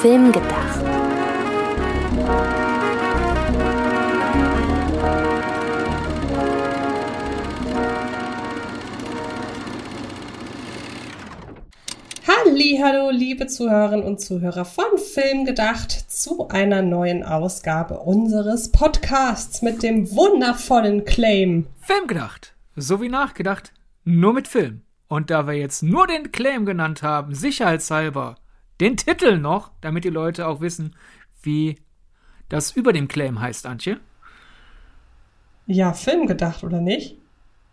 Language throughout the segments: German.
Film gedacht. Hallo, liebe Zuhörerinnen und Zuhörer von Film gedacht zu einer neuen Ausgabe unseres Podcasts mit dem wundervollen Claim. Film gedacht, so wie nachgedacht, nur mit Film. Und da wir jetzt nur den Claim genannt haben, sicherheitshalber den Titel noch, damit die Leute auch wissen, wie das über dem Claim heißt, Antje. Ja, Film gedacht, oder nicht?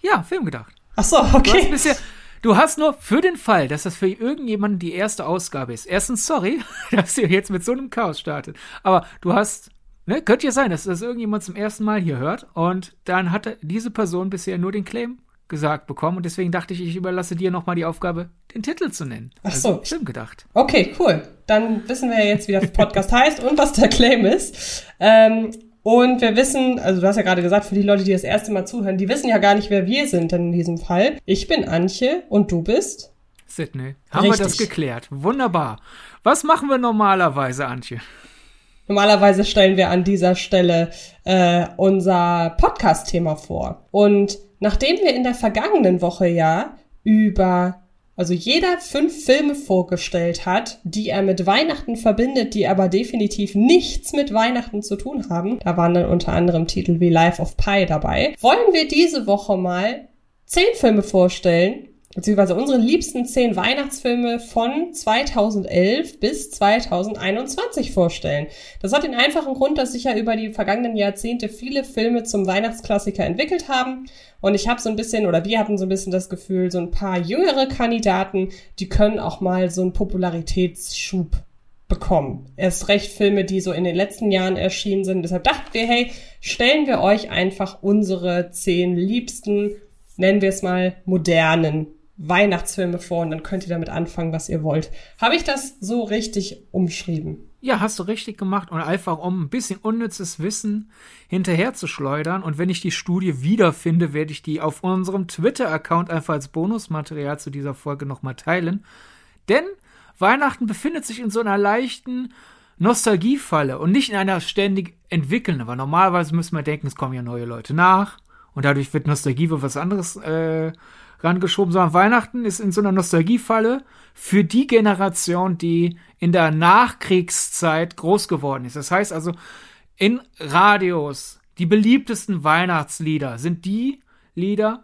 Ja, Film gedacht. Ach so, okay. Du hast, bisher, du hast nur für den Fall, dass das für irgendjemanden die erste Ausgabe ist. Erstens, sorry, dass ihr jetzt mit so einem Chaos startet. Aber du hast, ne, könnte ja sein, dass das irgendjemand zum ersten Mal hier hört und dann hatte diese Person bisher nur den Claim gesagt bekommen und deswegen dachte ich, ich überlasse dir nochmal die Aufgabe, den Titel zu nennen. Ach so. Also, Film gedacht. Okay, cool. Dann wissen wir jetzt, wie der Podcast heißt und was der Claim ist. Ähm, und wir wissen, also du hast ja gerade gesagt, für die Leute, die das erste Mal zuhören, die wissen ja gar nicht, wer wir sind in diesem Fall. Ich bin Antje und du bist? Sydney. Haben Richtig. wir das geklärt. Wunderbar. Was machen wir normalerweise, Antje? Normalerweise stellen wir an dieser Stelle äh, unser Podcast-Thema vor. Und nachdem wir in der vergangenen Woche ja über, also jeder fünf Filme vorgestellt hat, die er mit Weihnachten verbindet, die aber definitiv nichts mit Weihnachten zu tun haben, da waren dann unter anderem Titel wie Life of Pi dabei, wollen wir diese Woche mal zehn Filme vorstellen, beziehungsweise unsere liebsten zehn Weihnachtsfilme von 2011 bis 2021 vorstellen. Das hat den einfachen Grund, dass sich ja über die vergangenen Jahrzehnte viele Filme zum Weihnachtsklassiker entwickelt haben. Und ich habe so ein bisschen, oder wir hatten so ein bisschen das Gefühl, so ein paar jüngere Kandidaten, die können auch mal so einen Popularitätsschub bekommen. Erst recht Filme, die so in den letzten Jahren erschienen sind. Deshalb dachten wir, hey, stellen wir euch einfach unsere zehn liebsten, nennen wir es mal, modernen Weihnachtsfilme vor und dann könnt ihr damit anfangen, was ihr wollt. Habe ich das so richtig umschrieben? Ja, hast du richtig gemacht und einfach um ein bisschen unnützes Wissen hinterher zu schleudern. Und wenn ich die Studie wiederfinde, werde ich die auf unserem Twitter-Account einfach als Bonusmaterial zu dieser Folge nochmal teilen. Denn Weihnachten befindet sich in so einer leichten Nostalgiefalle und nicht in einer ständig entwickelnden. Weil normalerweise müssen wir denken, es kommen ja neue Leute nach und dadurch wird Nostalgie für was anderes äh, rangeschoben, sondern Weihnachten ist in so einer Nostalgiefalle für die Generation, die in der Nachkriegszeit groß geworden ist. Das heißt also, in Radios, die beliebtesten Weihnachtslieder sind die Lieder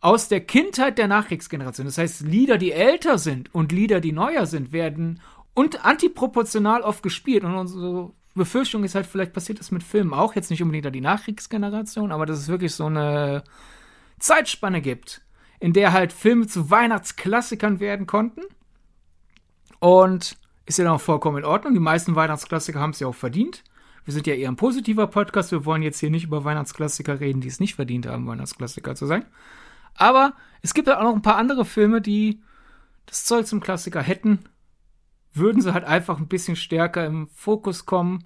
aus der Kindheit der Nachkriegsgeneration. Das heißt, Lieder, die älter sind und Lieder, die neuer sind, werden und antiproportional oft gespielt. Und unsere Befürchtung ist halt, vielleicht passiert das mit Filmen auch, jetzt nicht unbedingt die Nachkriegsgeneration, aber dass es wirklich so eine Zeitspanne gibt, in der halt Filme zu Weihnachtsklassikern werden konnten. Und ist ja dann auch vollkommen in Ordnung. Die meisten Weihnachtsklassiker haben es ja auch verdient. Wir sind ja eher ein positiver Podcast. Wir wollen jetzt hier nicht über Weihnachtsklassiker reden, die es nicht verdient haben, Weihnachtsklassiker zu sein. Aber es gibt ja auch noch ein paar andere Filme, die das Zeug zum Klassiker hätten. Würden sie halt einfach ein bisschen stärker im Fokus kommen,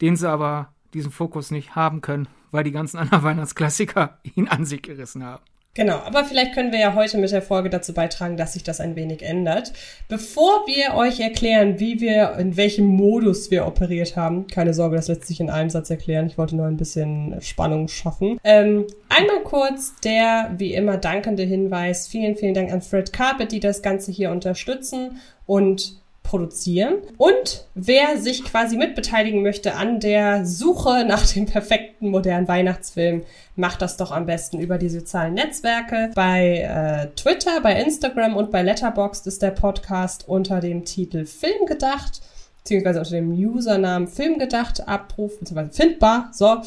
den sie aber diesen Fokus nicht haben können, weil die ganzen anderen Weihnachtsklassiker ihn an sich gerissen haben. Genau, aber vielleicht können wir ja heute mit der Folge dazu beitragen, dass sich das ein wenig ändert. Bevor wir euch erklären, wie wir, in welchem Modus wir operiert haben, keine Sorge, das lässt sich in einem Satz erklären, ich wollte nur ein bisschen Spannung schaffen. Ähm, einmal kurz der, wie immer, dankende Hinweis. Vielen, vielen Dank an Fred Carpet, die das Ganze hier unterstützen und produzieren. Und wer sich quasi mitbeteiligen möchte an der Suche nach dem perfekten modernen Weihnachtsfilm, macht das doch am besten über die sozialen Netzwerke. Bei äh, Twitter, bei Instagram und bei Letterboxd ist der Podcast unter dem Titel Film gedacht beziehungsweise unter dem Usernamen Filmgedacht abrufen, beziehungsweise findbar. So,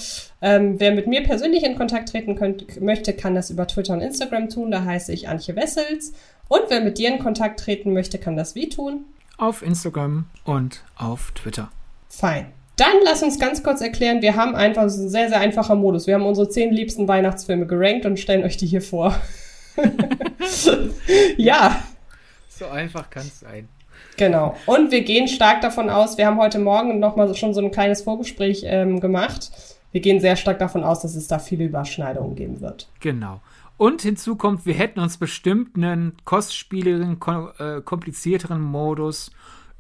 ähm, wer mit mir persönlich in Kontakt treten könnt, möchte, kann das über Twitter und Instagram tun. Da heiße ich Antje Wessels. Und wer mit dir in Kontakt treten möchte, kann das wie tun? Auf Instagram und auf Twitter. Fein. Dann lass uns ganz kurz erklären, wir haben einfach so ein sehr, sehr einfacher Modus. Wir haben unsere zehn liebsten Weihnachtsfilme gerankt und stellen euch die hier vor. ja. So einfach kann es sein. Genau. Und wir gehen stark davon aus, wir haben heute Morgen nochmal schon so ein kleines Vorgespräch ähm, gemacht. Wir gehen sehr stark davon aus, dass es da viele Überschneidungen geben wird. Genau. Und hinzu kommt, wir hätten uns bestimmt einen kostspieligeren, äh, komplizierteren Modus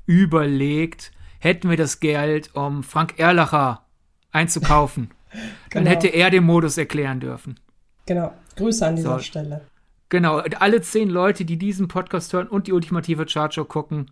überlegt, hätten wir das Geld, um Frank Erlacher einzukaufen. Dann Genau. hätte er den Modus erklären dürfen. Genau. Grüße an dieser So. Stelle. Genau, alle zehn Leute, die diesen Podcast hören und die ultimative Chartshow gucken,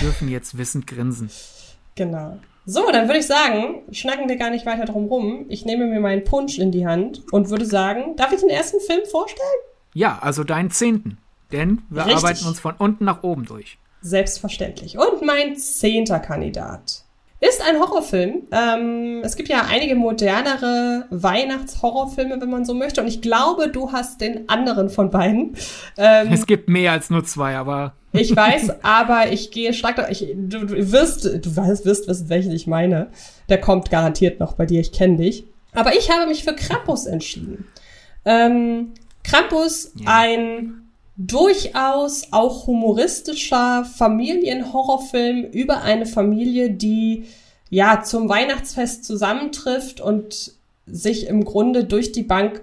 dürfen jetzt wissend grinsen. Genau. So, dann würde ich sagen, schnacken wir gar nicht weiter drum rum. Ich nehme mir meinen Punsch in die Hand und würde sagen, darf ich den ersten Film vorstellen? Ja, also deinen zehnten. Denn wir Richtig. arbeiten uns von unten nach oben durch. Selbstverständlich. Und mein zehnter Kandidat ist ein Horrorfilm. Ähm, es gibt ja einige modernere Weihnachtshorrorfilme, wenn man so möchte. Und ich glaube, du hast den anderen von beiden. Ähm, Es gibt mehr als nur zwei, aber ich weiß, aber ich gehe stark. Ich, du, du wirst, du weißt, wirst wissen, welchen ich meine. Der kommt garantiert noch bei dir. Ich kenne dich. Aber ich habe mich für Krampus entschieden. Ähm, Krampus, Ja. ein durchaus auch humoristischer Familienhorrorfilm über eine Familie, die ja zum Weihnachtsfest zusammentrifft und sich im Grunde durch die Bank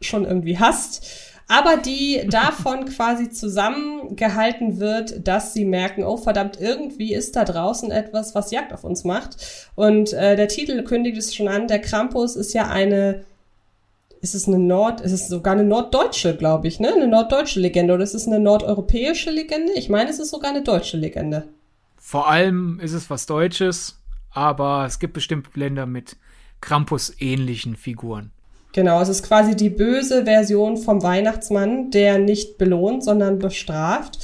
schon irgendwie hasst, aber die davon quasi zusammengehalten wird, dass sie merken, oh verdammt, irgendwie ist da draußen etwas, was Jagd auf uns macht. Und äh, der Titel kündigt es schon an, der Krampus ist ja eine, ist es eine Nord, ist es sogar eine norddeutsche, glaube ich, ne? Eine norddeutsche Legende oder ist es eine nordeuropäische Legende? Ich meine, es ist sogar eine deutsche Legende. vor allem ist es was Deutsches, aber es gibt bestimmt Länder mit Krampus-ähnlichen Figuren. Genau, es ist quasi die böse Version vom Weihnachtsmann, der nicht belohnt, sondern bestraft.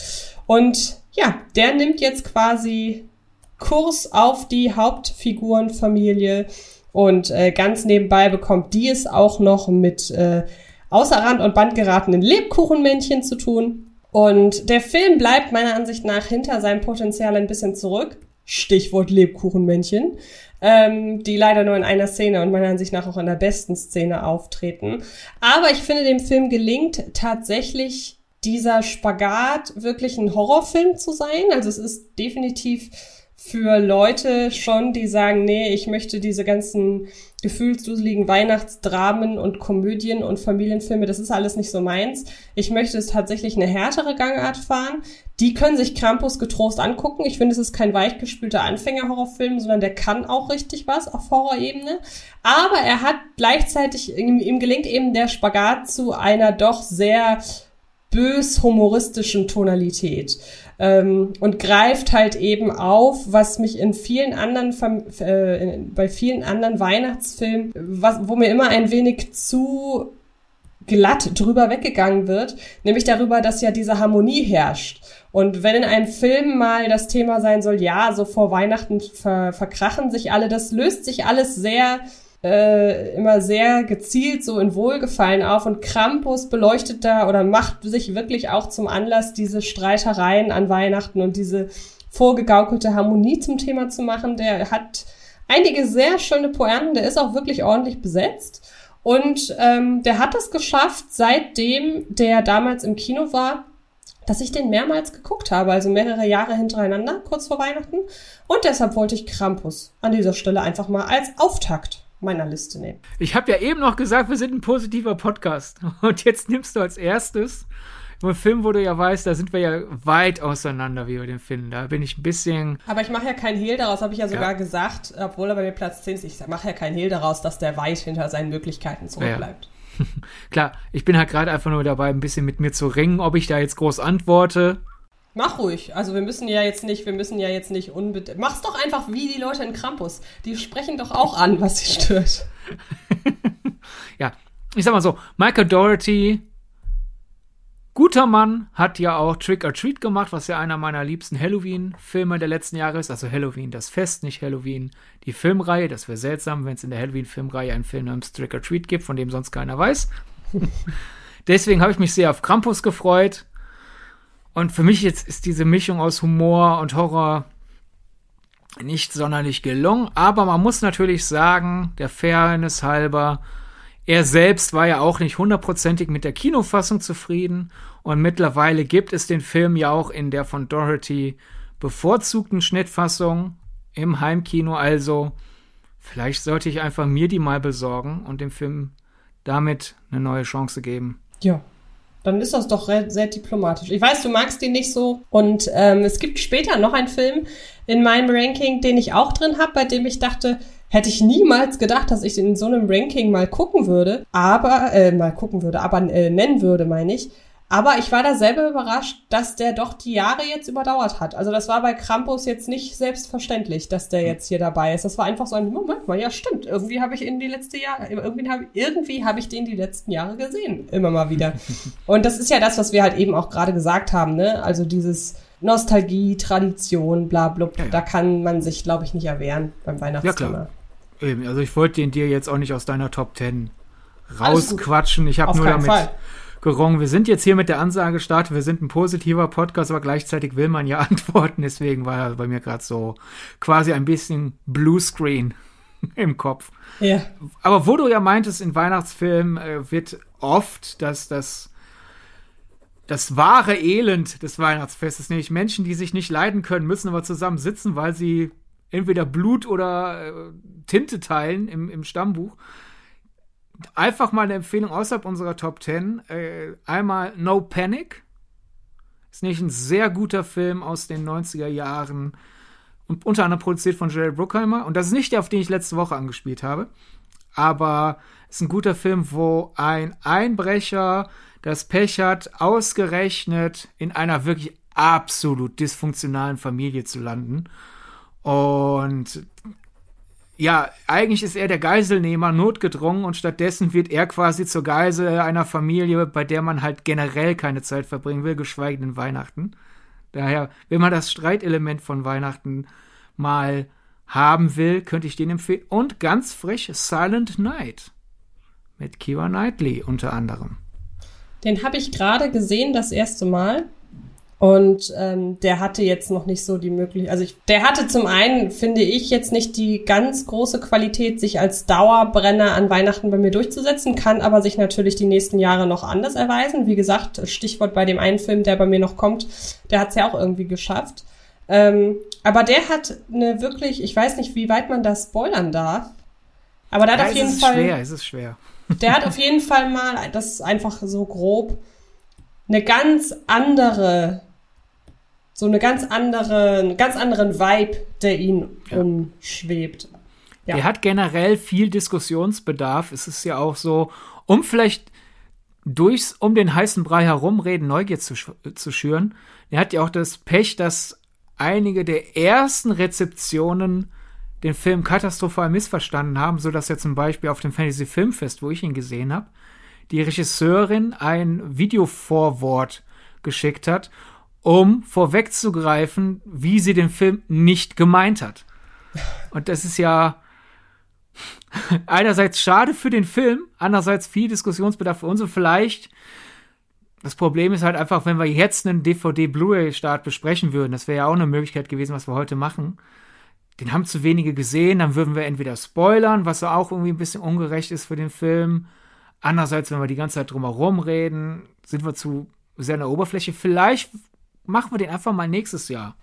Und ja, der nimmt jetzt quasi Kurs auf die Hauptfigurenfamilie und äh, ganz nebenbei bekommt die es auch noch mit äh, außer Rand und Band geratenen Lebkuchenmännchen zu tun. Und der Film bleibt meiner Ansicht nach hinter seinem Potenzial ein bisschen zurück. Stichwort Lebkuchenmännchen ähm, die leider nur in einer Szene und meiner Ansicht nach auch in der besten Szene auftreten. Aber ich finde, dem Film gelingt tatsächlich dieser Spagat wirklich ein Horrorfilm zu sein. Also es ist definitiv für Leute schon, die sagen, nee, ich möchte diese ganzen gefühlsduseligen Weihnachtsdramen und Komödien und Familienfilme, das ist alles nicht so meins. Ich möchte es tatsächlich eine härtere Gangart fahren. Die können sich Krampus getrost angucken. Ich finde, es ist kein weichgespülter Anfängerhorrorfilm, sondern der kann auch richtig was auf Horrorebene. Aber er hat gleichzeitig, ihm, ihm gelingt eben der Spagat zu einer doch sehr bös humoristischen Tonalität ähm, und greift halt eben auf, was mich in vielen anderen äh, bei vielen anderen Weihnachtsfilmen, was, wo mir immer ein wenig zu glatt drüber weggegangen wird, nämlich darüber, dass ja diese Harmonie herrscht. Und wenn in einem Film mal das Thema sein soll, ja, so vor Weihnachten ver verkrachen sich alle, das löst sich alles sehr äh, immer sehr gezielt so in Wohlgefallen auf und Krampus beleuchtet da oder macht sich wirklich auch zum Anlass, diese Streitereien an Weihnachten und diese vorgegaukelte Harmonie zum Thema zu machen. Der hat einige sehr schöne Pointen, der ist auch wirklich ordentlich besetzt und ähm, der hat es geschafft, seitdem der damals im Kino war, dass ich den mehrmals geguckt habe, also mehrere Jahre hintereinander, kurz vor Weihnachten. Und deshalb wollte ich Krampus an dieser Stelle einfach mal als Auftakt meiner Liste nehmen. Ich habe ja eben noch gesagt, wir sind ein positiver Podcast. Und jetzt nimmst du als erstes einen Film, wo du ja weißt, da sind wir ja weit auseinander, wie wir den finden. Da bin ich ein bisschen. Aber ich mache ja keinen Hehl daraus, habe ich ja sogar Ja. gesagt, obwohl er bei mir Platz 10 ist. Ich mache ja keinen Hehl daraus, dass der weit hinter seinen Möglichkeiten zurückbleibt. Klar, ich bin halt gerade einfach nur dabei, ein bisschen mit mir zu ringen, ob ich da jetzt groß antworte. Mach ruhig. Also wir müssen ja jetzt nicht, wir müssen ja jetzt nicht unbedingt. Mach's doch einfach wie die Leute in Krampus. Die sprechen doch auch an, was sie stört. Ja, ich sag mal so, Michael Doherty, guter Mann, hat ja auch Trick or Treat gemacht, was ja einer meiner liebsten Halloween-Filme der letzten Jahre ist. Also Halloween das Fest, nicht Halloween die Filmreihe. Das wäre seltsam, wenn es in der Halloween-Filmreihe einen Film namens Trick or Treat gibt, von dem sonst keiner weiß. Deswegen habe ich mich sehr auf Krampus gefreut. Und für mich jetzt ist diese Mischung aus Humor und Horror nicht sonderlich gelungen. Aber man muss natürlich sagen, der Fairness halber, er selbst war ja auch nicht hundertprozentig mit der Kinofassung zufrieden. Und mittlerweile gibt es den Film ja auch in der von Doherty bevorzugten Schnittfassung im Heimkino. Also vielleicht sollte ich einfach mir die mal besorgen und dem Film damit eine neue Chance geben. Ja. Dann ist das doch sehr diplomatisch. Ich weiß, du magst ihn nicht so. Und ähm, es gibt später noch einen Film in meinem Ranking, den ich auch drin habe, bei dem ich dachte, hätte ich niemals gedacht, dass ich in so einem Ranking mal gucken würde, aber äh, mal gucken würde, aber äh, nennen würde, meine ich. Aber ich war da selber überrascht, dass der doch die Jahre jetzt überdauert hat. Also das war bei Krampus jetzt nicht selbstverständlich, dass der jetzt hier dabei ist. Das war einfach so ein Moment mal, ja stimmt. Irgendwie habe ich ihn die letzte Jahre, irgendwie habe irgendwie habe ich den die letzten Jahre gesehen, immer mal wieder. Und das ist ja das, was wir halt eben auch gerade gesagt haben, ne? Also dieses Nostalgie, Tradition, bla bla. Ja, ja. Da kann man sich, glaube ich, nicht erwehren beim Weihnachtsthema. Ja, klar. Also ich wollte den dir jetzt auch nicht aus deiner Top Ten rausquatschen. Ich habe nur damit. Fall gerungen. Wir sind jetzt hier mit der Ansage gestartet, wir sind ein positiver Podcast, aber gleichzeitig will man ja antworten. Deswegen war bei mir gerade so quasi ein bisschen Bluescreen im Kopf. Ja. Aber wo du ja meintest, in Weihnachtsfilmen äh, wird oft das, das, das wahre Elend des Weihnachtsfestes, nämlich Menschen, die sich nicht leiden können, müssen aber zusammen sitzen, weil sie entweder Blut oder äh, Tinte teilen im, im Stammbuch einfach mal eine Empfehlung außerhalb unserer Top 10. Äh, einmal No Panic. Ist nicht ein sehr guter Film aus den 90er Jahren und unter anderem produziert von Jerry Bruckheimer. Und das ist nicht der, auf den ich letzte Woche angespielt habe. Aber ist ein guter Film, wo ein Einbrecher das Pech hat, ausgerechnet in einer wirklich absolut dysfunktionalen Familie zu landen. Und ja, eigentlich ist er der Geiselnehmer, notgedrungen und stattdessen wird er quasi zur Geisel einer Familie, bei der man halt generell keine Zeit verbringen will, geschweige denn Weihnachten. Daher, wenn man das Streitelement von Weihnachten mal haben will, könnte ich den empfehlen. Und ganz frisch Silent Night mit Kira Knightley unter anderem. Den habe ich gerade gesehen, das erste Mal. Und ähm, der hatte jetzt noch nicht so die Möglichkeit. Also ich, der hatte zum einen, finde ich, jetzt nicht die ganz große Qualität, sich als Dauerbrenner an Weihnachten bei mir durchzusetzen, kann aber sich natürlich die nächsten Jahre noch anders erweisen. Wie gesagt, Stichwort bei dem einen Film, der bei mir noch kommt, der hat es ja auch irgendwie geschafft. Ähm, aber der hat eine wirklich, ich weiß nicht, wie weit man das spoilern darf. Aber der hat ja, auf jeden es ist Fall. Schwer, es ist schwer. Der hat auf jeden Fall mal, das ist einfach so grob, eine ganz andere so eine ganz andere, einen ganz anderen Vibe, der ihn ja. umschwebt. Ja. Er hat generell viel Diskussionsbedarf. Es ist ja auch so, um vielleicht durchs, um den heißen Brei herumreden, Neugier zu, zu schüren. Er hat ja auch das Pech, dass einige der ersten Rezeptionen den Film katastrophal missverstanden haben, so dass er zum Beispiel auf dem Fantasy Filmfest, wo ich ihn gesehen habe, die Regisseurin ein Videovorwort geschickt hat um vorwegzugreifen, wie sie den Film nicht gemeint hat. Und das ist ja einerseits schade für den Film, andererseits viel Diskussionsbedarf für uns und vielleicht das Problem ist halt einfach, wenn wir jetzt einen DVD-Blu-ray-Start besprechen würden, das wäre ja auch eine Möglichkeit gewesen, was wir heute machen. Den haben zu wenige gesehen, dann würden wir entweder spoilern, was auch irgendwie ein bisschen ungerecht ist für den Film. Andererseits, wenn wir die ganze Zeit drumherum reden, sind wir zu sehr an der Oberfläche. Vielleicht machen wir den einfach mal nächstes Jahr.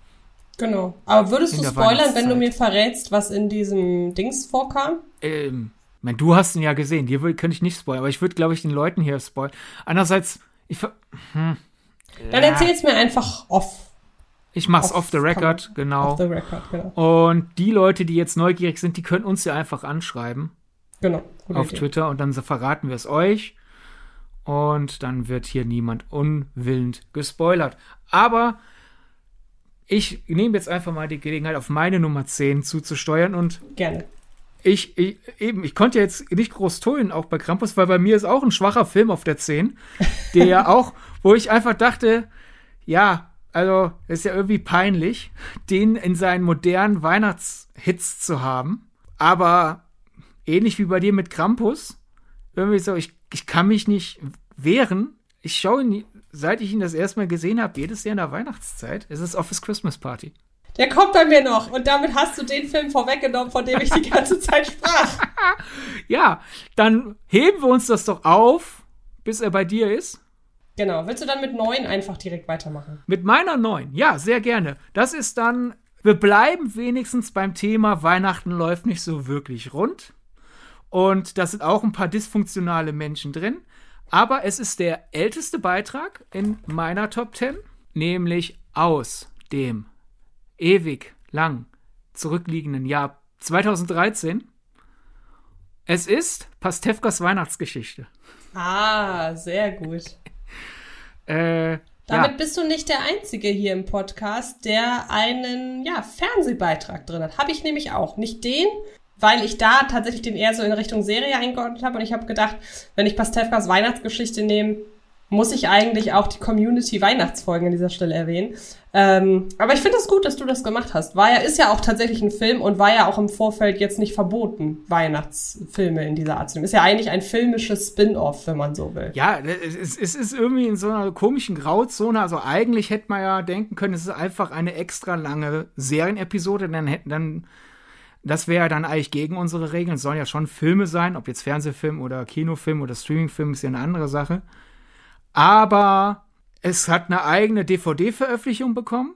Genau. Aber würdest du spoilern, wenn du mir verrätst, was in diesem Dings vorkam? Ähm, mein, du hast ihn ja gesehen, dir könnte ich nicht spoilern, aber ich würde, glaube ich, den Leuten hier spoilern. Andererseits, ich. Hm, Dann ja. erzähl's mir einfach off. Ich mach's off, off the record, genau. Off the record, genau. Und die Leute, die jetzt neugierig sind, die können uns ja einfach anschreiben. Genau. Auf Idee. Twitter und dann verraten wir es euch. Und dann wird hier niemand unwillend gespoilert. Aber ich nehme jetzt einfach mal die Gelegenheit, auf meine Nummer 10 zuzusteuern und. Gerne. Ich, ich, eben, ich konnte jetzt nicht groß tun, auch bei Krampus, weil bei mir ist auch ein schwacher Film auf der 10, der ja auch, wo ich einfach dachte, ja, also, ist ja irgendwie peinlich, den in seinen modernen Weihnachtshits zu haben. Aber ähnlich wie bei dir mit Krampus, irgendwie so, ich, ich kann mich nicht wehren. Ich schaue ihn seit ich ihn das erste Mal gesehen habe, jedes Jahr in der Weihnachtszeit, ist es Office Christmas Party. Der kommt bei mir noch und damit hast du den Film vorweggenommen, von dem ich die ganze Zeit sprach. ja, dann heben wir uns das doch auf, bis er bei dir ist. Genau. Willst du dann mit neun einfach direkt weitermachen? Mit meiner neun, ja, sehr gerne. Das ist dann, wir bleiben wenigstens beim Thema Weihnachten läuft nicht so wirklich rund. Und da sind auch ein paar dysfunktionale Menschen drin. Aber es ist der älteste Beitrag in meiner Top 10, nämlich aus dem ewig lang zurückliegenden Jahr 2013. Es ist Pastewkas Weihnachtsgeschichte. Ah, sehr gut. Äh, Damit ja. bist du nicht der Einzige hier im Podcast, der einen ja, Fernsehbeitrag drin hat. Habe ich nämlich auch. Nicht den, weil ich da tatsächlich den eher so in Richtung Serie eingeordnet habe. Und ich habe gedacht, wenn ich Pastewkas Weihnachtsgeschichte nehme, muss ich eigentlich auch die Community-Weihnachtsfolgen an dieser Stelle erwähnen. Ähm, aber ich finde es das gut, dass du das gemacht hast. War ja, ist ja auch tatsächlich ein Film und war ja auch im Vorfeld jetzt nicht verboten, Weihnachtsfilme in dieser Art zu nehmen. Ist ja eigentlich ein filmisches Spin-off, wenn man so will. Ja, es, es ist irgendwie in so einer komischen Grauzone. Also eigentlich hätte man ja denken können, es ist einfach eine extra lange Serienepisode, dann hätten dann das wäre dann eigentlich gegen unsere Regeln. Es sollen ja schon Filme sein, ob jetzt Fernsehfilm oder Kinofilm oder Streamingfilm ist ja eine andere Sache. Aber es hat eine eigene DVD-Veröffentlichung bekommen,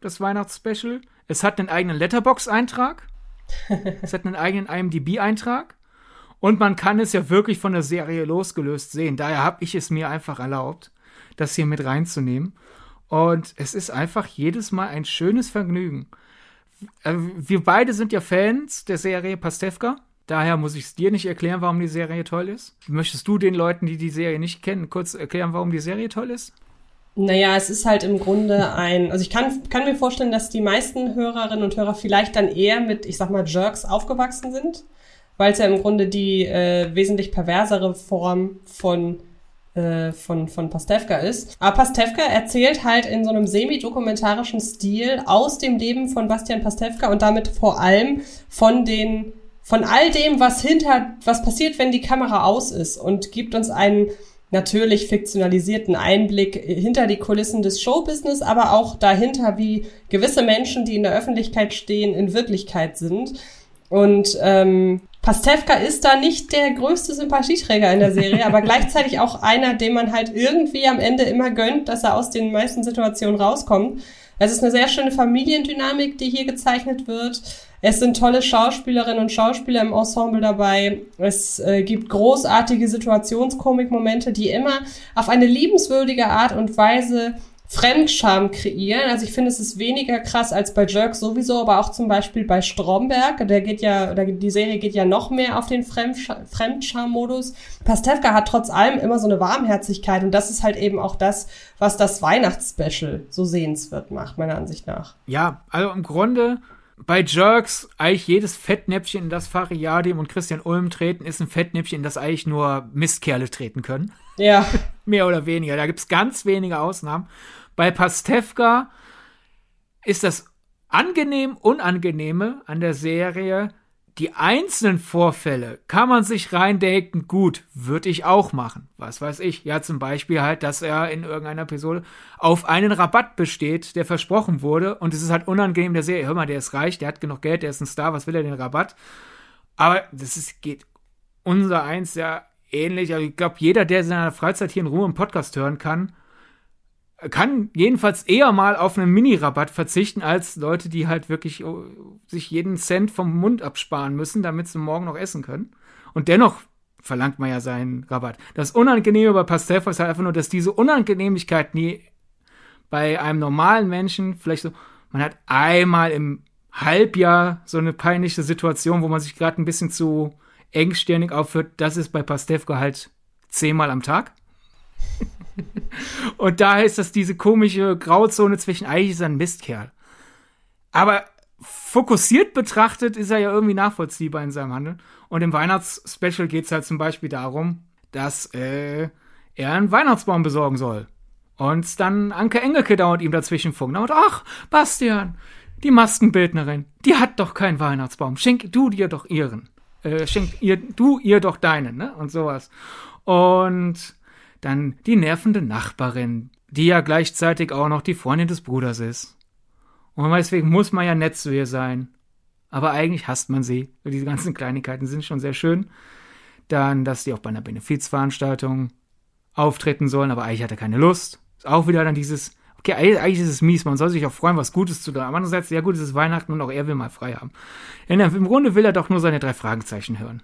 das Weihnachtsspecial. Es hat einen eigenen Letterbox-Eintrag. es hat einen eigenen IMDb-Eintrag. Und man kann es ja wirklich von der Serie losgelöst sehen. Daher habe ich es mir einfach erlaubt, das hier mit reinzunehmen. Und es ist einfach jedes Mal ein schönes Vergnügen. Äh, wir beide sind ja Fans der Serie Pastewka. Daher muss ich es dir nicht erklären, warum die Serie toll ist. Möchtest du den Leuten, die die Serie nicht kennen, kurz erklären, warum die Serie toll ist? Naja, es ist halt im Grunde ein, also ich kann, kann mir vorstellen, dass die meisten Hörerinnen und Hörer vielleicht dann eher mit, ich sag mal, Jerks aufgewachsen sind, weil es ja im Grunde die äh, wesentlich perversere Form von äh, von, von Pastewka ist. Aber Pastewka erzählt halt in so einem semi-dokumentarischen Stil aus dem Leben von Bastian Pastewka und damit vor allem von den von all dem, was hinter, was passiert, wenn die Kamera aus ist und gibt uns einen natürlich fiktionalisierten Einblick hinter die Kulissen des Showbusiness, aber auch dahinter, wie gewisse Menschen, die in der Öffentlichkeit stehen, in Wirklichkeit sind. Und ähm, Pastewka ist da nicht der größte Sympathieträger in der Serie, aber gleichzeitig auch einer, dem man halt irgendwie am Ende immer gönnt, dass er aus den meisten Situationen rauskommt. Es ist eine sehr schöne Familiendynamik, die hier gezeichnet wird. Es sind tolle Schauspielerinnen und Schauspieler im Ensemble dabei. Es äh, gibt großartige Situationskomikmomente, die immer auf eine liebenswürdige Art und Weise Fremdscham kreieren. Also ich finde, es ist weniger krass als bei Jerk sowieso, aber auch zum Beispiel bei Stromberg. Der geht ja, der, die Serie geht ja noch mehr auf den Fremdscham-Modus. Pastewka hat trotz allem immer so eine Warmherzigkeit und das ist halt eben auch das, was das Weihnachtsspecial so sehenswert macht, meiner Ansicht nach. Ja, also im Grunde bei Jerks eigentlich jedes Fettnäpfchen, in das Fariadim und Christian Ulm treten, ist ein Fettnäpfchen, in das eigentlich nur Mistkerle treten können. Ja. Mehr oder weniger. Da gibt es ganz wenige Ausnahmen. Bei Pastewka ist das angenehm, unangenehme an der Serie, die einzelnen Vorfälle kann man sich reindenken, gut, würde ich auch machen. Was weiß ich. Ja, zum Beispiel halt, dass er in irgendeiner Episode auf einen Rabatt besteht, der versprochen wurde. Und es ist halt unangenehm der Serie. Hör mal, der ist reich, der hat genug Geld, der ist ein Star, was will er den Rabatt? Aber das ist, geht unser eins ja ähnlich. Also ich glaube, jeder, der in seiner Freizeit hier in Ruhe einen Podcast hören kann, kann jedenfalls eher mal auf einen Mini-Rabatt verzichten, als Leute, die halt wirklich oh, sich jeden Cent vom Mund absparen müssen, damit sie morgen noch essen können. Und dennoch verlangt man ja seinen Rabatt. Das Unangenehme bei Pastewka ist halt einfach nur, dass diese Unangenehmigkeit nie bei einem normalen Menschen vielleicht so, man hat einmal im Halbjahr so eine peinliche Situation, wo man sich gerade ein bisschen zu engstirnig aufführt. Das ist bei Pastewka halt zehnmal am Tag. Und daher ist das diese komische Grauzone zwischen, eigentlich ist er ein Mistkerl. Aber fokussiert betrachtet ist er ja irgendwie nachvollziehbar in seinem Handeln. Und im Weihnachtsspecial geht es halt zum Beispiel darum, dass äh, er einen Weihnachtsbaum besorgen soll. Und dann Anke Engelke dauert ihm dazwischen funkt. Und ach, Bastian, die Maskenbildnerin, die hat doch keinen Weihnachtsbaum. Schenk du dir doch ihren. Äh, schenk ihr, du ihr doch deinen, ne? Und sowas. Und dann die nervende Nachbarin, die ja gleichzeitig auch noch die Freundin des Bruders ist. Und deswegen muss man ja nett zu ihr sein. Aber eigentlich hasst man sie. Diese ganzen Kleinigkeiten sind schon sehr schön. Dann, dass die auch bei einer Benefizveranstaltung auftreten sollen, aber eigentlich hat er keine Lust. Ist auch wieder dann dieses, okay, eigentlich ist es mies, man soll sich auch freuen, was Gutes zu tun. Aber andererseits, ja gut, es ist Weihnachten und auch er will mal frei haben. Im Grunde will er doch nur seine drei Fragezeichen hören.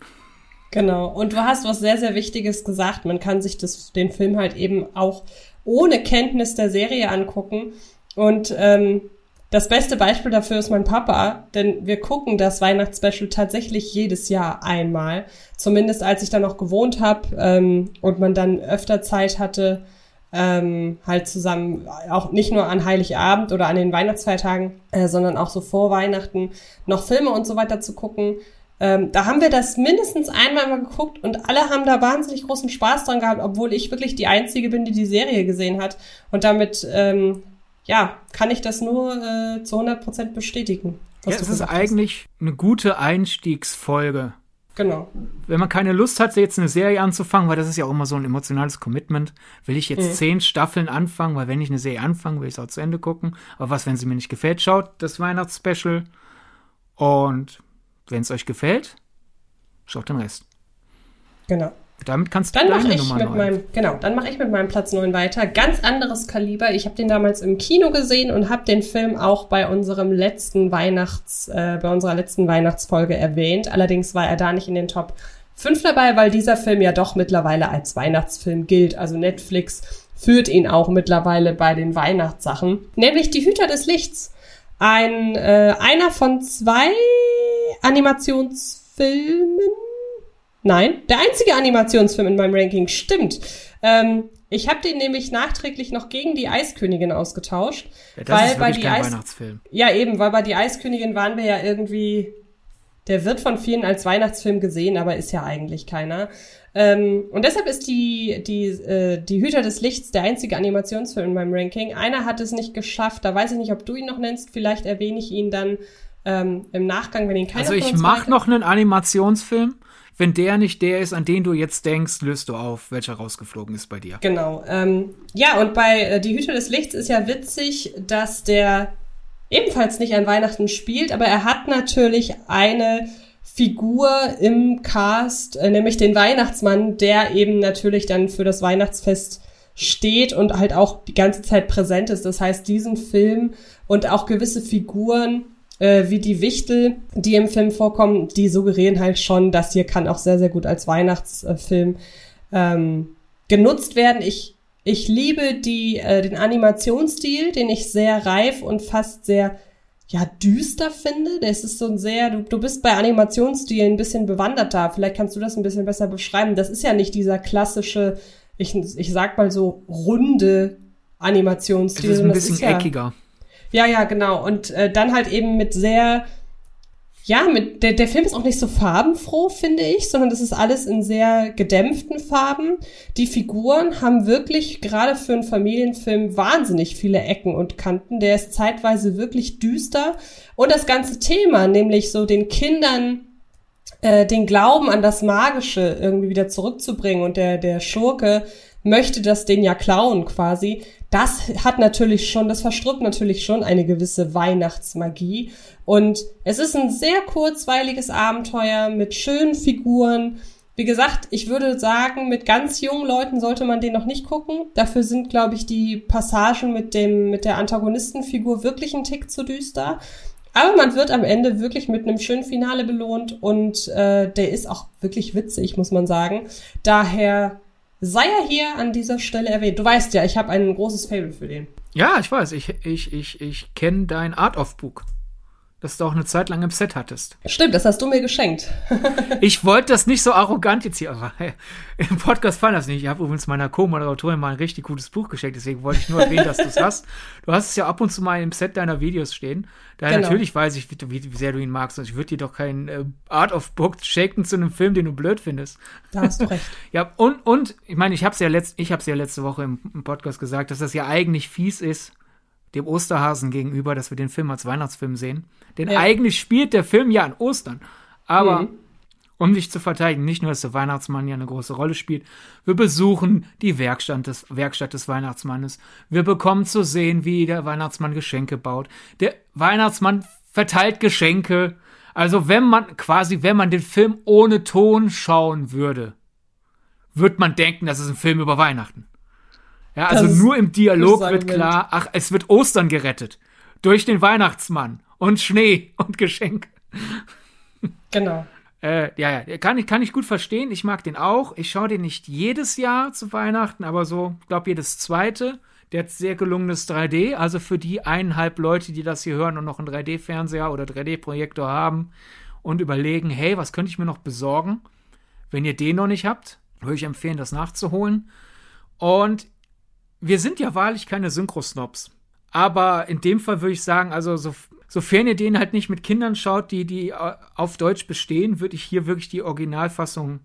Genau. Und du hast was sehr, sehr Wichtiges gesagt. Man kann sich das, den Film halt eben auch ohne Kenntnis der Serie angucken. Und ähm, das beste Beispiel dafür ist mein Papa, denn wir gucken das Weihnachtsspecial tatsächlich jedes Jahr einmal. Zumindest als ich da noch gewohnt habe ähm, und man dann öfter Zeit hatte, ähm, halt zusammen, auch nicht nur an Heiligabend oder an den Weihnachtsfeiertagen, äh, sondern auch so vor Weihnachten noch Filme und so weiter zu gucken. Ähm, da haben wir das mindestens einmal mal geguckt und alle haben da wahnsinnig großen Spaß dran gehabt, obwohl ich wirklich die Einzige bin, die die Serie gesehen hat. Und damit ähm, ja, kann ich das nur äh, zu 100% bestätigen. Ja, es ist eigentlich eine gute Einstiegsfolge. Genau. Wenn man keine Lust hat, jetzt eine Serie anzufangen, weil das ist ja auch immer so ein emotionales Commitment, will ich jetzt mhm. zehn Staffeln anfangen, weil wenn ich eine Serie anfange, will ich es auch zu Ende gucken. Aber was, wenn sie mir nicht gefällt, schaut das Weihnachtsspecial. Und wenn es euch gefällt, schaut den Rest. Genau. Damit kannst du dann deine ich Nummer mit meinem genau, dann mache ich mit meinem Platz 9 weiter. Ganz anderes Kaliber. Ich habe den damals im Kino gesehen und habe den Film auch bei unserem letzten Weihnachts äh, bei unserer letzten Weihnachtsfolge erwähnt. Allerdings war er da nicht in den Top 5 dabei, weil dieser Film ja doch mittlerweile als Weihnachtsfilm gilt. Also Netflix führt ihn auch mittlerweile bei den Weihnachtssachen, nämlich Die Hüter des Lichts. Ein äh, einer von zwei Animationsfilmen Nein, der einzige Animationsfilm in meinem Ranking stimmt. Ähm, ich habe den nämlich nachträglich noch gegen die Eiskönigin ausgetauscht. Ja, das weil ist bei die kein Eis Weihnachtsfilm. Ja, eben, weil bei die Eiskönigin waren wir ja irgendwie. Der wird von vielen als Weihnachtsfilm gesehen, aber ist ja eigentlich keiner. Ähm, und deshalb ist die, die, äh, die Hüter des Lichts der einzige Animationsfilm in meinem Ranking. Einer hat es nicht geschafft, da weiß ich nicht, ob du ihn noch nennst. Vielleicht erwähne ich ihn dann ähm, im Nachgang, wenn ihn keiner Also ich mache noch einen Animationsfilm wenn der nicht der ist, an den du jetzt denkst, löst du auf, welcher rausgeflogen ist bei dir. Genau. Ähm, ja, und bei äh, Die Hüte des Lichts ist ja witzig, dass der ebenfalls nicht an Weihnachten spielt, aber er hat natürlich eine Figur im Cast, äh, nämlich den Weihnachtsmann, der eben natürlich dann für das Weihnachtsfest steht und halt auch die ganze Zeit präsent ist. Das heißt, diesen Film und auch gewisse Figuren äh, wie die Wichtel, die im Film vorkommen, die suggerieren halt schon, dass hier kann auch sehr, sehr gut als Weihnachtsfilm ähm, genutzt werden. Ich, ich liebe die, äh, den Animationsstil, den ich sehr reif und fast sehr ja, düster finde. Das ist so ein sehr, du, du bist bei Animationsstilen ein bisschen bewanderter. Vielleicht kannst du das ein bisschen besser beschreiben. Das ist ja nicht dieser klassische, ich, ich sag mal so, runde Animationsstil. Das ist ein bisschen ja, eckiger. Ja, ja, genau. Und äh, dann halt eben mit sehr, ja, mit der, der Film ist auch nicht so farbenfroh, finde ich, sondern das ist alles in sehr gedämpften Farben. Die Figuren haben wirklich gerade für einen Familienfilm wahnsinnig viele Ecken und Kanten. Der ist zeitweise wirklich düster. Und das ganze Thema, nämlich so den Kindern äh, den Glauben an das Magische irgendwie wieder zurückzubringen und der, der Schurke möchte das den ja klauen quasi das hat natürlich schon, das verstrückt natürlich schon eine gewisse Weihnachtsmagie. Und es ist ein sehr kurzweiliges Abenteuer mit schönen Figuren. Wie gesagt, ich würde sagen, mit ganz jungen Leuten sollte man den noch nicht gucken. Dafür sind, glaube ich, die Passagen mit dem, mit der Antagonistenfigur wirklich ein Tick zu düster. Aber man wird am Ende wirklich mit einem schönen Finale belohnt und äh, der ist auch wirklich witzig, muss man sagen. Daher sei er hier an dieser Stelle erwähnt. Du weißt ja, ich habe ein großes Fable für den. Ja, ich weiß. Ich, ich, ich, ich kenne dein Art of Book das du auch eine Zeit lang im Set hattest. Stimmt, das hast du mir geschenkt. ich wollte das nicht so arrogant jetzt hier, aber im Podcast fallen das nicht. Ich habe übrigens meiner Co-Moderatorin mal ein richtig gutes Buch geschenkt, deswegen wollte ich nur erwähnen, dass du es hast. Du hast es ja ab und zu mal im Set deiner Videos stehen. Daher genau. natürlich weiß ich, wie, wie, sehr du ihn magst. Also ich würde dir doch kein äh, Art of Book schenken zu einem Film, den du blöd findest. Da hast du recht. ja, und, und ich meine, ich habe es ja, letzt, ja letzte Woche im, im Podcast gesagt, dass das ja eigentlich fies ist, dem Osterhasen gegenüber, dass wir den Film als Weihnachtsfilm sehen. Denn ja. eigentlich spielt der Film ja an Ostern. Aber mhm. um sich zu verteidigen, nicht nur, dass der Weihnachtsmann ja eine große Rolle spielt, wir besuchen die Werkstatt des, Werkstatt des Weihnachtsmannes. Wir bekommen zu sehen, wie der Weihnachtsmann Geschenke baut. Der Weihnachtsmann verteilt Geschenke. Also wenn man quasi, wenn man den Film ohne Ton schauen würde, wird man denken, das ist ein Film über Weihnachten. Ja, also das nur im Dialog wird klar, ach, es wird Ostern gerettet. Durch den Weihnachtsmann und Schnee und Geschenk. Genau. Äh, ja, ja, kann ich, kann ich gut verstehen. Ich mag den auch. Ich schaue den nicht jedes Jahr zu Weihnachten, aber so, ich glaube, jedes zweite. Der hat sehr gelungenes 3D. Also für die eineinhalb Leute, die das hier hören und noch einen 3D-Fernseher oder 3D-Projektor haben und überlegen, hey, was könnte ich mir noch besorgen? Wenn ihr den noch nicht habt, würde ich empfehlen, das nachzuholen. Und wir sind ja wahrlich keine Synchro-Snobs. Aber in dem Fall würde ich sagen, also so, sofern ihr den halt nicht mit Kindern schaut, die, die äh, auf Deutsch bestehen, würde ich hier wirklich die Originalfassung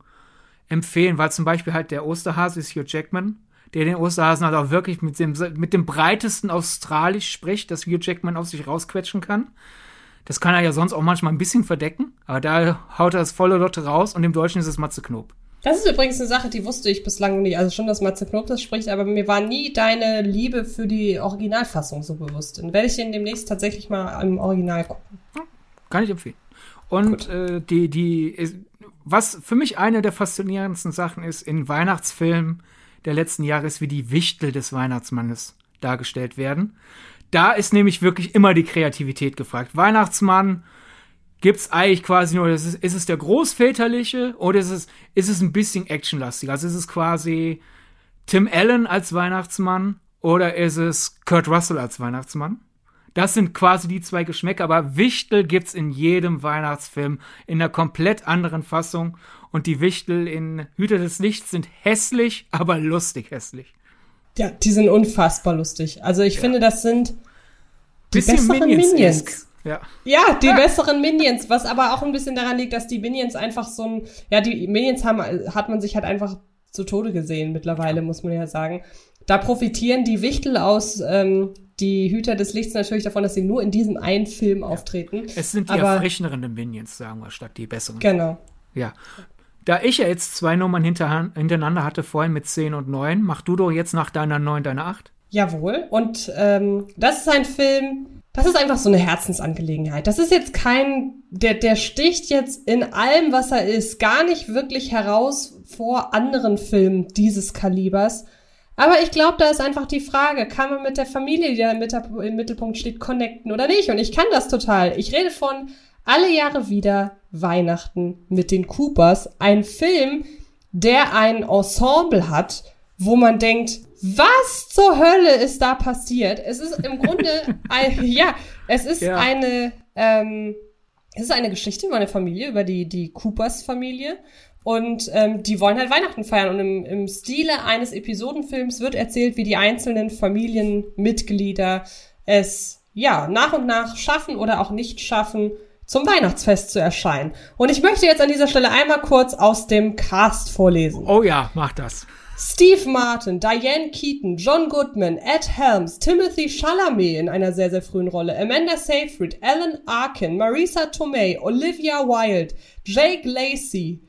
empfehlen, weil zum Beispiel halt der Osterhase ist Hugh Jackman, der den Osterhasen halt auch wirklich mit dem, mit dem breitesten Australisch spricht, das Hugh Jackman auf sich rausquetschen kann. Das kann er ja sonst auch manchmal ein bisschen verdecken, aber da haut er das volle Lotte raus und im Deutschen ist es Matze Knob. Das ist übrigens eine Sache, die wusste ich bislang nicht. Also schon, dass Matze Knob das spricht, aber mir war nie deine Liebe für die Originalfassung so bewusst. Dann werde ich den demnächst tatsächlich mal im Original gucken. Kann ich empfehlen. Und äh, die, die, was für mich eine der faszinierendsten Sachen ist in Weihnachtsfilmen der letzten Jahre, ist, wie die Wichtel des Weihnachtsmannes dargestellt werden. Da ist nämlich wirklich immer die Kreativität gefragt. Weihnachtsmann, gibt's eigentlich quasi nur, ist es, ist es der großväterliche oder ist es, ist es ein bisschen actionlastig? Also ist es quasi Tim Allen als Weihnachtsmann oder ist es Kurt Russell als Weihnachtsmann? Das sind quasi die zwei Geschmäcker, aber Wichtel gibt's in jedem Weihnachtsfilm in einer komplett anderen Fassung und die Wichtel in Hüter des Lichts sind hässlich, aber lustig hässlich. Ja, die sind unfassbar lustig. Also ich ja. finde, das sind die Bisschen besseren Minions. Minions. Ja. ja, die ja. besseren Minions, was aber auch ein bisschen daran liegt, dass die Minions einfach so ein, ja, die Minions haben, hat man sich halt einfach zu Tode gesehen mittlerweile, muss man ja sagen. Da profitieren die Wichtel aus ähm, die Hüter des Lichts natürlich davon, dass sie nur in diesem einen Film auftreten. Es sind die aber, erfrischenderen Minions, sagen wir, statt die besseren. Genau. Ja. Da ich ja jetzt zwei Nummern hintereinander hatte, vorhin mit 10 und 9, mach du doch jetzt nach deiner 9 deine 8. Jawohl. Und ähm, das ist ein Film, das ist einfach so eine Herzensangelegenheit. Das ist jetzt kein, der, der sticht jetzt in allem, was er ist, gar nicht wirklich heraus vor anderen Filmen dieses Kalibers. Aber ich glaube, da ist einfach die Frage, kann man mit der Familie, die da im Mittelpunkt steht, connecten oder nicht? Und ich kann das total. Ich rede von alle Jahre wieder Weihnachten mit den Coopers. Ein Film, der ein Ensemble hat, wo man denkt, was zur Hölle ist da passiert? Es ist im Grunde, ein, ja, es ist ja. eine, ähm, es ist eine Geschichte über eine Familie, über die, die Coopers Familie. Und ähm, die wollen halt Weihnachten feiern. Und im, im Stile eines Episodenfilms wird erzählt, wie die einzelnen Familienmitglieder es ja nach und nach schaffen oder auch nicht schaffen, zum Weihnachtsfest zu erscheinen. Und ich möchte jetzt an dieser Stelle einmal kurz aus dem Cast vorlesen. Oh ja, mach das. Steve Martin, Diane Keaton, John Goodman, Ed Helms, Timothy Chalamet in einer sehr, sehr frühen Rolle, Amanda Seyfried, Alan Arkin, Marisa Tomei, Olivia Wilde, Jake Lacey.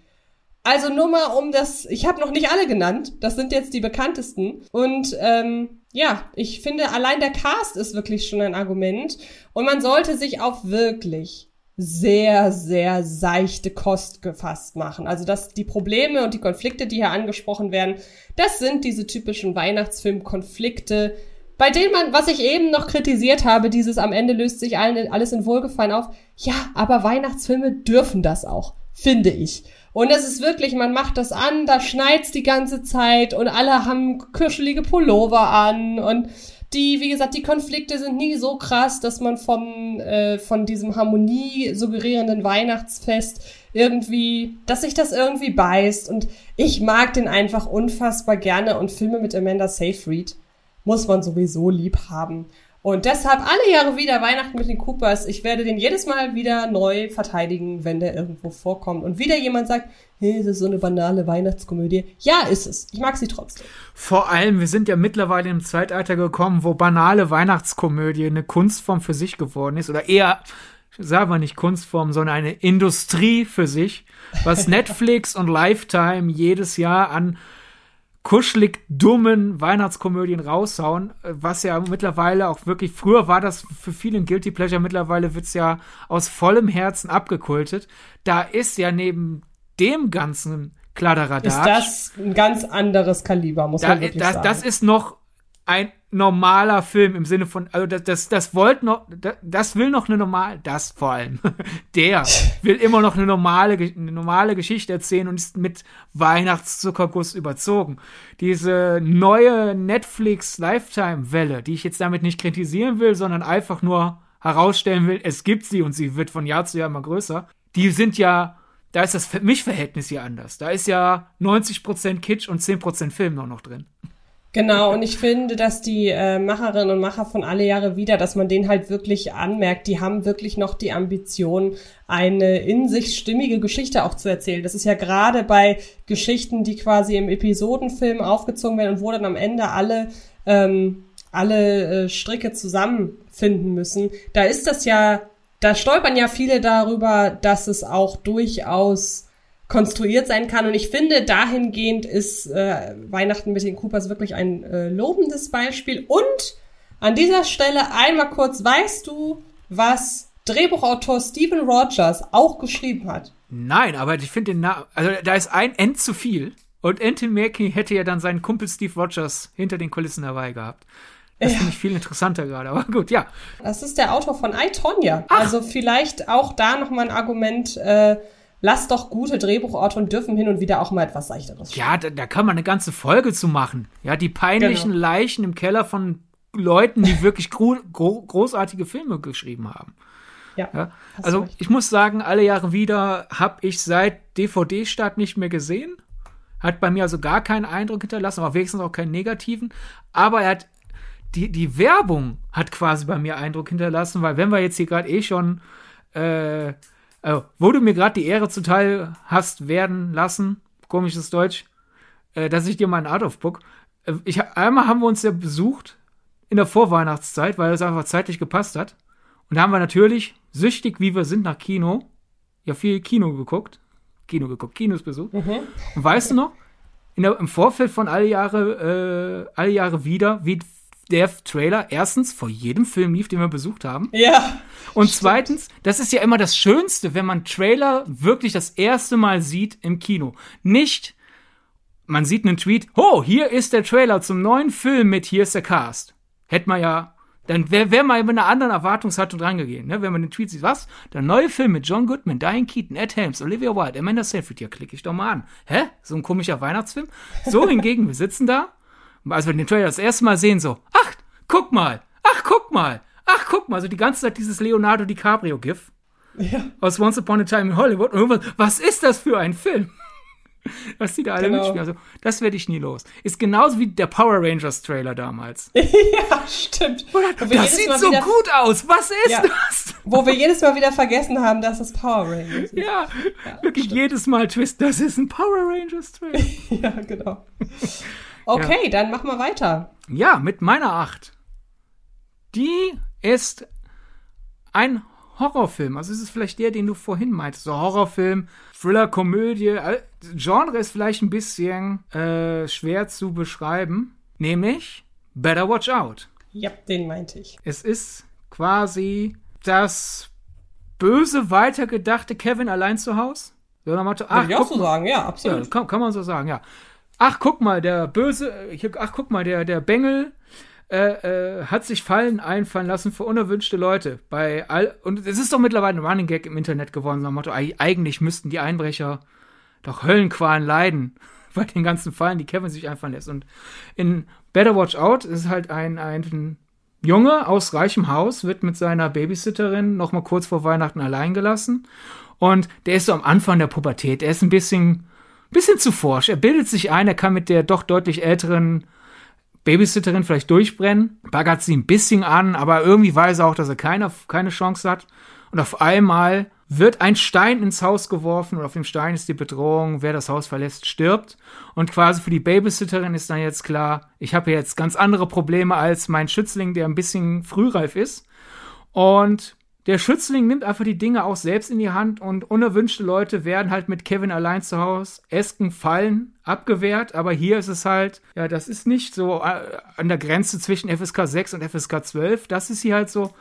Also nur mal um das, ich habe noch nicht alle genannt, das sind jetzt die bekanntesten. Und ähm, ja, ich finde, allein der Cast ist wirklich schon ein Argument. Und man sollte sich auch wirklich sehr, sehr seichte Kost gefasst machen. Also dass die Probleme und die Konflikte, die hier angesprochen werden, das sind diese typischen Weihnachtsfilm-Konflikte, bei denen man, was ich eben noch kritisiert habe, dieses am Ende löst sich alles in Wohlgefallen auf. Ja, aber Weihnachtsfilme dürfen das auch, finde ich. Und es ist wirklich, man macht das an, da schneit's die ganze Zeit und alle haben kuschelige Pullover an und die, wie gesagt, die Konflikte sind nie so krass, dass man vom, äh, von diesem Harmonie suggerierenden Weihnachtsfest irgendwie, dass sich das irgendwie beißt. Und ich mag den einfach unfassbar gerne und Filme mit Amanda Seyfried muss man sowieso lieb haben. Und deshalb alle Jahre wieder Weihnachten mit den Coopers. Ich werde den jedes Mal wieder neu verteidigen, wenn der irgendwo vorkommt. Und wieder jemand sagt, hey, das ist so eine banale Weihnachtskomödie. Ja, ist es. Ich mag sie trotzdem. Vor allem, wir sind ja mittlerweile im Zeitalter gekommen, wo banale Weihnachtskomödie eine Kunstform für sich geworden ist. Oder eher, sagen wir nicht Kunstform, sondern eine Industrie für sich. Was Netflix und Lifetime jedes Jahr an kuschelig dummen Weihnachtskomödien raushauen, was ja mittlerweile auch wirklich, früher war das für viele ein Guilty Pleasure, mittlerweile wird's ja aus vollem Herzen abgekultet. Da ist ja neben dem ganzen Kladderadatsch. Ist das ein ganz anderes Kaliber, muss da, man wirklich das, sagen. Das ist noch ein, normaler Film im Sinne von, also das, das, das wollte noch, das, das will noch eine normale, das vor allem, der will immer noch eine normale, eine normale Geschichte erzählen und ist mit Weihnachtszuckerguss überzogen. Diese neue Netflix Lifetime-Welle, die ich jetzt damit nicht kritisieren will, sondern einfach nur herausstellen will, es gibt sie und sie wird von Jahr zu Jahr immer größer, die sind ja da ist das Mischverhältnis hier anders. Da ist ja 90% Kitsch und 10% Film noch, noch drin. Genau, und ich finde, dass die äh, Macherinnen und Macher von alle Jahre wieder, dass man denen halt wirklich anmerkt, die haben wirklich noch die Ambition, eine in sich stimmige Geschichte auch zu erzählen. Das ist ja gerade bei Geschichten, die quasi im Episodenfilm aufgezogen werden und wo dann am Ende alle ähm, alle äh, Stricke zusammenfinden müssen. Da ist das ja, da stolpern ja viele darüber, dass es auch durchaus konstruiert sein kann. Und ich finde, dahingehend ist äh, Weihnachten mit den Coopers wirklich ein äh, lobendes Beispiel. Und an dieser Stelle einmal kurz, weißt du, was Drehbuchautor Steven Rogers auch geschrieben hat? Nein, aber ich finde den Namen, also da ist ein End zu viel. Und Anthony Mackie hätte ja dann seinen Kumpel Steve Rogers hinter den Kulissen dabei gehabt. Das ja. finde ich viel interessanter gerade, aber gut, ja. Das ist der Autor von I, Tonya. Also vielleicht auch da nochmal ein Argument, äh, Lass doch gute Drehbuchautoren dürfen hin und wieder auch mal etwas seichteres Ja, da, da, kann man eine ganze Folge zu machen. Ja, die peinlichen genau. Leichen im Keller von Leuten, die wirklich gro großartige Filme geschrieben haben. Ja. ja. Also ich muss sagen, alle Jahre wieder habe ich seit DVD-Start nicht mehr gesehen. Hat bei mir also gar keinen Eindruck hinterlassen, aber wenigstens auch keinen negativen. Aber er hat die, die Werbung hat quasi bei mir Eindruck hinterlassen, weil wenn wir jetzt hier gerade eh schon äh, also, wo du mir gerade die Ehre zuteil hast werden lassen, komisches Deutsch, äh, dass ich dir mal ein Art of Book. Äh, ich, einmal haben wir uns ja besucht in der Vorweihnachtszeit, weil es einfach zeitlich gepasst hat. Und da haben wir natürlich, süchtig wie wir sind nach Kino, ja viel Kino geguckt. Kino geguckt, Kinos besucht. Mhm. Und weißt du noch, der, im Vorfeld von alle Jahre, äh, alle Jahre wieder, wie der Trailer erstens vor jedem Film lief, den wir besucht haben. Ja. Und stimmt. zweitens, das ist ja immer das Schönste, wenn man Trailer wirklich das erste Mal sieht im Kino. Nicht, man sieht einen Tweet, oh, hier ist der Trailer zum neuen Film mit, hier ist der Cast. Hätte man ja, dann wäre wär mal mit einer anderen Erwartungshaltung rangegangen, ne? Wenn man den Tweet sieht, was? Der neue Film mit John Goodman, Diane Keaton, Ed Helms, Olivia Wilde, Amanda Seyfried, ja, klicke ich doch mal an. Hä? So ein komischer Weihnachtsfilm? So hingegen, wir sitzen da als wir den Trailer das erste Mal sehen, so, ach, guck mal, ach, guck mal, ach, guck mal, so die ganze Zeit dieses Leonardo DiCaprio-GIF. Ja. Aus Once Upon a Time in Hollywood. Und irgendwann, was ist das für ein Film? Was die da alle genau. mitspielen. Also, das werde ich nie los. Ist genauso wie der Power Rangers Trailer damals. ja, stimmt. Oder, das sieht so gut aus. Was ist ja, das? Wo wir jedes Mal wieder vergessen haben, dass es Power Rangers ist. Ja, ja wirklich stimmt. jedes Mal Twist. Das ist ein Power Rangers Trailer. ja, genau. Okay, ja. dann machen wir weiter. Ja, mit meiner Acht. Die ist ein Horrorfilm. Also es ist vielleicht der, den du vorhin meintest. So Horrorfilm, Thriller, Komödie. Genre ist vielleicht ein bisschen äh, schwer zu beschreiben. Nämlich Better Watch Out. Ja, den meinte ich. Es ist quasi das böse, weitergedachte Kevin allein zu Hause. So, Motto, ach, Würde ich auch so sagen, ja, absolut. Ja, kann, kann man so sagen, ja ach guck mal, der böse, ach guck mal, der, der Bengel äh, äh, hat sich Fallen einfallen lassen für unerwünschte Leute. Bei all, und es ist doch mittlerweile ein Running Gag im Internet geworden, so Motto, eigentlich müssten die Einbrecher doch Höllenqualen leiden bei den ganzen Fallen, die Kevin sich einfallen lässt. Und in Better Watch Out ist halt ein, ein Junge aus reichem Haus, wird mit seiner Babysitterin noch mal kurz vor Weihnachten allein gelassen. Und der ist so am Anfang der Pubertät. Er ist ein bisschen bisschen zu forsch. Er bildet sich ein, er kann mit der doch deutlich älteren Babysitterin vielleicht durchbrennen, baggert sie ein bisschen an, aber irgendwie weiß er auch, dass er keine, keine Chance hat. Und auf einmal wird ein Stein ins Haus geworfen und auf dem Stein ist die Bedrohung, wer das Haus verlässt, stirbt. Und quasi für die Babysitterin ist dann jetzt klar, ich habe jetzt ganz andere Probleme als mein Schützling, der ein bisschen frühreif ist. Und der Schützling nimmt einfach die Dinge auch selbst in die Hand und unerwünschte Leute werden halt mit Kevin allein zu Hause, Esken fallen, abgewehrt, aber hier ist es halt, ja, das ist nicht so äh, an der Grenze zwischen FSK 6 und FSK 12, das ist hier halt so,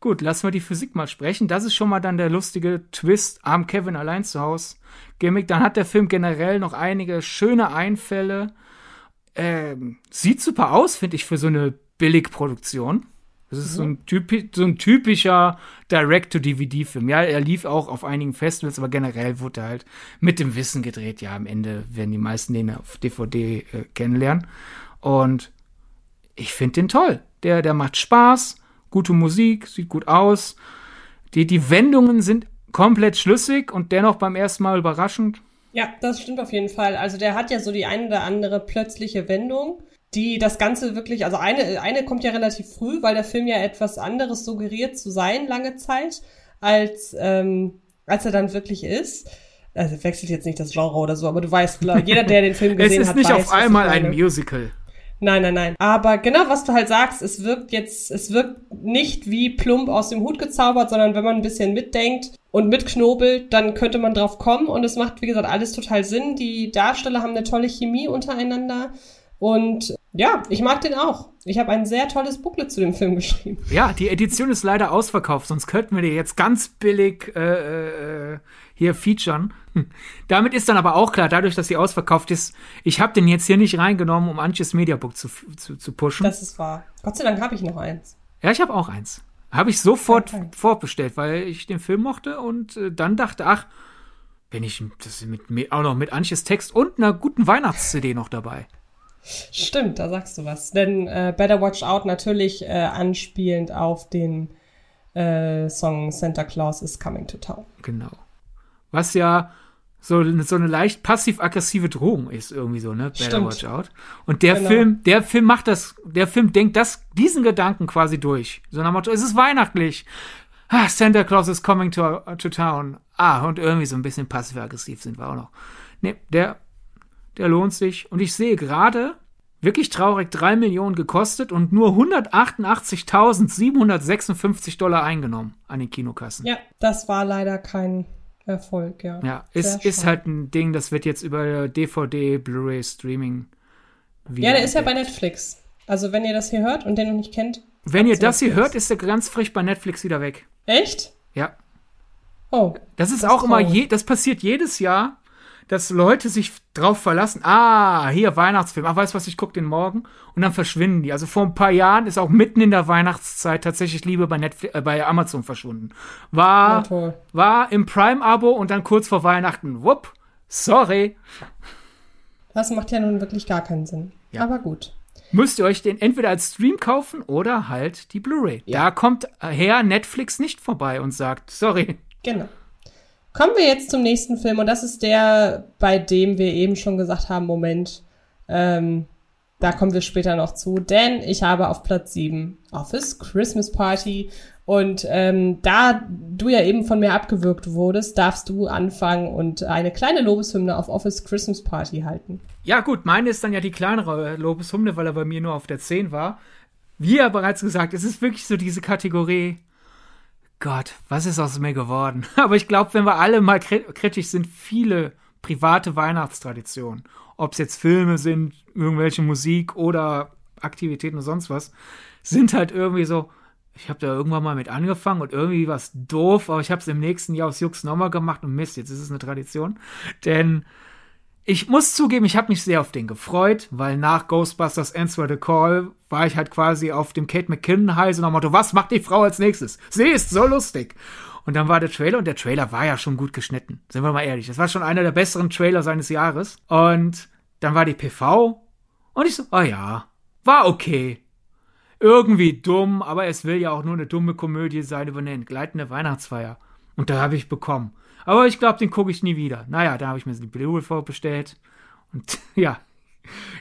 gut, lassen wir die Physik mal sprechen, das ist schon mal dann der lustige Twist am Kevin allein zu Hause Gimmick, dann hat der Film generell noch einige schöne Einfälle, ähm, sieht super aus, finde ich, für so eine Billigproduktion. Das ist mhm. so, ein typi so ein typischer Direct-to-DVD-Film. Ja, er lief auch auf einigen Festivals, aber generell wurde er halt mit dem Wissen gedreht. Ja, am Ende werden die meisten den auf DVD äh, kennenlernen. Und ich finde den toll. Der, der macht Spaß, gute Musik, sieht gut aus. Die, die Wendungen sind komplett schlüssig und dennoch beim ersten Mal überraschend. Ja, das stimmt auf jeden Fall. Also der hat ja so die ein oder andere plötzliche Wendung die das Ganze wirklich, also eine, eine kommt ja relativ früh, weil der Film ja etwas anderes suggeriert zu sein, lange Zeit, als, ähm, als er dann wirklich ist. Also wechselt jetzt nicht das Genre oder so, aber du weißt, jeder, der den Film gesehen hat, Es ist nicht weiß, auf einmal ein Musical. Nein, nein, nein. Aber genau, was du halt sagst, es wirkt jetzt, es wirkt nicht wie plump aus dem Hut gezaubert, sondern wenn man ein bisschen mitdenkt und mitknobelt, dann könnte man drauf kommen und es macht, wie gesagt, alles total Sinn. Die Darsteller haben eine tolle Chemie untereinander. Und ja, ich mag den auch. Ich habe ein sehr tolles Booklet zu dem Film geschrieben. Ja, die Edition ist leider ausverkauft, sonst könnten wir die jetzt ganz billig äh, äh, hier featuren. Hm. Damit ist dann aber auch klar, dadurch, dass sie ausverkauft ist, ich habe den jetzt hier nicht reingenommen, um Antjes Mediabook zu, zu, zu pushen. Das ist wahr. Gott sei Dank habe ich noch eins. Ja, ich habe auch eins. Habe ich sofort okay. vorbestellt, weil ich den Film mochte und äh, dann dachte, ach, wenn ich das mit, auch noch mit Antjes Text und einer guten Weihnachts-CD noch dabei. Stimmt, da sagst du was. Denn äh, Better Watch Out natürlich äh, anspielend auf den äh, Song Santa Claus is Coming to Town. Genau. Was ja so, so eine leicht passiv-aggressive Drohung ist irgendwie so, ne? Better Stimmt. Watch Out. Und der genau. Film, der Film macht das, der Film denkt das, diesen Gedanken quasi durch. So nach Motto, es ist weihnachtlich. Ah, Santa Claus is coming to, to town. Ah, und irgendwie so ein bisschen passiv-aggressiv sind wir auch noch. Ne, der der lohnt sich. Und ich sehe gerade, wirklich traurig, drei Millionen gekostet und nur 188.756 Dollar eingenommen an den Kinokassen. Ja, das war leider kein Erfolg, ja. Ja, ist, ist halt ein Ding, das wird jetzt über DVD, Blu-ray, Streaming. Ja, der ist ja bei Netflix. Also, wenn ihr das hier hört und den noch nicht kennt. Wenn ihr das hier hört, ist der ganz frisch bei Netflix wieder weg. Echt? Ja. Oh. Das ist das auch immer, je, das passiert jedes Jahr dass Leute sich drauf verlassen, ah, hier Weihnachtsfilm, ach, weißt du was, ich guck den morgen und dann verschwinden die. Also vor ein paar Jahren ist auch mitten in der Weihnachtszeit tatsächlich Liebe bei Netflix, äh, bei Amazon verschwunden. War, ja, war im Prime-Abo und dann kurz vor Weihnachten, wupp, sorry. Das macht ja nun wirklich gar keinen Sinn. Ja. Aber gut. Müsst ihr euch den entweder als Stream kaufen oder halt die Blu-ray. Ja. Da kommt her Netflix nicht vorbei und sagt, sorry. Genau. Kommen wir jetzt zum nächsten Film und das ist der, bei dem wir eben schon gesagt haben, Moment, ähm, da kommen wir später noch zu, denn ich habe auf Platz 7 Office Christmas Party und ähm, da du ja eben von mir abgewürgt wurdest, darfst du anfangen und eine kleine Lobeshymne auf Office Christmas Party halten. Ja gut, meine ist dann ja die kleinere Lobeshymne, weil er bei mir nur auf der 10 war. Wie ja bereits gesagt, es ist wirklich so diese Kategorie Gott, was ist aus mir geworden? Aber ich glaube, wenn wir alle mal kritisch sind, viele private Weihnachtstraditionen, ob es jetzt Filme sind, irgendwelche Musik oder Aktivitäten und sonst was, sind halt irgendwie so, ich habe da irgendwann mal mit angefangen und irgendwie war es doof, aber ich habe es im nächsten Jahr aus Jux nochmal gemacht und Mist, jetzt ist es eine Tradition. Denn ich muss zugeben, ich habe mich sehr auf den gefreut, weil nach Ghostbusters Answer the Call war ich halt quasi auf dem Kate McKinnon Hals und nach Motto, was macht die Frau als nächstes? Sie ist so lustig. Und dann war der Trailer und der Trailer war ja schon gut geschnitten. Sind wir mal ehrlich. Das war schon einer der besseren Trailer seines Jahres. Und dann war die PV und ich so, oh ja, war okay. Irgendwie dumm, aber es will ja auch nur eine dumme Komödie sein über eine entgleitende Weihnachtsfeier. Und da habe ich bekommen. Aber ich glaube, den gucke ich nie wieder. Naja, da habe ich mir die Blu-ray vorbestellt. Und ja,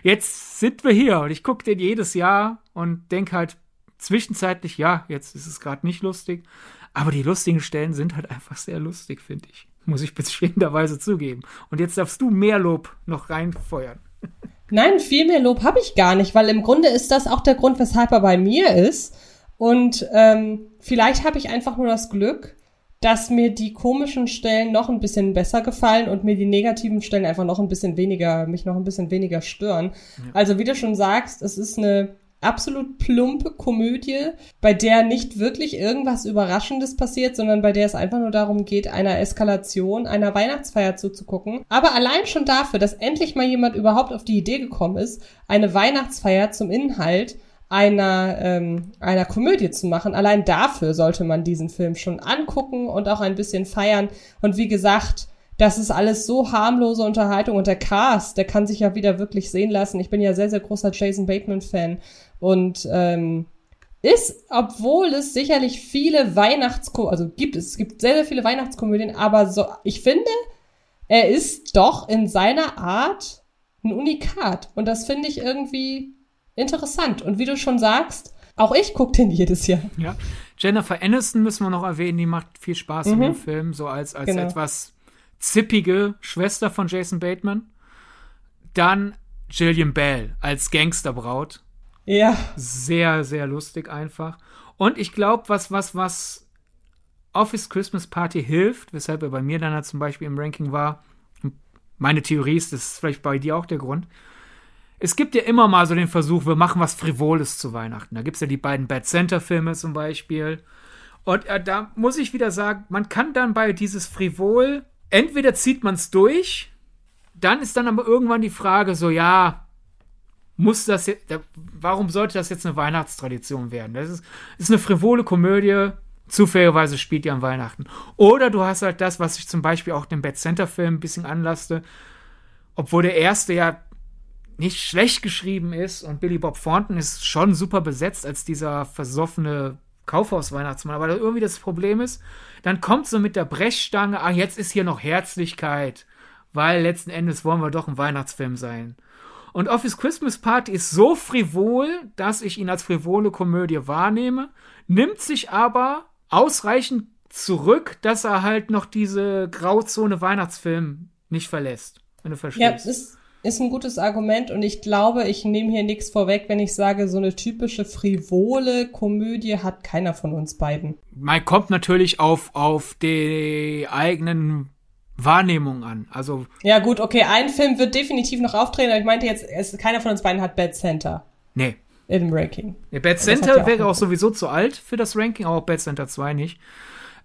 jetzt sind wir hier und ich gucke den jedes Jahr und denke halt zwischenzeitlich, ja, jetzt ist es gerade nicht lustig. Aber die lustigen Stellen sind halt einfach sehr lustig, finde ich. Muss ich beschwingenderweise zugeben. Und jetzt darfst du mehr Lob noch reinfeuern. Nein, viel mehr Lob habe ich gar nicht, weil im Grunde ist das auch der Grund, weshalb er bei mir ist. Und ähm, vielleicht habe ich einfach nur das Glück, dass mir die komischen Stellen noch ein bisschen besser gefallen und mir die negativen Stellen einfach noch ein bisschen weniger, mich noch ein bisschen weniger stören. Ja. Also wie du schon sagst, es ist eine absolut plumpe Komödie, bei der nicht wirklich irgendwas Überraschendes passiert, sondern bei der es einfach nur darum geht, einer Eskalation einer Weihnachtsfeier zuzugucken. Aber allein schon dafür, dass endlich mal jemand überhaupt auf die Idee gekommen ist, eine Weihnachtsfeier zum Inhalt einer, ähm, einer Komödie zu machen. Allein dafür sollte man diesen Film schon angucken und auch ein bisschen feiern. Und wie gesagt, das ist alles so harmlose Unterhaltung und der Cast, der kann sich ja wieder wirklich sehen lassen. Ich bin ja sehr, sehr großer Jason Bateman-Fan und ähm, ist, obwohl es sicherlich viele Weihnachtskomödien, also gibt es, es gibt sehr, sehr viele Weihnachtskomödien, aber so, ich finde, er ist doch in seiner Art ein Unikat. Und das finde ich irgendwie interessant. Und wie du schon sagst, auch ich gucke den jedes Jahr. Ja. Jennifer Aniston müssen wir noch erwähnen, die macht viel Spaß mhm. in dem Film, so als, als genau. etwas zippige Schwester von Jason Bateman. Dann Gillian Bell als Gangsterbraut. Ja. Sehr, sehr lustig einfach. Und ich glaube, was, was, was Office Christmas Party hilft, weshalb er bei mir dann halt zum Beispiel im Ranking war, meine Theorie ist, das ist vielleicht bei dir auch der Grund. Es gibt ja immer mal so den Versuch, wir machen was Frivoles zu Weihnachten. Da gibt es ja die beiden Bad Center-Filme zum Beispiel. Und äh, da muss ich wieder sagen, man kann dann bei dieses Frivol, entweder zieht man es durch, dann ist dann aber irgendwann die Frage so, ja, muss das jetzt, warum sollte das jetzt eine Weihnachtstradition werden? Das ist, ist eine frivole Komödie, zufälligerweise spielt die an Weihnachten. Oder du hast halt das, was ich zum Beispiel auch dem Bad Center Film ein bisschen anlasste, obwohl der erste ja nicht schlecht geschrieben ist und Billy Bob Thornton ist schon super besetzt als dieser versoffene Kaufhaus-Weihnachtsmann. Aber irgendwie das Problem ist, dann kommt so mit der Brechstange, ah, jetzt ist hier noch Herzlichkeit, weil letzten Endes wollen wir doch ein Weihnachtsfilm sein. Und Office Christmas Party ist so frivol, dass ich ihn als frivole Komödie wahrnehme, nimmt sich aber ausreichend zurück, dass er halt noch diese Grauzone Weihnachtsfilm nicht verlässt. Wenn du verstehst. Ja, ist, ist ein gutes Argument und ich glaube, ich nehme hier nichts vorweg, wenn ich sage, so eine typische frivole Komödie hat keiner von uns beiden. Man kommt natürlich auf, auf die eigenen Wahrnehmung an. Also ja gut, okay, ein Film wird definitiv noch auftreten, aber ich meinte jetzt, es, keiner von uns beiden hat Bad Center. Nee. Im Ranking. Ja, Bad Center ja wäre auch sowieso zu alt für das Ranking, aber auch Bad Center 2 nicht.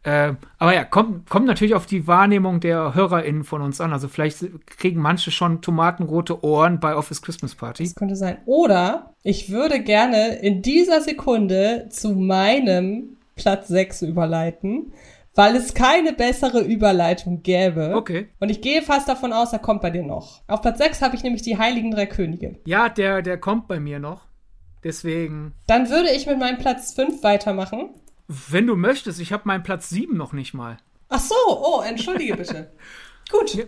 Äh, aber ja, kommt, kommt natürlich auf die Wahrnehmung der HörerInnen von uns an. Also vielleicht kriegen manche schon tomatenrote Ohren bei Office Christmas Party. Das könnte sein. Oder ich würde gerne in dieser Sekunde zu meinem Platz 6 überleiten, weil es keine bessere Überleitung gäbe. Okay. Und ich gehe fast davon aus, er kommt bei dir noch. Auf Platz 6 habe ich nämlich die Heiligen Drei Könige. Ja, der, der kommt bei mir noch. Deswegen. Dann würde ich mit meinem Platz 5 weitermachen. Wenn du möchtest, ich habe meinen Platz 7 noch nicht mal. Ach so, oh, entschuldige bitte. Gut. Ja,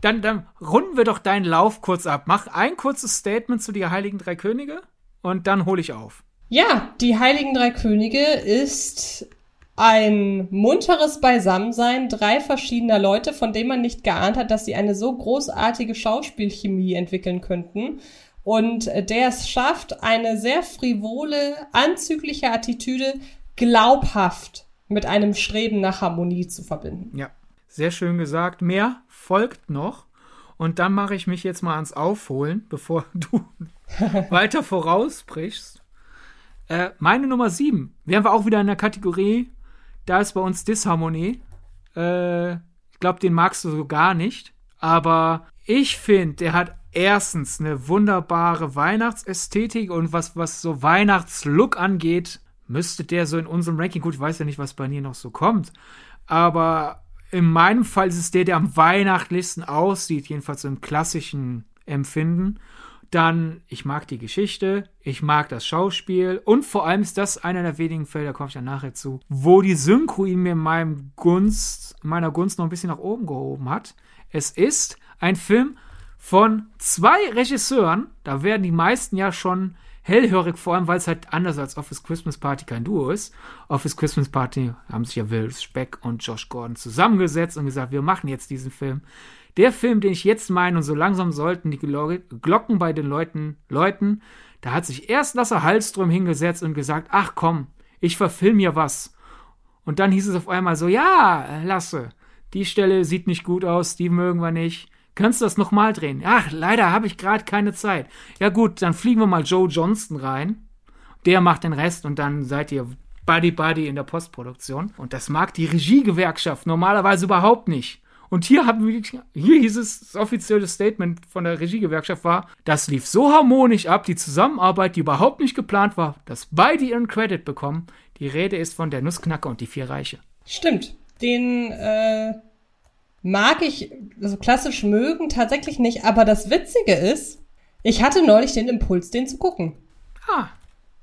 dann, dann runden wir doch deinen Lauf kurz ab. Mach ein kurzes Statement zu die Heiligen Drei Könige und dann hole ich auf. Ja, die Heiligen Drei Könige ist ein munteres Beisammensein drei verschiedener Leute, von denen man nicht geahnt hat, dass sie eine so großartige Schauspielchemie entwickeln könnten und der es schafft, eine sehr frivole, anzügliche Attitüde glaubhaft mit einem Streben nach Harmonie zu verbinden. Ja, sehr schön gesagt. Mehr folgt noch. Und dann mache ich mich jetzt mal ans Aufholen, bevor du weiter vorausbrichst. Äh, meine Nummer 7. Wären wir auch wieder in der Kategorie, da ist bei uns Disharmonie. Äh, ich glaube, den magst du so gar nicht. Aber ich finde, der hat erstens eine wunderbare Weihnachtsästhetik und was, was so Weihnachtslook angeht, müsste der so in unserem Ranking, gut, ich weiß ja nicht, was bei dir noch so kommt, aber in meinem Fall ist es der, der am weihnachtlichsten aussieht, jedenfalls so im klassischen Empfinden. Dann, ich mag die Geschichte, ich mag das Schauspiel und vor allem ist das einer der wenigen Fälle, da komme ich dann nachher zu, wo die Synchro ihn mir in meinem Gunst, meiner Gunst noch ein bisschen nach oben gehoben hat. Es ist ein Film von zwei Regisseuren, da werden die meisten ja schon hellhörig, vor allem, weil es halt anders als Office Christmas Party kein Duo ist. Office Christmas Party haben sich ja Will Speck und Josh Gordon zusammengesetzt und gesagt, wir machen jetzt diesen Film. Der Film, den ich jetzt meine, und so langsam sollten die Glocken bei den Leuten läuten, da hat sich erst Lasse Hallström hingesetzt und gesagt, ach komm, ich verfilm hier was. Und dann hieß es auf einmal so, ja, Lasse, die Stelle sieht nicht gut aus, die mögen wir nicht. Kannst du das nochmal drehen? Ach, leider habe ich gerade keine Zeit. Ja gut, dann fliegen wir mal Joe Johnston rein. Der macht den Rest und dann seid ihr Buddy Buddy in der Postproduktion. Und das mag die Regiegewerkschaft normalerweise überhaupt nicht. Und hier haben wir, hier hieß es, das offizielle Statement von der Regiegewerkschaft war, das lief so harmonisch ab, die Zusammenarbeit, die überhaupt nicht geplant war, dass beide ihren Credit bekommen. Die Rede ist von der Nussknacker und die vier Reiche. Stimmt. Den äh, mag ich, also klassisch mögen, tatsächlich nicht. Aber das Witzige ist, ich hatte neulich den Impuls, den zu gucken. Ah.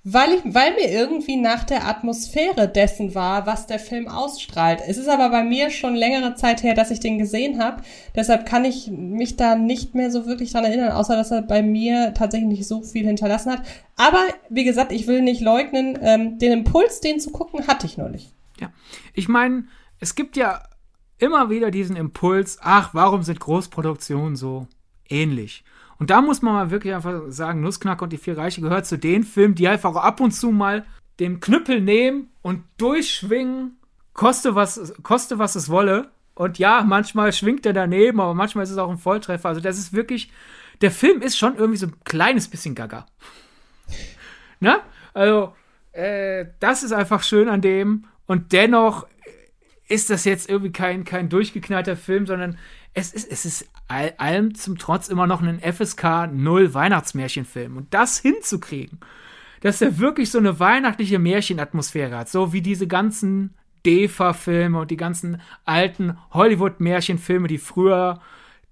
Weil, ich, weil mir irgendwie nach der Atmosphäre dessen war, was der Film ausstrahlt. Es ist aber bei mir schon längere Zeit her, dass ich den gesehen habe. Deshalb kann ich mich da nicht mehr so wirklich dran erinnern, außer dass er bei mir tatsächlich nicht so viel hinterlassen hat. Aber wie gesagt, ich will nicht leugnen, ähm, den Impuls, den zu gucken, hatte ich neulich. Ja, ich meine, es gibt ja immer wieder diesen Impuls, ach, warum sind Großproduktionen so ähnlich? Und da muss man mal wirklich einfach sagen, Nussknacker und die vier Reiche gehört zu den Filmen, die einfach ab und zu mal den Knüppel nehmen und durchschwingen, koste was, koste was es wolle. Und ja, manchmal schwingt er daneben, aber manchmal ist es auch ein Volltreffer. Also das ist wirklich, der Film ist schon irgendwie so ein kleines bisschen gaga. ne? Also, äh, das ist einfach schön an dem. Und dennoch ist das jetzt irgendwie kein, kein durchgeknallter Film, sondern es ist, es ist all, allem zum Trotz immer noch ein FSK 0 Weihnachtsmärchenfilm. Und das hinzukriegen, dass er wirklich so eine weihnachtliche Märchenatmosphäre hat, so wie diese ganzen DEFA-Filme und die ganzen alten Hollywood-Märchenfilme, die früher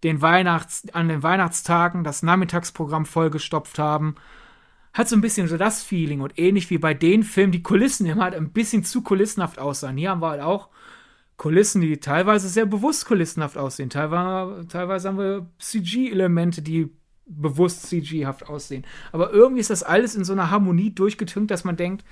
den Weihnachts-, an den Weihnachtstagen das Nachmittagsprogramm vollgestopft haben, hat so ein bisschen so das Feeling und ähnlich wie bei den Filmen, die Kulissen immer halt ein bisschen zu kulissenhaft aussahen. Hier haben wir halt auch Kulissen, die teilweise sehr bewusst kulissenhaft aussehen. Teilweise, teilweise haben wir CG-Elemente, die bewusst CG-haft aussehen. Aber irgendwie ist das alles in so einer Harmonie durchgetünkt, dass man denkt,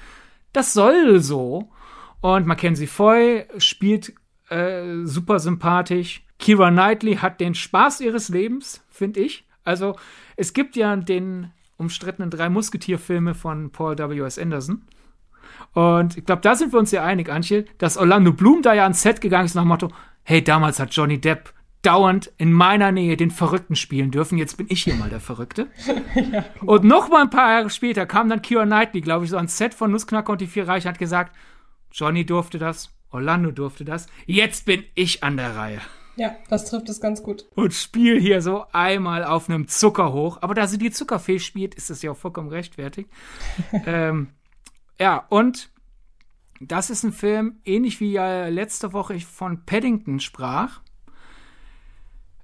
das soll so. Und Mackenzie Foy spielt äh, super sympathisch. Kira Knightley hat den Spaß ihres Lebens, finde ich. Also, es gibt ja den umstrittenen drei Musketierfilme von Paul W.S. Anderson. Und ich glaube, da sind wir uns ja einig, Antje, dass Orlando Bloom da ja ans Set gegangen ist nach dem Motto, hey, damals hat Johnny Depp dauernd in meiner Nähe den Verrückten spielen dürfen. Jetzt bin ich hier mal der Verrückte. ja, genau. Und noch mal ein paar Jahre später kam dann Keira Knightley, glaube ich, so ans Set von Nussknacker und die Vier Reiche hat gesagt, Johnny durfte das, Orlando durfte das, jetzt bin ich an der Reihe. Ja, das trifft es ganz gut. Und spiel hier so einmal auf einem Zucker hoch. Aber da sie die Zuckerfee spielt, ist das ja auch vollkommen rechtfertigt. ähm, ja, und das ist ein Film, ähnlich wie ja letzte Woche ich von Paddington sprach,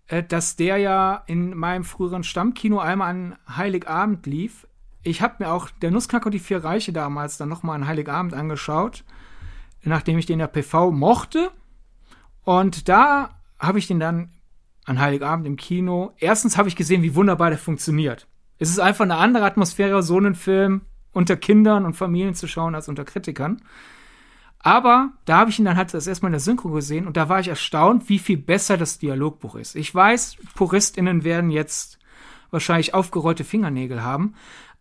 äh, dass der ja in meinem früheren Stammkino einmal an Heiligabend lief. Ich habe mir auch der Nussknacker und die vier Reiche damals dann nochmal an Heiligabend angeschaut, nachdem ich den ja PV mochte. Und da habe ich den dann an Heiligabend im Kino. Erstens habe ich gesehen, wie wunderbar der funktioniert. Es ist einfach eine andere Atmosphäre, so einen Film unter Kindern und Familien zu schauen als unter Kritikern. Aber da habe ich ihn dann halt das erstmal in der Synchro gesehen und da war ich erstaunt, wie viel besser das Dialogbuch ist. Ich weiß, PuristInnen werden jetzt wahrscheinlich aufgerollte Fingernägel haben,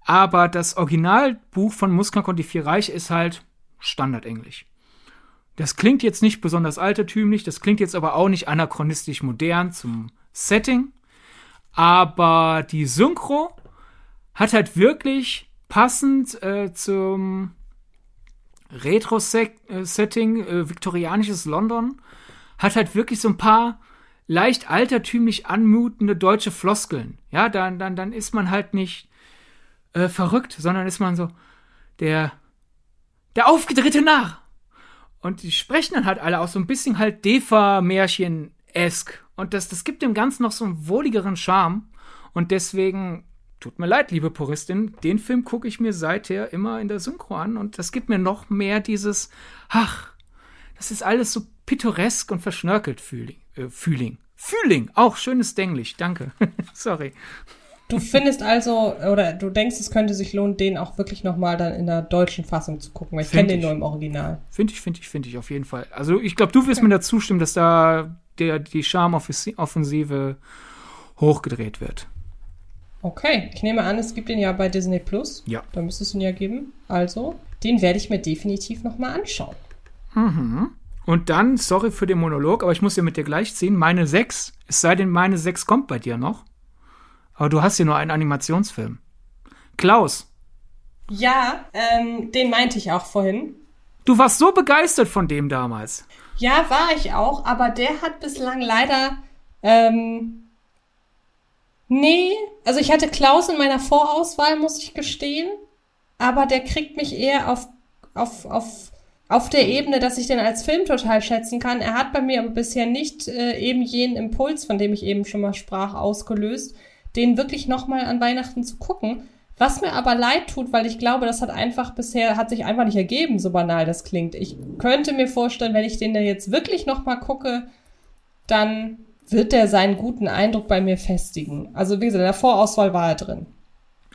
aber das Originalbuch von Muskak und die Vier Reiche ist halt Standardenglisch. Das klingt jetzt nicht besonders altertümlich, das klingt jetzt aber auch nicht anachronistisch modern zum Setting, aber die Synchro hat halt wirklich passend äh, zum Retro-Setting, äh, viktorianisches London, hat halt wirklich so ein paar leicht altertümlich anmutende deutsche Floskeln. Ja, dann, dann, dann ist man halt nicht äh, verrückt, sondern ist man so der, der aufgedrehte Narr. Und die sprechen dann halt alle auch so ein bisschen halt Defa-Märchen-esk. Und das, das gibt dem Ganzen noch so einen wohligeren Charme. Und deswegen tut mir leid, liebe Puristin, den Film gucke ich mir seither immer in der Synchro an und das gibt mir noch mehr dieses, ach, das ist alles so pittoresk und verschnörkelt Fühling. Äh, Fühling. Fühling, auch schönes Denglisch, danke. Sorry. Du findest also, oder du denkst, es könnte sich lohnen, den auch wirklich nochmal dann in der deutschen Fassung zu gucken, weil ich kenne den nur im Original. Finde ich, finde ich, finde ich auf jeden Fall. Also ich glaube, du wirst okay. mir dazu stimmen, dass da der, die Charmoffensive hochgedreht wird. Okay, ich nehme an, es gibt den ja bei Disney Plus. Ja. Da müsste es ihn ja geben. Also, den werde ich mir definitiv nochmal anschauen. Mhm. Und dann, sorry für den Monolog, aber ich muss ja mit dir gleich ziehen. Meine 6, es sei denn, meine 6 kommt bei dir noch. Aber du hast ja nur einen Animationsfilm. Klaus. Ja, ähm, den meinte ich auch vorhin. Du warst so begeistert von dem damals. Ja, war ich auch, aber der hat bislang leider. Ähm, nee, also ich hatte Klaus in meiner Vorauswahl, muss ich gestehen. Aber der kriegt mich eher auf, auf, auf, auf der Ebene, dass ich den als Film total schätzen kann. Er hat bei mir aber bisher nicht äh, eben jenen Impuls, von dem ich eben schon mal sprach, ausgelöst, den wirklich nochmal an Weihnachten zu gucken. Was mir aber leid tut, weil ich glaube, das hat einfach bisher, hat sich einfach nicht ergeben, so banal das klingt. Ich könnte mir vorstellen, wenn ich den da jetzt wirklich nochmal gucke, dann wird der seinen guten Eindruck bei mir festigen. Also wie gesagt, in der Vorauswahl war er drin.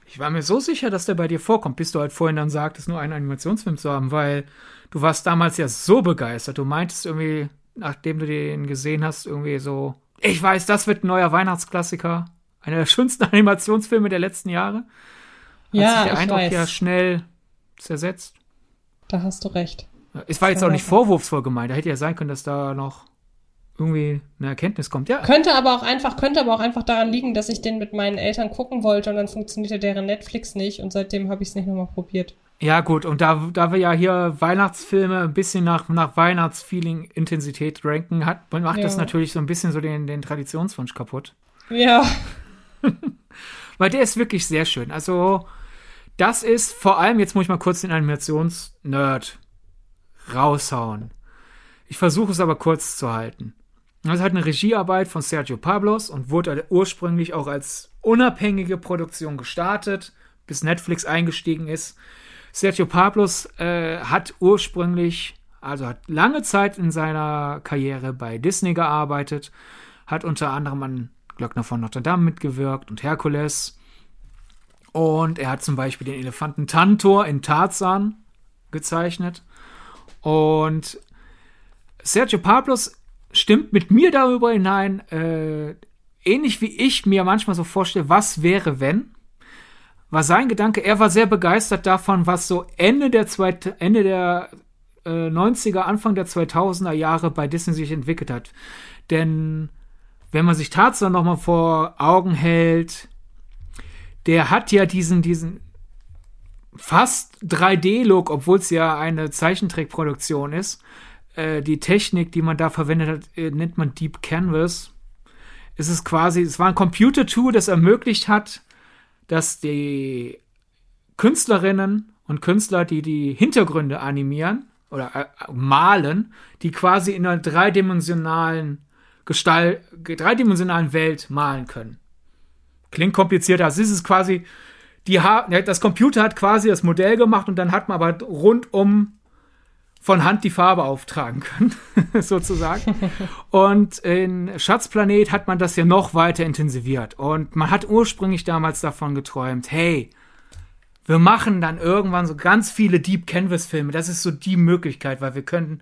Ich war mir so sicher, dass der bei dir vorkommt, bis du halt vorhin dann sagtest, nur einen Animationsfilm zu haben, weil du warst damals ja so begeistert. Du meintest irgendwie, nachdem du den gesehen hast, irgendwie so, ich weiß, das wird ein neuer Weihnachtsklassiker. Einer der schönsten Animationsfilme der letzten Jahre. Hat ja, sich der Eindruck weiß. ja schnell zersetzt. Da hast du recht. Es war jetzt auch nicht vorwurfsvoll gemeint. Da hätte ja sein können, dass da noch irgendwie eine Erkenntnis kommt. Ja. Könnte aber auch einfach, könnte aber auch einfach daran liegen, dass ich den mit meinen Eltern gucken wollte und dann funktionierte deren Netflix nicht und seitdem habe ich es nicht nochmal probiert. Ja, gut, und da, da wir ja hier Weihnachtsfilme ein bisschen nach, nach Weihnachtsfeeling, Intensität ranken, hat, macht ja. das natürlich so ein bisschen so den, den Traditionswunsch kaputt. Ja. Weil der ist wirklich sehr schön. Also, das ist vor allem, jetzt muss ich mal kurz den Animations-Nerd raushauen. Ich versuche es aber kurz zu halten. Das ist halt eine Regiearbeit von Sergio Pablos und wurde ursprünglich auch als unabhängige Produktion gestartet, bis Netflix eingestiegen ist. Sergio Pablos äh, hat ursprünglich, also hat lange Zeit in seiner Karriere bei Disney gearbeitet, hat unter anderem an Glöckner von Notre Dame mitgewirkt und Herkules. Und er hat zum Beispiel den Elefanten Tantor in Tarzan gezeichnet. Und Sergio Pablos stimmt mit mir darüber hinein, äh, ähnlich wie ich mir manchmal so vorstelle, was wäre, wenn? War sein Gedanke, er war sehr begeistert davon, was so Ende der, Zweit Ende der äh, 90er, Anfang der 2000er Jahre bei Disney sich entwickelt hat. Denn wenn man sich Tarzan nochmal vor Augen hält, der hat ja diesen, diesen fast 3D-Look, obwohl es ja eine Zeichentrickproduktion ist. Äh, die Technik, die man da verwendet hat, äh, nennt man Deep Canvas. Es ist quasi, es war ein Computer-Tool, das ermöglicht hat, dass die Künstlerinnen und Künstler, die die Hintergründe animieren oder äh, malen, die quasi in einer dreidimensionalen Gestalt, dreidimensionalen Welt malen können. Klingt komplizierter. Also es ist quasi, die das Computer hat quasi das Modell gemacht und dann hat man aber rundum von Hand die Farbe auftragen können, sozusagen. Und in Schatzplanet hat man das ja noch weiter intensiviert. Und man hat ursprünglich damals davon geträumt, hey, wir machen dann irgendwann so ganz viele Deep Canvas Filme. Das ist so die Möglichkeit, weil wir können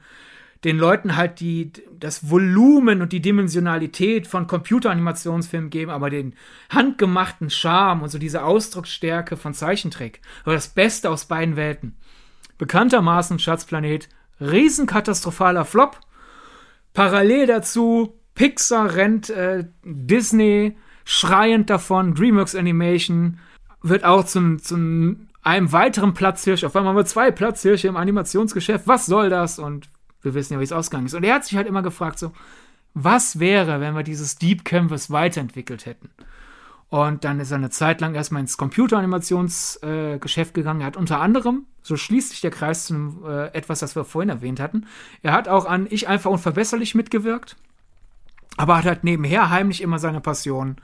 den Leuten halt die, das Volumen und die Dimensionalität von Computeranimationsfilmen geben, aber den handgemachten Charme und so diese Ausdrucksstärke von Zeichentrick. Das Beste aus beiden Welten. Bekanntermaßen Schatzplanet, riesenkatastrophaler Flop. Parallel dazu, Pixar rennt äh, Disney schreiend davon, DreamWorks Animation wird auch zum, zum einem weiteren Platzhirsch. Auf einmal haben wir zwei Platzhirsche im Animationsgeschäft. Was soll das? Und wir wissen ja, wie es ausgegangen ist. Und er hat sich halt immer gefragt, so, was wäre, wenn wir dieses Deep Canvas weiterentwickelt hätten? Und dann ist er eine Zeit lang erstmal ins Computeranimationsgeschäft äh, gegangen. Er hat unter anderem, so schließt sich der Kreis zu äh, etwas, das wir vorhin erwähnt hatten, er hat auch an Ich einfach unverbesserlich mitgewirkt, aber hat halt nebenher heimlich immer seiner Passion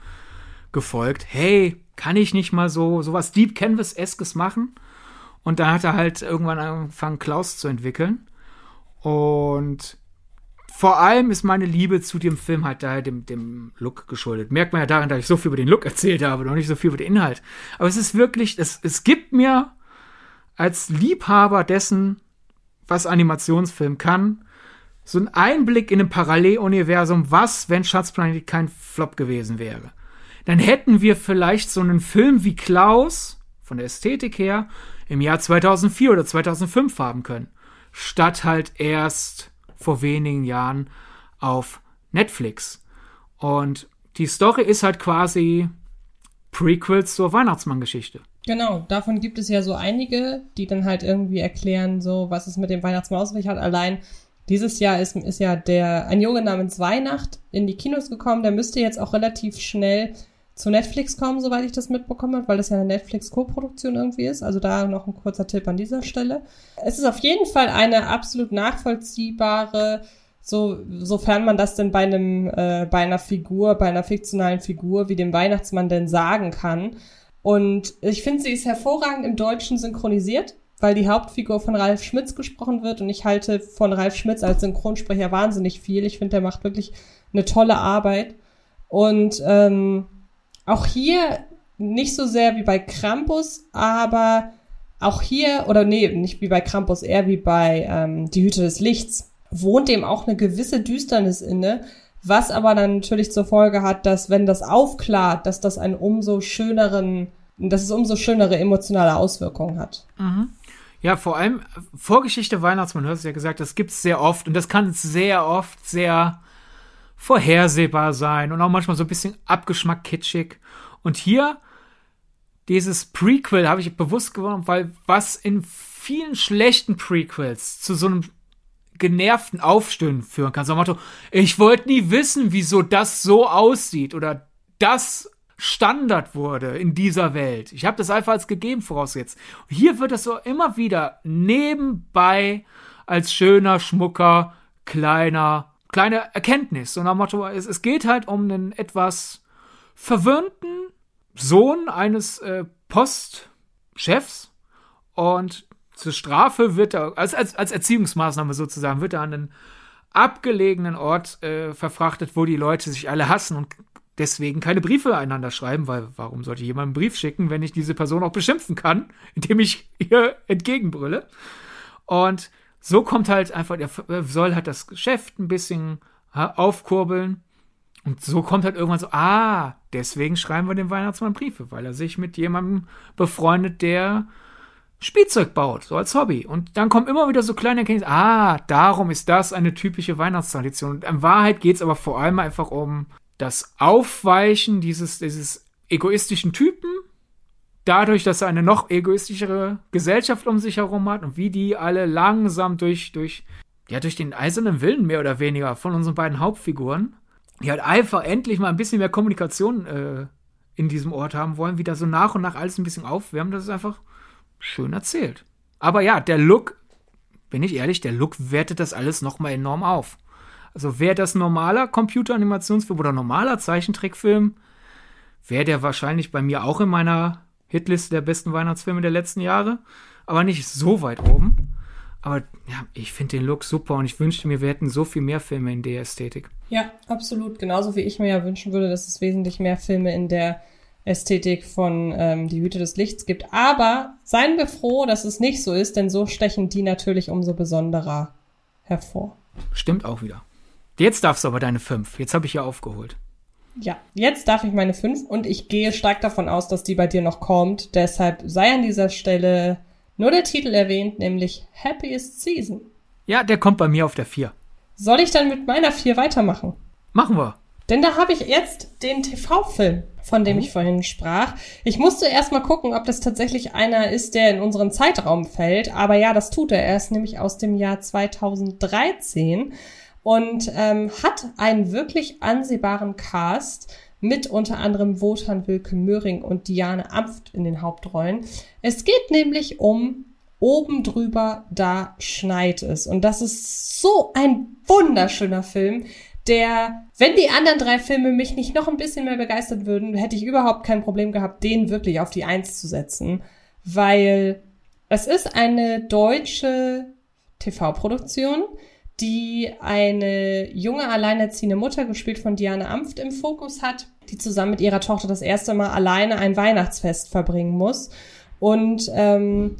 gefolgt. Hey, kann ich nicht mal so sowas Deep Canvas-eskes machen? Und dann hat er halt irgendwann angefangen, Klaus zu entwickeln. Und vor allem ist meine Liebe zu dem Film halt daher dem, dem Look geschuldet. Merkt man ja daran, dass ich so viel über den Look erzählt habe, noch nicht so viel über den Inhalt. Aber es ist wirklich, es, es gibt mir als Liebhaber dessen, was Animationsfilm kann, so einen Einblick in ein Paralleluniversum, was, wenn Schatzplanet kein Flop gewesen wäre. Dann hätten wir vielleicht so einen Film wie Klaus, von der Ästhetik her, im Jahr 2004 oder 2005 haben können. Statt halt erst vor wenigen Jahren auf Netflix. Und die Story ist halt quasi Prequels zur Weihnachtsmann-Geschichte. Genau, davon gibt es ja so einige, die dann halt irgendwie erklären, so, was es mit dem Weihnachtsmann aus sich hat. Allein Dieses Jahr ist, ist ja der, ein Junge namens Weihnacht in die Kinos gekommen. Der müsste jetzt auch relativ schnell zu Netflix kommen, soweit ich das mitbekommen habe, weil das ja eine Netflix-Co-Produktion irgendwie ist. Also da noch ein kurzer Tipp an dieser Stelle. Es ist auf jeden Fall eine absolut nachvollziehbare, so, sofern man das denn bei einem, äh, bei einer Figur, bei einer fiktionalen Figur wie dem Weihnachtsmann denn sagen kann. Und ich finde, sie ist hervorragend im Deutschen synchronisiert weil die Hauptfigur von Ralf Schmitz gesprochen wird und ich halte von Ralf Schmitz als Synchronsprecher wahnsinnig viel. Ich finde, der macht wirklich eine tolle Arbeit. Und ähm, auch hier nicht so sehr wie bei Krampus, aber auch hier, oder nee, nicht wie bei Krampus, eher wie bei ähm, Die Hüte des Lichts, wohnt dem auch eine gewisse Düsternis inne, was aber dann natürlich zur Folge hat, dass wenn das aufklart, dass das einen umso schöneren, dass es umso schönere emotionale Auswirkungen hat. Mhm. Ja, vor allem Vorgeschichte Weihnachtsmann, du hast ja gesagt, das gibt's sehr oft und das kann sehr oft sehr vorhersehbar sein und auch manchmal so ein bisschen abgeschmack kitschig. Und hier dieses Prequel habe ich bewusst gewonnen, weil was in vielen schlechten Prequels zu so einem genervten Aufstöhnen führen kann. So ein Motto, ich wollte nie wissen, wieso das so aussieht oder das Standard wurde in dieser Welt. Ich habe das einfach als gegeben vorausgesetzt. Hier wird das so immer wieder nebenbei als schöner, schmucker, kleiner, kleine Erkenntnis. Und nach Motto, es, es geht halt um einen etwas verwöhnten Sohn eines äh, Postchefs und zur Strafe wird er, als, als, als Erziehungsmaßnahme sozusagen, wird er an einen abgelegenen Ort äh, verfrachtet, wo die Leute sich alle hassen und deswegen keine Briefe einander schreiben, weil warum sollte ich jemanden einen Brief schicken, wenn ich diese Person auch beschimpfen kann, indem ich ihr entgegenbrülle? Und so kommt halt einfach, er soll halt das Geschäft ein bisschen aufkurbeln. Und so kommt halt irgendwann so, ah, deswegen schreiben wir dem Weihnachtsmann Briefe, weil er sich mit jemandem befreundet, der Spielzeug baut, so als Hobby. Und dann kommen immer wieder so kleine Erkenntnisse, ah, darum ist das eine typische Weihnachtstradition. Und in Wahrheit geht es aber vor allem einfach um das Aufweichen dieses, dieses egoistischen Typen, dadurch, dass er eine noch egoistischere Gesellschaft um sich herum hat und wie die alle langsam durch, durch, ja, durch den eisernen Willen mehr oder weniger von unseren beiden Hauptfiguren, die halt einfach endlich mal ein bisschen mehr Kommunikation äh, in diesem Ort haben wollen, wie da so nach und nach alles ein bisschen aufwärmen, das ist einfach schön erzählt. Aber ja, der Look, bin ich ehrlich, der Look wertet das alles nochmal enorm auf. Also wäre das normaler Computeranimationsfilm oder normaler Zeichentrickfilm, wäre der wahrscheinlich bei mir auch in meiner Hitliste der besten Weihnachtsfilme der letzten Jahre, aber nicht so weit oben. Aber ja, ich finde den Look super und ich wünschte mir, wir hätten so viel mehr Filme in der Ästhetik. Ja, absolut. Genauso wie ich mir ja wünschen würde, dass es wesentlich mehr Filme in der Ästhetik von ähm, Die Hüte des Lichts gibt. Aber seien wir froh, dass es nicht so ist, denn so stechen die natürlich umso besonderer hervor. Stimmt auch wieder. Jetzt darfst du aber deine fünf. Jetzt habe ich ja aufgeholt. Ja, jetzt darf ich meine fünf und ich gehe stark davon aus, dass die bei dir noch kommt. Deshalb sei an dieser Stelle nur der Titel erwähnt, nämlich Happiest Season. Ja, der kommt bei mir auf der vier. Soll ich dann mit meiner vier weitermachen? Machen wir. Denn da habe ich jetzt den TV-Film, von dem oh. ich vorhin sprach. Ich musste erst mal gucken, ob das tatsächlich einer ist, der in unseren Zeitraum fällt. Aber ja, das tut er. Er ist nämlich aus dem Jahr 2013 und ähm, hat einen wirklich ansehbaren Cast mit unter anderem Wotan Wilke Möhring und Diane Amft in den Hauptrollen. Es geht nämlich um Oben drüber, da schneit es. Und das ist so ein wunderschöner Film, der, wenn die anderen drei Filme mich nicht noch ein bisschen mehr begeistert würden, hätte ich überhaupt kein Problem gehabt, den wirklich auf die Eins zu setzen. Weil es ist eine deutsche TV-Produktion, die eine junge alleinerziehende Mutter, gespielt von Diane Amft, im Fokus hat, die zusammen mit ihrer Tochter das erste Mal alleine ein Weihnachtsfest verbringen muss. Und ähm,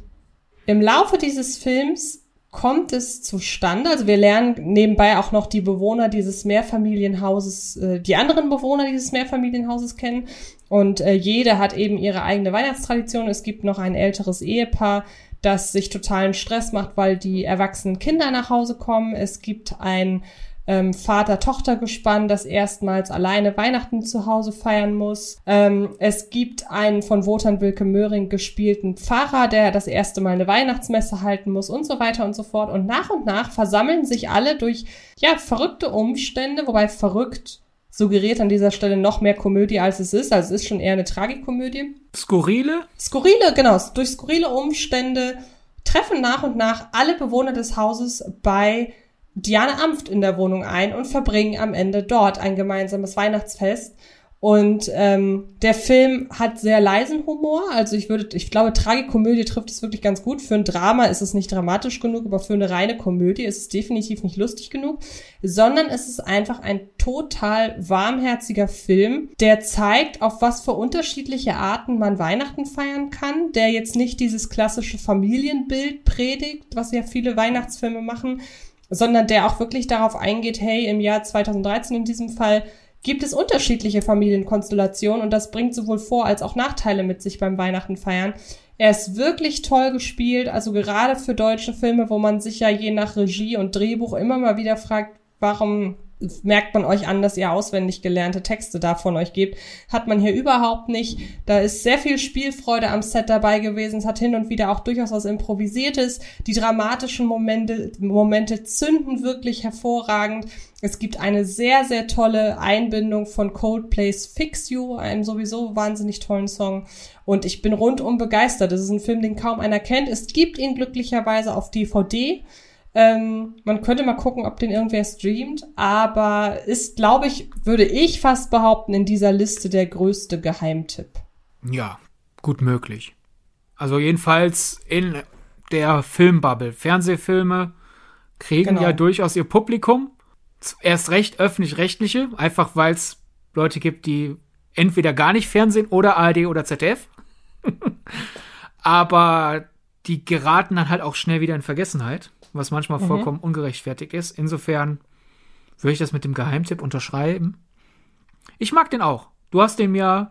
im Laufe dieses Films kommt es zustande. Also wir lernen nebenbei auch noch die Bewohner dieses Mehrfamilienhauses, äh, die anderen Bewohner dieses Mehrfamilienhauses kennen. Und äh, jede hat eben ihre eigene Weihnachtstradition. Es gibt noch ein älteres Ehepaar, das sich totalen Stress macht, weil die erwachsenen Kinder nach Hause kommen. Es gibt ein ähm, Vater-Tochter-Gespann, das erstmals alleine Weihnachten zu Hause feiern muss. Ähm, es gibt einen von Wotan Wilke Möhring gespielten Pfarrer, der das erste Mal eine Weihnachtsmesse halten muss und so weiter und so fort. Und nach und nach versammeln sich alle durch, ja, verrückte Umstände, wobei verrückt suggeriert an dieser Stelle noch mehr Komödie, als es ist. Also es ist schon eher eine Tragikomödie. Skurrile? Skurrile, genau. Durch skurrile Umstände treffen nach und nach alle Bewohner des Hauses bei Diane Amft in der Wohnung ein und verbringen am Ende dort ein gemeinsames Weihnachtsfest. Und ähm, der Film hat sehr leisen Humor. Also ich würde, ich glaube, Tragikomödie trifft es wirklich ganz gut. Für ein Drama ist es nicht dramatisch genug, aber für eine reine Komödie ist es definitiv nicht lustig genug, sondern es ist einfach ein total warmherziger Film, der zeigt, auf was für unterschiedliche Arten man Weihnachten feiern kann, der jetzt nicht dieses klassische Familienbild predigt, was ja viele Weihnachtsfilme machen, sondern der auch wirklich darauf eingeht, hey, im Jahr 2013 in diesem Fall gibt es unterschiedliche Familienkonstellationen und das bringt sowohl Vor- als auch Nachteile mit sich beim Weihnachten feiern. Er ist wirklich toll gespielt, also gerade für deutsche Filme, wo man sich ja je nach Regie und Drehbuch immer mal wieder fragt, warum merkt man euch an, dass ihr auswendig gelernte Texte da von euch gebt. Hat man hier überhaupt nicht. Da ist sehr viel Spielfreude am Set dabei gewesen. Es hat hin und wieder auch durchaus was Improvisiertes. Die dramatischen Momente, Momente zünden wirklich hervorragend. Es gibt eine sehr, sehr tolle Einbindung von Coldplays Fix You, einem sowieso wahnsinnig tollen Song. Und ich bin rundum begeistert. Das ist ein Film, den kaum einer kennt. Es gibt ihn glücklicherweise auf DVD. Ähm, man könnte mal gucken, ob den irgendwer streamt, aber ist, glaube ich, würde ich fast behaupten, in dieser Liste der größte Geheimtipp. Ja, gut möglich. Also jedenfalls in der Filmbubble. Fernsehfilme kriegen genau. ja durchaus ihr Publikum. Erst recht öffentlich-rechtliche, einfach weil es Leute gibt, die entweder gar nicht Fernsehen oder ARD oder ZDF. Aber die geraten dann halt auch schnell wieder in Vergessenheit was manchmal mhm. vollkommen ungerechtfertigt ist. Insofern würde ich das mit dem Geheimtipp unterschreiben. Ich mag den auch. Du hast den mir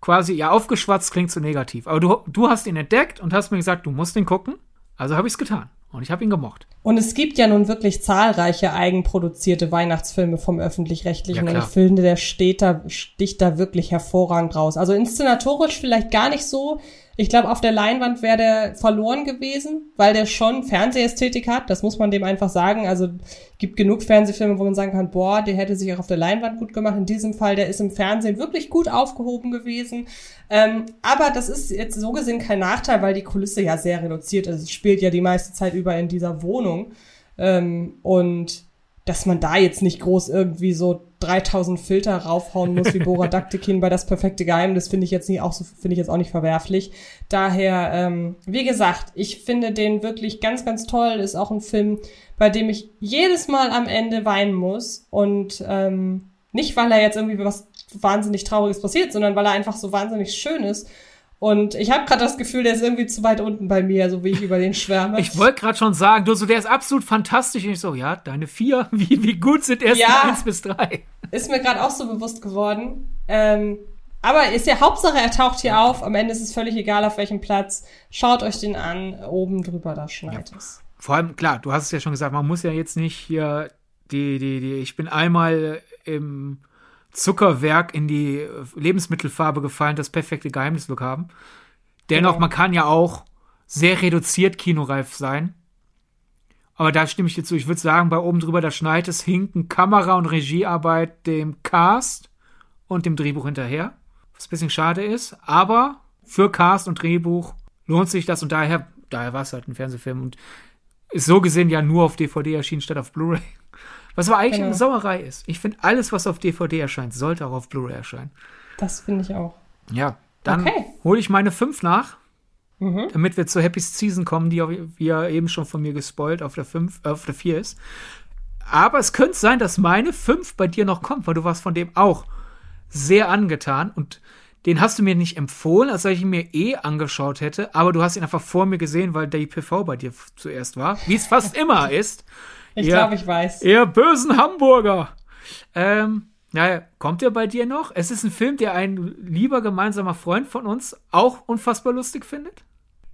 quasi, ja, aufgeschwatzt klingt so negativ, aber du, du hast ihn entdeckt und hast mir gesagt, du musst den gucken. Also habe ich es getan. Und ich habe ihn gemocht. Und es gibt ja nun wirklich zahlreiche eigenproduzierte Weihnachtsfilme vom öffentlich-rechtlichen. Ja, und ich finde, der steht da, sticht da wirklich hervorragend raus. Also inszenatorisch vielleicht gar nicht so. Ich glaube, auf der Leinwand wäre der verloren gewesen, weil der schon Fernsehästhetik hat. Das muss man dem einfach sagen. Also gibt genug Fernsehfilme, wo man sagen kann, boah, der hätte sich auch auf der Leinwand gut gemacht. In diesem Fall, der ist im Fernsehen wirklich gut aufgehoben gewesen. Ähm, aber das ist jetzt so gesehen kein Nachteil, weil die Kulisse ja sehr reduziert ist. Es spielt ja die meiste Zeit über in dieser Wohnung. Ähm, und dass man da jetzt nicht groß irgendwie so 3000 Filter raufhauen muss wie Bora Daktikin bei das perfekte Geheimnis finde ich jetzt nicht auch so finde ich jetzt auch nicht verwerflich. Daher ähm, wie gesagt, ich finde den wirklich ganz ganz toll, ist auch ein Film, bei dem ich jedes Mal am Ende weinen muss. Und ähm, nicht weil er jetzt irgendwie was wahnsinnig trauriges passiert, sondern weil er einfach so wahnsinnig schön ist und ich habe gerade das Gefühl, der ist irgendwie zu weit unten bei mir, so wie ich über den schwärme. Ich wollte gerade schon sagen, du so, der ist absolut fantastisch. Und ich so, ja, deine vier, wie, wie gut sind erst ja, eins bis drei? Ist mir gerade auch so bewusst geworden. Ähm, aber ist ja Hauptsache, er taucht hier auf. Am Ende ist es völlig egal, auf welchem Platz. Schaut euch den an. Oben drüber, da schneit ja. es. Vor allem, klar, du hast es ja schon gesagt, man muss ja jetzt nicht hier die, die, die, ich bin einmal im Zuckerwerk in die Lebensmittelfarbe gefallen, das perfekte Geheimnislook haben. Dennoch, genau. man kann ja auch sehr reduziert kinoreif sein. Aber da stimme ich dir zu. Ich würde sagen, bei oben drüber, da schneit es, hinken Kamera- und Regiearbeit dem Cast und dem Drehbuch hinterher. Was ein bisschen schade ist. Aber für Cast und Drehbuch lohnt sich das und daher, daher war es halt ein Fernsehfilm und ist so gesehen ja nur auf DVD erschienen statt auf Blu-ray. Was aber eigentlich genau. eine Sauerei ist. Ich finde, alles, was auf DVD erscheint, sollte auch auf Blu-ray erscheinen. Das finde ich auch. Ja, dann okay. hole ich meine fünf nach, mhm. damit wir zur Happy Season kommen, die ja eben schon von mir gespoilt auf der fünf, äh, auf der vier ist. Aber es könnte sein, dass meine fünf bei dir noch kommt, weil du warst von dem auch sehr angetan und den hast du mir nicht empfohlen, als ich ihn mir eh angeschaut hätte, aber du hast ihn einfach vor mir gesehen, weil der PV bei dir zuerst war, wie es fast immer ist. Ich glaube, ich weiß. Ihr bösen Hamburger. Ähm, naja, kommt der bei dir noch? Es ist ein Film, der ein lieber gemeinsamer Freund von uns auch unfassbar lustig findet.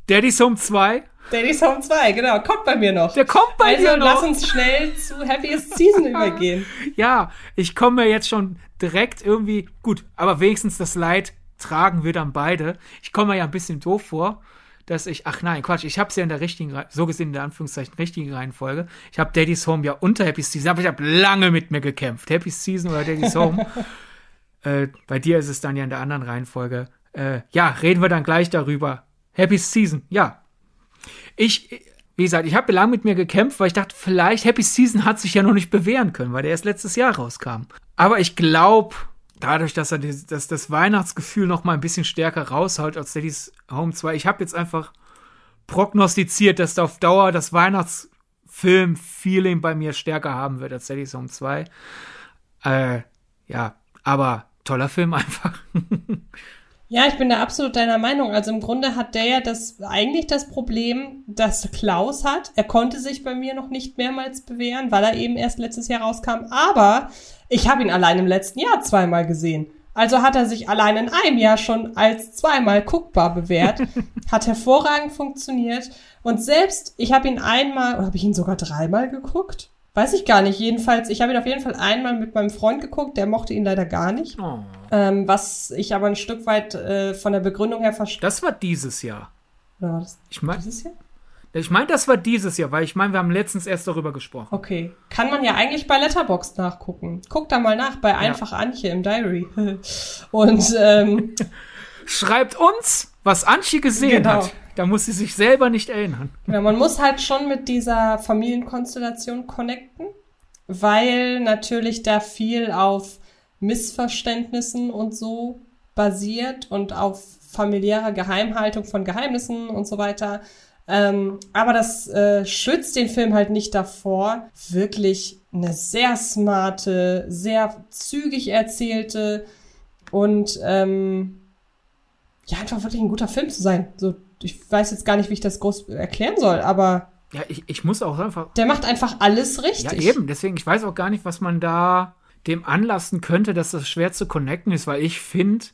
Daddy's Home 2. Daddy's Home 2, genau, kommt bei mir noch. Der kommt bei also, dir noch. lass uns schnell zu Happiest Season übergehen. Ja, ich komme mir jetzt schon direkt irgendwie, gut, aber wenigstens das Leid tragen wir dann beide. Ich komme mir ja ein bisschen doof vor, dass ich, ach nein, Quatsch, ich habe es ja in der richtigen, so gesehen in der Anführungszeichen richtigen Reihenfolge. Ich habe Daddy's Home ja unter Happy Season, aber ich habe lange mit mir gekämpft. Happy Season oder Daddy's Home. äh, bei dir ist es dann ja in der anderen Reihenfolge. Äh, ja, reden wir dann gleich darüber. Happy Season, ja. Ich, wie gesagt, ich habe lange mit mir gekämpft, weil ich dachte, vielleicht Happy Season hat sich ja noch nicht bewähren können, weil der erst letztes Jahr rauskam. Aber ich glaube, dadurch, dass er die, dass das Weihnachtsgefühl noch mal ein bisschen stärker raushaut als Daddy's Home 2, ich habe jetzt einfach prognostiziert, dass da auf Dauer das Weihnachtsfilm-Feeling bei mir stärker haben wird als Daddy's Home 2. Äh, ja, aber toller Film einfach. Ja, ich bin da absolut deiner Meinung. Also im Grunde hat der ja das eigentlich das Problem, das Klaus hat. Er konnte sich bei mir noch nicht mehrmals bewähren, weil er eben erst letztes Jahr rauskam. Aber ich habe ihn allein im letzten Jahr zweimal gesehen. Also hat er sich allein in einem Jahr schon als zweimal guckbar bewährt. hat hervorragend funktioniert. Und selbst, ich habe ihn einmal, oder habe ich ihn sogar dreimal geguckt? Weiß ich gar nicht. Jedenfalls, ich habe ihn auf jeden Fall einmal mit meinem Freund geguckt. Der mochte ihn leider gar nicht. Oh, Ähm, was ich aber ein Stück weit äh, von der Begründung her verstehe. das war dieses Jahr. Oder war das Ich meine, dieses Jahr? ich mein, das war dieses Jahr, weil ich meine, wir haben letztens erst darüber gesprochen. Okay. Kann man ja eigentlich bei Letterboxd nachgucken. Guck da mal nach bei Einfach Antje im Diary. Und ähm, Schreibt uns, was Antje gesehen Genau. hat. Da muss sie sich selber nicht erinnern. ja, man muss halt schon mit dieser Familienkonstellation connecten, weil natürlich da viel auf Missverständnissen und so basiert und auf familiärer Geheimhaltung von Geheimnissen und so weiter. Ähm, aber das äh, schützt den Film halt nicht davor, wirklich eine sehr smarte, sehr zügig erzählte und ähm, ja, einfach wirklich ein guter Film zu sein. So, ich weiß jetzt gar nicht, wie ich das groß erklären soll, aber Ja, ich, ich muss auch einfach. der macht einfach alles Ja, richtig. eben. Deswegen, ich weiß auch gar nicht, was man da dem anlassen könnte, dass das schwer zu connecten ist, weil ich finde,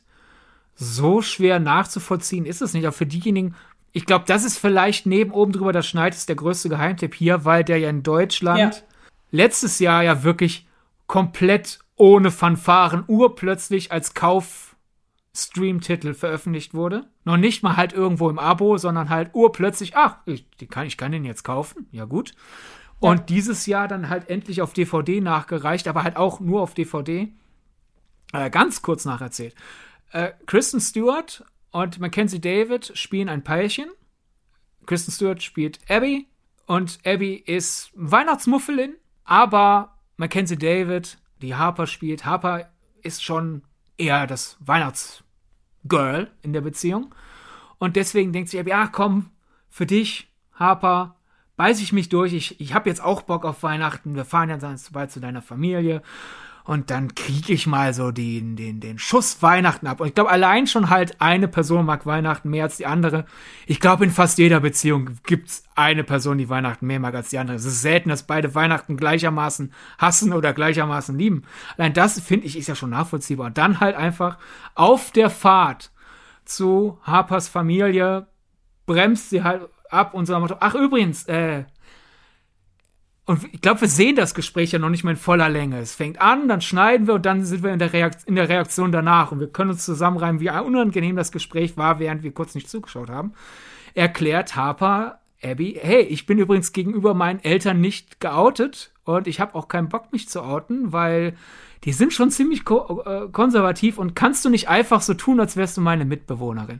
so schwer nachzuvollziehen ist es nicht. Auch für diejenigen, ich glaube, das ist vielleicht neben oben drüber das Schneid ist der größte Geheimtipp hier, weil der ja in Deutschland Ja. letztes Jahr ja wirklich komplett ohne Fanfaren urplötzlich als Kauf-Stream-Titel veröffentlicht wurde. Noch nicht mal halt irgendwo im Abo, sondern halt urplötzlich, ach, ich, kann, ich kann den jetzt kaufen, ja gut. Und dieses Jahr dann halt endlich auf DVD nachgereicht, aber halt auch nur auf DVD. Äh, ganz kurz nacherzählt. Äh, Kristen Stewart und Mackenzie David spielen ein Pärchen. Kristen Stewart spielt Abby und Abby ist Weihnachtsmuffelin, aber Mackenzie David, die Harper spielt, Harper ist schon eher das Weihnachtsgirl in der Beziehung. Und deswegen denkt sie, ja komm, für dich, Harper, beiß ich mich durch. Ich, ich habe jetzt auch Bock auf Weihnachten. Wir fahren dann bald zu deiner Familie. Und dann kriege ich mal so den, den, den Schuss Weihnachten ab. Und ich glaube, allein schon halt eine Person mag Weihnachten mehr als die andere. Ich glaube, in fast jeder Beziehung gibt's eine Person, die Weihnachten mehr mag als die andere. Es ist selten, dass beide Weihnachten gleichermaßen hassen oder gleichermaßen lieben. Allein das, finde ich, ist ja schon nachvollziehbar. Und dann halt einfach auf der Fahrt zu Harpers Familie bremst sie halt ab und Motto, ach übrigens, äh, und ich glaube, wir sehen das Gespräch ja noch nicht mal in voller Länge. Es fängt an, dann schneiden wir und dann sind wir in der, in der Reaktion danach. Und wir können uns zusammenreimen, wie unangenehm das Gespräch war, während wir kurz nicht zugeschaut haben. Erklärt Harper Abby, hey, ich bin übrigens gegenüber meinen Eltern nicht geoutet und ich habe auch keinen Bock, mich zu outen, weil die sind schon ziemlich ko äh, konservativ und kannst du nicht einfach so tun, als wärst du meine Mitbewohnerin.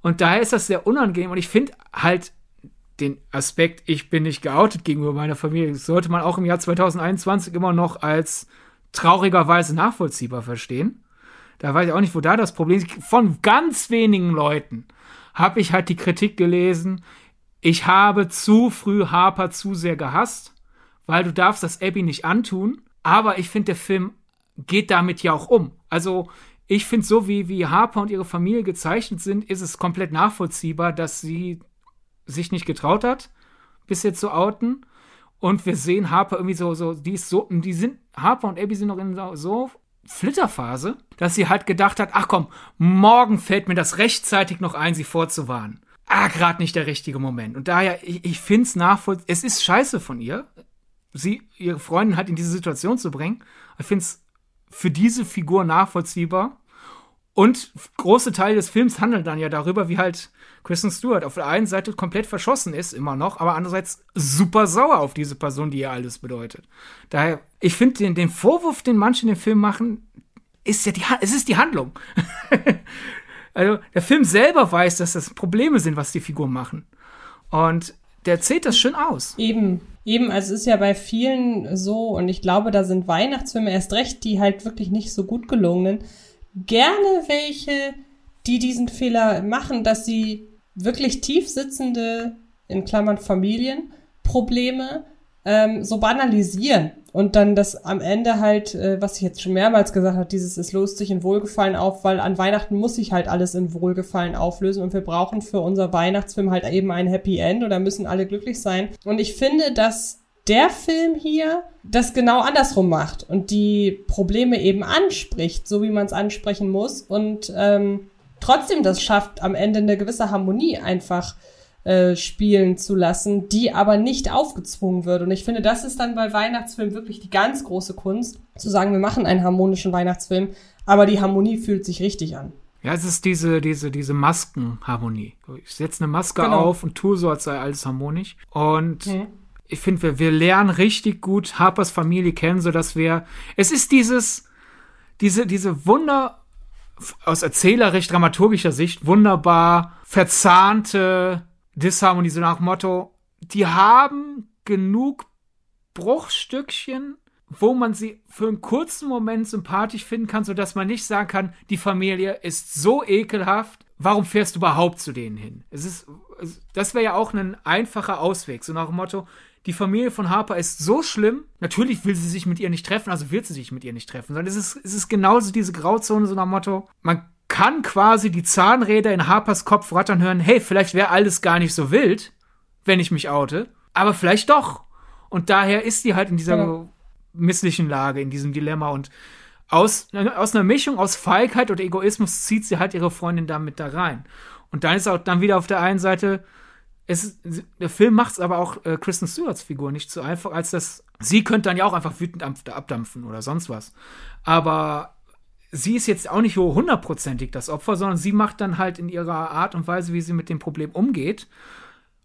Und daher ist das sehr unangenehm und ich finde halt den Aspekt, ich bin nicht geoutet gegenüber meiner Familie, sollte man auch im Jahr 2021 immer noch als traurigerweise nachvollziehbar verstehen. Da weiß ich auch nicht, wo da das Problem ist. Von ganz wenigen Leuten habe ich halt die Kritik gelesen, ich habe zu früh Harper zu sehr gehasst, weil du darfst das Abby nicht antun. Aber ich finde, der Film geht damit ja auch um. Also ich finde, so wie, wie Harper und ihre Familie gezeichnet sind, ist es komplett nachvollziehbar, dass sie sich nicht getraut hat, bis jetzt zu outen. Und wir sehen Harper irgendwie so, so, die ist so, die sind, Harper und Abby sind noch in so, Flitterphase, dass sie halt gedacht hat, ach komm, morgen fällt mir das rechtzeitig noch ein, sie vorzuwarnen. ah, gerade nicht der richtige Moment. Und daher, ich, ich finde es nachvollziehbar. Es ist scheiße von ihr, sie, ihre Freundin halt in diese Situation zu bringen. Ich finde es für diese Figur nachvollziehbar. Und große Teile des Films handeln dann ja darüber, wie halt Kristen Stewart auf der einen Seite komplett verschossen ist, immer noch, aber andererseits super sauer auf diese Person, die ihr alles bedeutet. Daher, ich finde den, den Vorwurf, den manche in dem Film machen, ist ja die, es ist die Handlung. also, der Film selber weiß, dass das Probleme sind, was die Figuren machen. Und der zählt das schön aus. Eben, eben, also es ist ja bei vielen so, und ich glaube, da sind Weihnachtsfilme erst recht, die halt wirklich nicht so gut gelungenen, gerne welche, die diesen Fehler machen, dass sie wirklich tief sitzende, in Klammern Familienprobleme, ähm, so banalisieren und dann das am Ende halt, äh, was ich jetzt schon mehrmals gesagt habe, dieses es löst sich in Wohlgefallen auf, weil an Weihnachten muss sich halt alles in Wohlgefallen auflösen und wir brauchen für unser Weihnachtsfilm halt eben ein Happy End oder müssen alle glücklich sein. Und ich finde, dass der Film hier das genau andersrum macht und die Probleme eben anspricht, so wie man es ansprechen muss und ähm, trotzdem das schafft, am Ende eine gewisse Harmonie einfach äh, spielen zu lassen, die aber nicht aufgezwungen wird. Und ich finde, das ist dann bei Weihnachtsfilmen wirklich die ganz große Kunst, zu sagen, wir machen einen harmonischen Weihnachtsfilm, aber die Harmonie fühlt sich richtig an. Ja, es ist diese, diese, diese Maskenharmonie. Ich setze eine Maske genau. auf und tue so, als sei alles harmonisch. Und mhm ich finde, wir, wir lernen richtig gut Harpers Familie kennen, so dass wir, es ist dieses, diese, diese Wunder, aus erzählerisch, dramaturgischer Sicht, wunderbar verzahnte Disharmonie, so nach Motto, die haben genug Bruchstückchen, wo man sie für einen kurzen Moment sympathisch finden kann, so dass man nicht sagen kann, die Familie ist so ekelhaft, warum fährst du überhaupt zu denen hin? Es ist, das wäre ja auch ein einfacher Ausweg, so nach dem Motto, die Familie von Harper ist so schlimm. Natürlich will sie sich mit ihr nicht treffen, also wird sie sich mit ihr nicht treffen, sondern es ist, es ist genauso diese Grauzone, so nach Motto, man kann quasi die Zahnräder in Harpers Kopf rattern hören, hey, vielleicht wäre alles gar nicht so wild, wenn ich mich oute, aber vielleicht doch. Und daher ist sie halt in dieser ja. misslichen Lage, in diesem Dilemma und aus, aus einer Mischung aus Feigheit und Egoismus zieht sie halt ihre Freundin damit da rein. Und dann ist auch dann wieder auf der einen Seite es, der Film macht es aber auch äh, Kristen Stewarts Figur nicht so einfach, als dass sie könnte dann ja auch einfach wütend abdampfen oder sonst was. Aber sie ist jetzt auch nicht so hundertprozentig das Opfer, sondern sie macht dann halt in ihrer Art und Weise, wie sie mit dem Problem umgeht,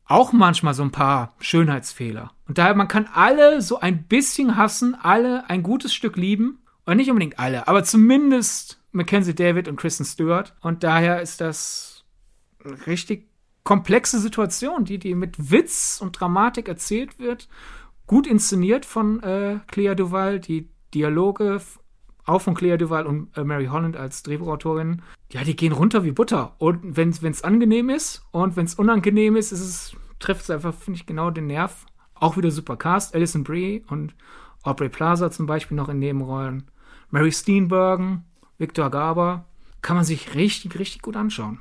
auch manchmal so ein paar Schönheitsfehler. Und daher, man kann alle so ein bisschen hassen, alle ein gutes Stück lieben. Oder nicht unbedingt alle, aber zumindest Mackenzie David und Kristen Stewart. Und daher ist das richtig komplexe Situation, die, die mit Witz und Dramatik erzählt wird, gut inszeniert von äh, Clea Duval, die Dialoge auch von Clea Duval und äh, Mary Holland als Drehbuchautorin, ja, die gehen runter wie Butter. Und wenn es angenehm ist und wenn es unangenehm ist, trifft es einfach, finde ich, genau den Nerv. Auch wieder super Cast, Alison Brie und Aubrey Plaza zum Beispiel noch in Nebenrollen. Mary Steenburgen, Victor Garber, kann man sich richtig, richtig gut anschauen.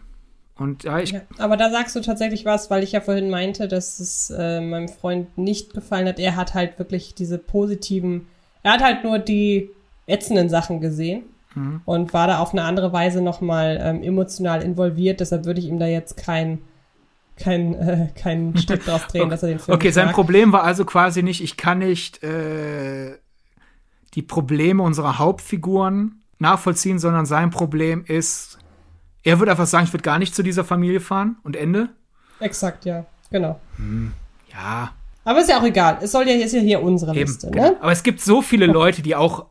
Und ja, ich. Ja, aber da sagst du tatsächlich was, weil ich ja vorhin meinte, dass es äh, meinem Freund nicht gefallen hat. Er hat halt wirklich diese positiven, er hat halt nur die ätzenden Sachen gesehen mhm. und war da auf eine andere Weise nochmal ähm, emotional involviert. Deshalb würde ich ihm da jetzt kein kein, äh, kein Stück drauf drehen, okay. dass er den Film Okay, sein mag. Problem war also quasi nicht, ich kann nicht äh, die Probleme unserer Hauptfiguren nachvollziehen, sondern sein Problem ist, er würde einfach sagen, ich würde gar nicht zu dieser Familie fahren und Ende. Exakt, ja. Genau. Hm, ja. Aber ist ja auch egal. Es soll ja, ist ja hier unsere Eben, Liste, genau. ne? Aber es gibt so viele Leute, die auch,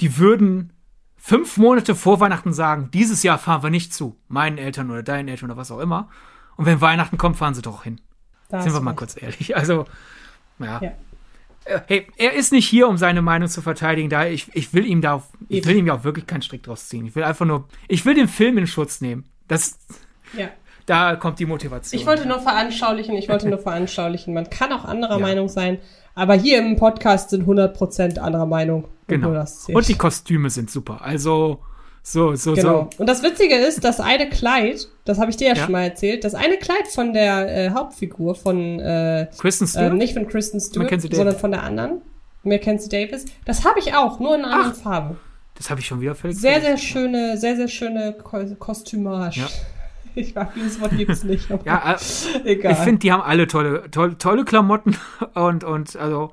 die würden fünf Monate vor Weihnachten sagen, dieses Jahr fahren wir nicht zu meinen Eltern oder deinen Eltern oder was auch immer. Und wenn Weihnachten kommt, fahren sie doch hin. Da Sind wir mal kurz ehrlich. Also, ja. ja. Äh, hey, er ist nicht hier, um seine Meinung zu verteidigen. Da ich, ich will ihm da, ich will ihm ja auch wirklich keinen Strick draus ziehen. Ich will einfach nur, ich will den Film in Schutz nehmen. Das, ja. da kommt die Motivation. Ich wollte nur veranschaulichen, ich wollte nur veranschaulichen. Man kann auch anderer ja. Meinung sein, aber hier im Podcast sind 100% anderer Meinung. Genau. Und die Kostüme sind super. Also, so, so, genau. so. Und das Witzige ist, das eine Kleid, das habe ich dir ja, ja, schon mal erzählt, das eine Kleid von der äh, Hauptfigur von äh, Kristen Stewart, äh, nicht von Kristen Stewart, sondern von der anderen, Mackenzie Davis, das habe ich auch, nur in einer anderen Farbe. Das habe ich schon wieder völlig Sehr, sehr schöne, sehr, sehr schöne Ko Kostümage. Ja. ich weiß, dieses Wort gibt's nicht. ja, äh, egal. Ich finde, die haben alle tolle, tolle, tolle Klamotten und, und also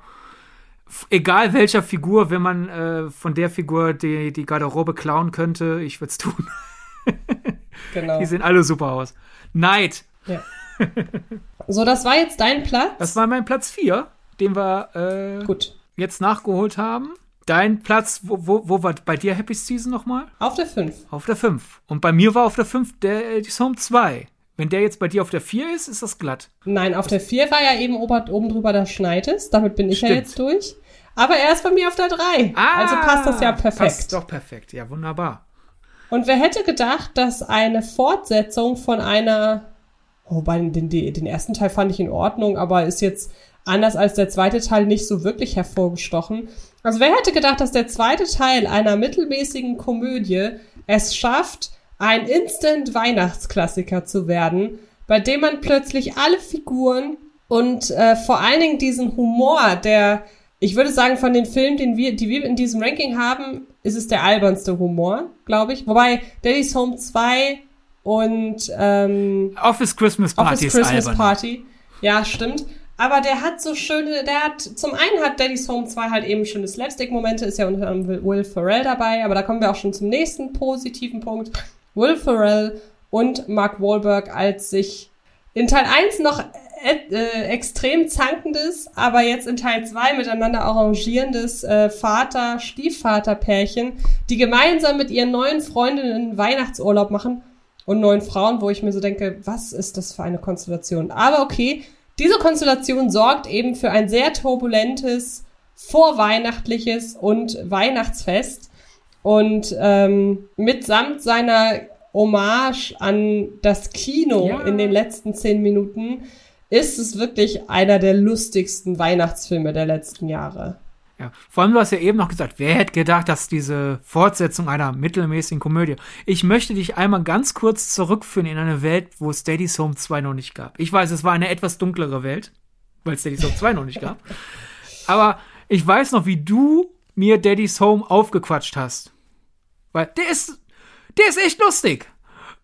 egal welcher Figur, wenn man äh, von der Figur die, die Garderobe klauen könnte, ich würde es tun. genau. Die sehen alle super aus. Neid. Ja. so, das war jetzt dein Platz? Das war mein Platz 4, den wir äh, Gut. jetzt nachgeholt haben. Dein Platz, wo, wo, wo war bei dir Happy Season nochmal? Auf der 5. Auf der 5. Und bei mir war auf der 5 der Home 2. Wenn der jetzt bei dir auf der 4 ist, ist das glatt. Nein, auf der 4 war ja eben oben, oben drüber, da schneit es. Damit bin ich Stimmt. ja jetzt durch. Aber er ist bei mir auf der 3. Ah, also passt das ja perfekt. Passt doch perfekt. Ja, wunderbar. Und wer hätte gedacht, dass eine Fortsetzung von einer, wobei oh, den, den ersten Teil fand ich in Ordnung, aber ist jetzt anders als der zweite Teil nicht so wirklich hervorgestochen. Also wer hätte gedacht, dass der zweite Teil einer mittelmäßigen Komödie es schafft, ein Instant-Weihnachtsklassiker zu werden, bei dem man plötzlich alle Figuren und äh, vor allen Dingen diesen Humor, der ich würde sagen, von den Filmen, den wir, die wir in diesem Ranking haben, ist es der albernste Humor, glaube ich. Wobei Daddy's Home 2 und ähm, Office Christmas Party Office Christmas albern. Party. Ja, stimmt. Aber der hat so schöne, der hat, zum einen hat Daddy's Home 2 halt eben schöne Slapstick-Momente, ist ja unter anderem Will Ferrell dabei, aber da kommen wir auch schon zum nächsten positiven Punkt. Will Ferrell und Mark Wahlberg als sich in Teil 1 noch äh, extrem zankendes, aber jetzt in Teil 2 miteinander arrangierendes äh, Vater-Stiefvater-Pärchen, die gemeinsam mit ihren neuen Freundinnen Weihnachtsurlaub machen und neuen Frauen, wo ich mir so denke, was ist das für eine Konstellation? Aber okay, diese Konstellation sorgt eben für ein sehr turbulentes, vorweihnachtliches und Weihnachtsfest. Und ähm, mitsamt seiner Hommage an das Kino ja. in den letzten zehn Minuten ist es wirklich einer der lustigsten Weihnachtsfilme der letzten Jahre. Ja, vor allem, du hast ja eben noch gesagt, wer hätte gedacht, dass diese Fortsetzung einer mittelmäßigen Komödie. Ich möchte dich einmal ganz kurz zurückführen in eine Welt, wo es Daddy's Home 2 noch nicht gab. Ich weiß, es war eine etwas dunklere Welt, weil es Daddy's Home 2 noch nicht gab. Aber ich weiß noch, wie du mir Daddy's Home aufgequatscht hast. Weil der ist, der ist echt lustig.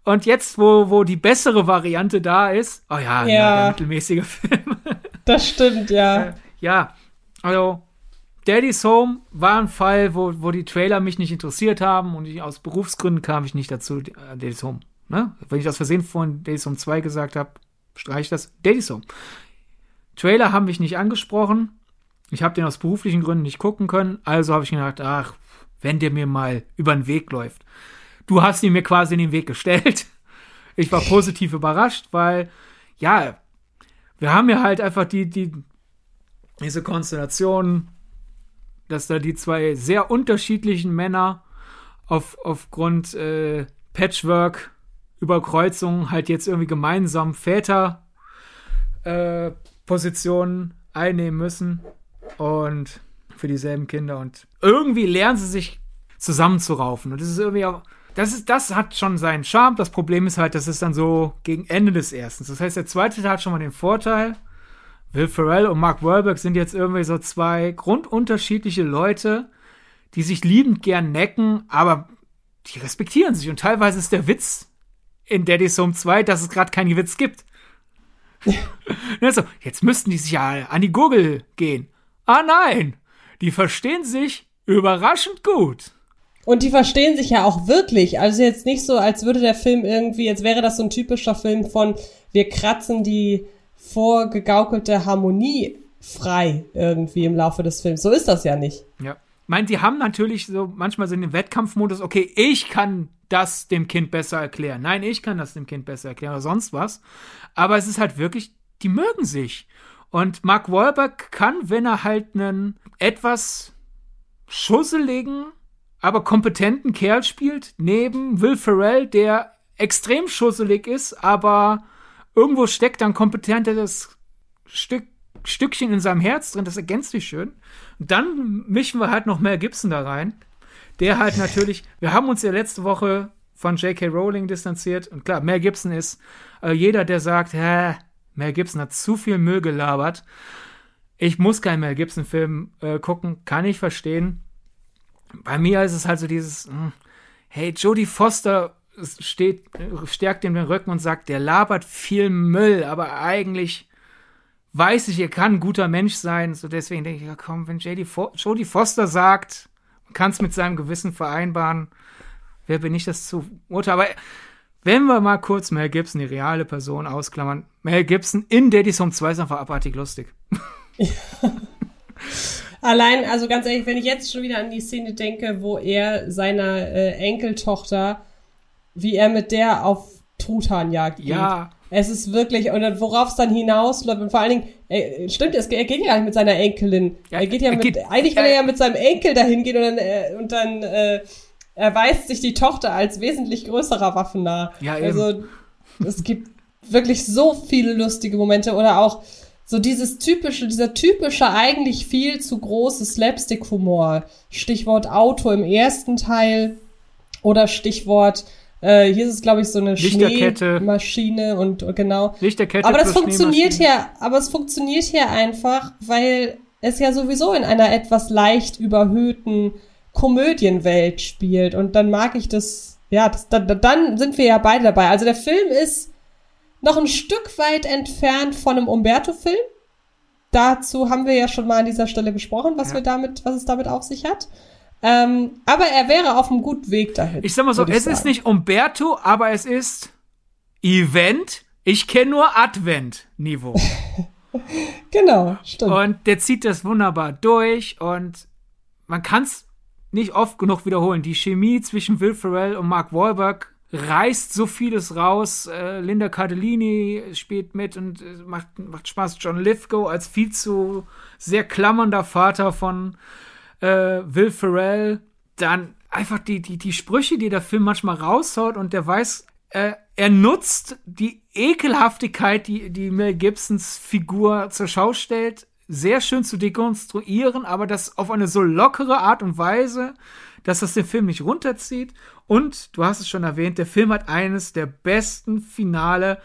Und jetzt, wo, wo die bessere Variante da ist, oh ja, ja. der mittelmäßige Film. Das stimmt, ja. Ja, also Daddy's Home war ein Fall, wo, wo die Trailer mich nicht interessiert haben und ich, aus Berufsgründen kam ich nicht dazu, äh, Daddy's Home. Ne? Wenn ich aus Versehen vorhin Daddy's Home 2 gesagt habe, streiche ich das. Daddy's Home. Trailer haben mich nicht angesprochen. Ich habe den aus beruflichen Gründen nicht gucken können. Also habe ich gedacht, ach, wenn der mir mal über den Weg läuft du hast ihn mir quasi in den Weg gestellt. Ich war positiv überrascht, weil, ja, wir haben ja halt einfach die, die, diese Konstellation, dass da die zwei sehr unterschiedlichen Männer auf, aufgrund äh, Patchwork, Überkreuzung halt jetzt irgendwie gemeinsam Väter äh, einnehmen müssen und für dieselben Kinder und irgendwie lernen sie sich zusammenzuraufen und das ist irgendwie auch das, ist, das hat schon seinen Charme. Das Problem ist halt, das ist dann so gegen Ende des ersten. Das heißt, der zweite Teil hat schon mal den Vorteil. Will Ferrell und Mark Wahlberg sind jetzt irgendwie so zwei grundunterschiedliche Leute, die sich liebend gern necken, aber die respektieren sich. Und teilweise ist der Witz in Daddy's Home 2, dass es gerade keinen Witz gibt. also, jetzt müssten die sich ja an die Gurgel gehen. Ah nein, die verstehen sich überraschend gut. Und die verstehen sich ja auch wirklich. Also jetzt nicht so, als würde der Film irgendwie, jetzt wäre das so ein typischer Film von, wir kratzen die vorgegaukelte Harmonie frei irgendwie im Laufe des Films. So ist das ja nicht. Ja. Ich meine, die haben natürlich so manchmal so den Wettkampfmodus, okay, ich kann das dem Kind besser erklären. Nein, ich kann das dem Kind besser erklären oder sonst was. Aber es ist halt wirklich, die mögen sich. Und Mark Wahlberg kann, wenn er halt einen etwas schusseligen aber kompetenten Kerl spielt, neben Will Ferrell, der extrem schusselig ist, aber irgendwo steckt dann kompetentes Stück, Stückchen in seinem Herz drin, das ergänzt sich schön. Und dann mischen wir halt noch Mel Gibson da rein, der halt natürlich, wir haben uns ja letzte Woche von J.K. Rowling distanziert und klar, Mel Gibson ist äh, jeder, der sagt, hä, Mel Gibson hat zu viel Müll gelabert. Ich muss keinen Mel Gibson-Film äh, gucken, kann ich verstehen bei mir ist es halt so dieses, hm, hey, Jodie Foster steht, stärkt ihm den Rücken und sagt, der labert viel Müll, aber eigentlich weiß ich, er kann ein guter Mensch sein. So deswegen denke ich, ja komm, wenn JD Fo Jodie Foster sagt, kann es mit seinem Gewissen vereinbaren, wer bin ich das zu urteilen? Aber wenn wir mal kurz Mel Gibson, die reale Person, ausklammern, Mel Gibson in Daddy's Home 2 ist einfach abartig lustig. Ja. Allein, also ganz ehrlich, wenn ich jetzt schon wieder an die Szene denke, wo er seiner äh, Enkeltochter, wie er mit der auf Truthahnjagd geht. Ja. Es ist wirklich, und worauf es dann hinausläuft, und vor allen Dingen, äh, stimmt, es, er geht ja nicht mit seiner Enkelin. Ja, er geht ja er mit, geht, eigentlich will er ja mit seinem Enkel dahin gehen und dann, äh, und dann äh, erweist sich die Tochter als wesentlich größerer Waffennah. Ja, eben. Also, es gibt wirklich so viele lustige Momente oder auch, so dieses typische, dieser typische, eigentlich viel zu große Slapstick-Humor. Stichwort Auto im ersten Teil oder Stichwort, äh, hier ist es, glaube ich, so eine Schneemaschine und, und genau. Lichterkette aber das funktioniert hier, aber es funktioniert hier einfach, weil es ja sowieso in einer etwas leicht überhöhten Komödienwelt spielt. Und dann mag ich das, ja, das, dann, dann sind wir ja beide dabei. Also der Film ist noch ein Stück weit entfernt von einem Umberto-Film. Dazu haben wir ja schon mal an dieser Stelle gesprochen, was ja. wir damit, was es damit auf sich hat. Ähm, aber er wäre auf einem guten Weg dahin. Ich sag mal so, es sagen. ist nicht Umberto, aber es ist Event. Ich kenne nur Advent-Niveau. genau, stimmt. Und der zieht das wunderbar durch und man kann es nicht oft genug wiederholen. Die Chemie zwischen Will Ferrell und Mark Wahlberg reißt so vieles raus. Äh, Linda Cardellini spielt mit und äh, macht, macht Spaß. John Lithgow als viel zu sehr klammernder Vater von äh, Will Ferrell. Dann einfach die, die, die Sprüche, die der Film manchmal raushaut und der weiß, äh, er nutzt die Ekelhaftigkeit, die, die Mel Gibsons Figur zur Schau stellt, sehr schön zu dekonstruieren, aber das auf eine so lockere Art und Weise, dass das den Film nicht runterzieht. Und du hast es schon erwähnt, der Film hat eines der besten Finale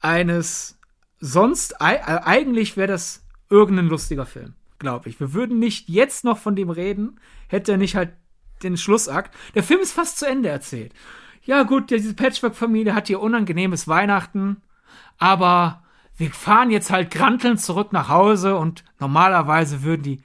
eines sonst äh, eigentlich wäre das irgendein lustiger Film, glaube ich. Wir würden nicht jetzt noch von dem reden, hätte er nicht halt den Schlussakt. Der Film ist fast zu Ende erzählt. Ja, gut, diese Patchwork-Familie hat hier unangenehmes Weihnachten, aber wir fahren jetzt halt grantelnd zurück nach Hause und normalerweise würden die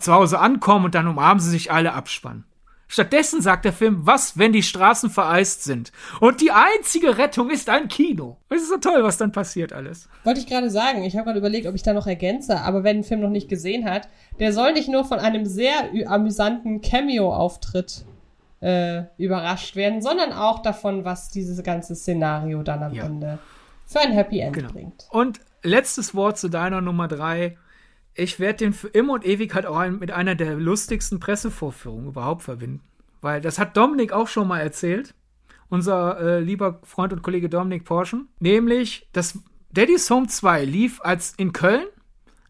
zu Hause ankommen und dann umarmen sie sich alle abspannen. Stattdessen sagt der Film, was, wenn die Straßen vereist sind? Und die einzige Rettung ist ein Kino. Es ist so toll, was dann passiert alles. Wollte ich gerade sagen. Ich habe gerade überlegt, ob ich da noch ergänze. Aber wer den Film noch nicht gesehen hat, der soll nicht nur von einem sehr amüsanten Cameo-Auftritt äh, überrascht werden, sondern auch davon, was dieses ganze Szenario dann am ja. Ende für ein Happy End genau. bringt. Und letztes Wort zu deiner Nummer drei ich werde den für immer und ewig halt auch mit einer der lustigsten Pressevorführungen überhaupt verbinden. Weil das hat Dominik auch schon mal erzählt. Unser äh, lieber Freund und Kollege Dominik Porschen. Nämlich, dass Daddy's Home 2 lief als in Köln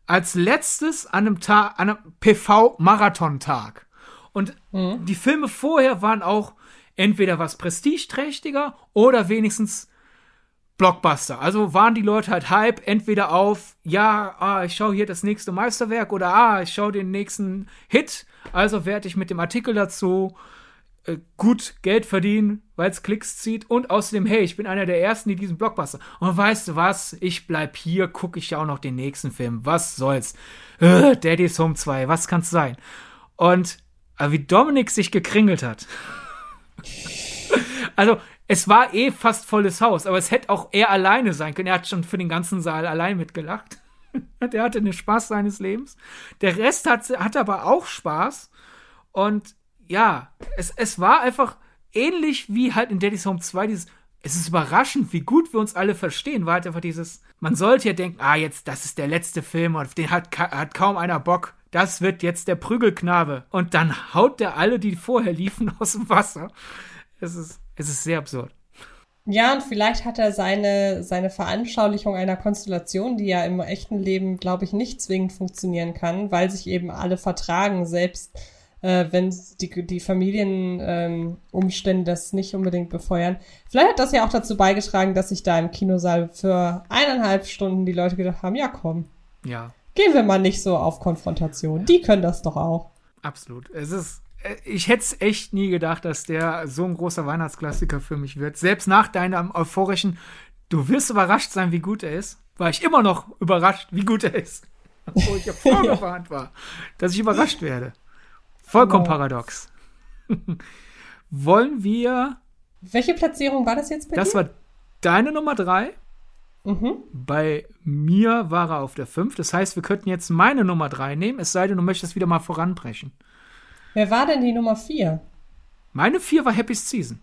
als letztes an einem Tag, an einem PV-Marathon-Tag. Und mhm. die Filme vorher waren auch entweder was prestigeträchtiger oder wenigstens Blockbuster. Also waren die Leute halt Hype entweder auf, ja, ah, ich schaue hier das nächste Meisterwerk oder ah, ich schaue den nächsten Hit. Also werde ich mit dem Artikel dazu äh, gut Geld verdienen, weil es Klicks zieht. Und außerdem, hey, ich bin einer der ersten, die diesen Blockbuster. Und weißt du was? Ich bleib hier, gucke ich ja auch noch den nächsten Film. Was soll's? Äh, Daddy's Home 2, was kann's sein? Und äh, wie Dominik sich gekringelt hat. also, es war eh fast volles Haus, aber es hätte auch er alleine sein können. Er hat schon für den ganzen Saal allein mitgelacht. Der hatte den Spaß seines Lebens. Der Rest hat, hat aber auch Spaß. Und ja, es, es war einfach ähnlich wie halt in Daddy's Home 2 dieses, es ist überraschend, wie gut wir uns alle verstehen, war halt einfach dieses, man sollte ja denken, ah, jetzt, das ist der letzte Film und auf den hat, hat kaum einer Bock. Das wird jetzt der Prügelknabe. Und dann haut der alle, die vorher liefen, aus dem Wasser. Es ist, es ist sehr absurd. Ja, und vielleicht hat er seine, seine Veranschaulichung einer Konstellation, die ja im echten Leben, glaube ich, nicht zwingend funktionieren kann, weil sich eben alle vertragen, selbst äh, wenn die, die Familienumstände ähm, das nicht unbedingt befeuern. Vielleicht hat das ja auch dazu beigetragen, dass sich da im Kinosaal für eineinhalb Stunden die Leute gedacht haben, ja komm. Ja. Gehen wir mal nicht so auf Konfrontation. Die können das doch auch. Absolut. Es ist, ich hätte es echt nie gedacht, dass der so ein großer Weihnachtsklassiker für mich wird. Selbst nach deinem euphorischen, du wirst überrascht sein, wie gut er ist, war ich immer noch überrascht, wie gut er ist. Obwohl ich ja vorgewarnt war, dass ich überrascht werde. Vollkommen wow. paradox. Wollen wir. Welche Platzierung war das jetzt bei Das dir? war deine Nummer drei. Mhm. Bei mir war er auf der 5. Das heißt, wir könnten jetzt meine Nummer 3 nehmen, es sei denn, du möchtest wieder mal voranbrechen. Wer war denn die Nummer 4? Meine 4 war Happy Season.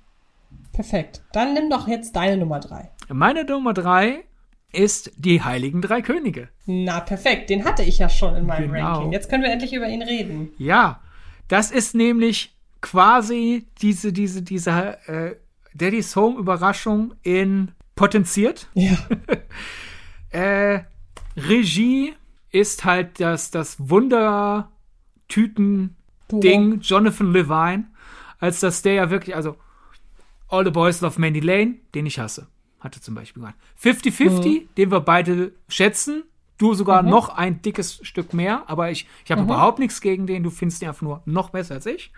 Perfekt. Dann nimm doch jetzt deine Nummer 3. Meine Nummer 3 ist die Heiligen Drei Könige. Na, perfekt. Den hatte ich ja schon in meinem genau. Ranking. Jetzt können wir endlich über ihn reden. Ja, das ist nämlich quasi diese, diese, diese äh, Daddy's Home Überraschung in potenziert. Ja. äh, Regie ist halt das, das Wundertüten-Ding, Jonathan Levine, als dass der ja wirklich, also All the Boys Love Mandy Lane, den ich hasse, hatte zum Beispiel gemacht. 50-50, mhm. den wir beide schätzen. Du sogar mhm. noch ein dickes Stück mehr, aber ich, ich habe mhm. überhaupt nichts gegen den. Du findest ihn einfach nur noch besser als ich.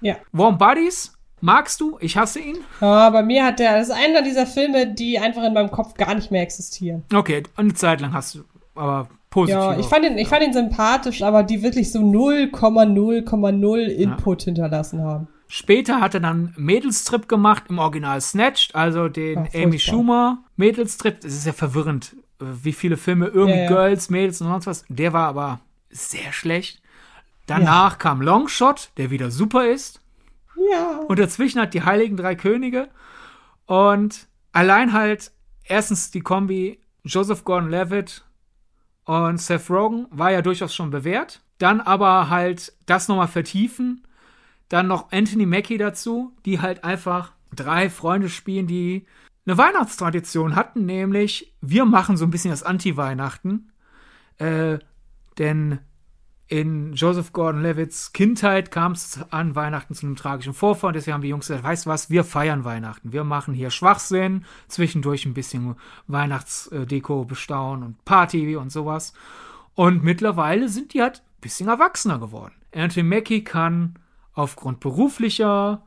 Ja. Warm Buddies Magst du? Ich hasse ihn. Ja, bei mir hat der, das ist einer dieser Filme, die einfach in meinem Kopf gar nicht mehr existieren. Okay, eine Zeit lang hast du, aber positiv. Ja, ich fand ihn, ich fand ihn sympathisch, aber die wirklich so 0,0,0 Input ja. hinterlassen haben. Später hat er dann Mädelstrip gemacht, im Original Snatched, also den ja, Amy Schumer Mädelstrip. Es ist ja verwirrend, wie viele Filme, irgendwie ja, Girls, Mädels und sonst was. Der war aber sehr schlecht. Danach kam Longshot, der wieder super ist. Ja. Und dazwischen hat die Heiligen Drei Könige. Und allein halt, erstens die Kombi Joseph Gordon-Levitt und Seth Rogen war ja durchaus schon bewährt. Dann aber halt das nochmal vertiefen. Dann noch Anthony Mackie dazu, die halt einfach drei Freunde spielen, die eine Weihnachtstradition hatten, nämlich wir machen so ein bisschen das Anti-Weihnachten. Äh, denn in Joseph Gordon-Levitts Kindheit kam es an Weihnachten zu einem tragischen Vorfall. Deswegen haben die Jungs gesagt, weißt du was, wir feiern Weihnachten. Wir machen hier Schwachsinn, zwischendurch ein bisschen Weihnachtsdeko bestaunen und Party und sowas. Und mittlerweile sind die halt ein bisschen erwachsener geworden. Anthony Mackie kann aufgrund beruflicher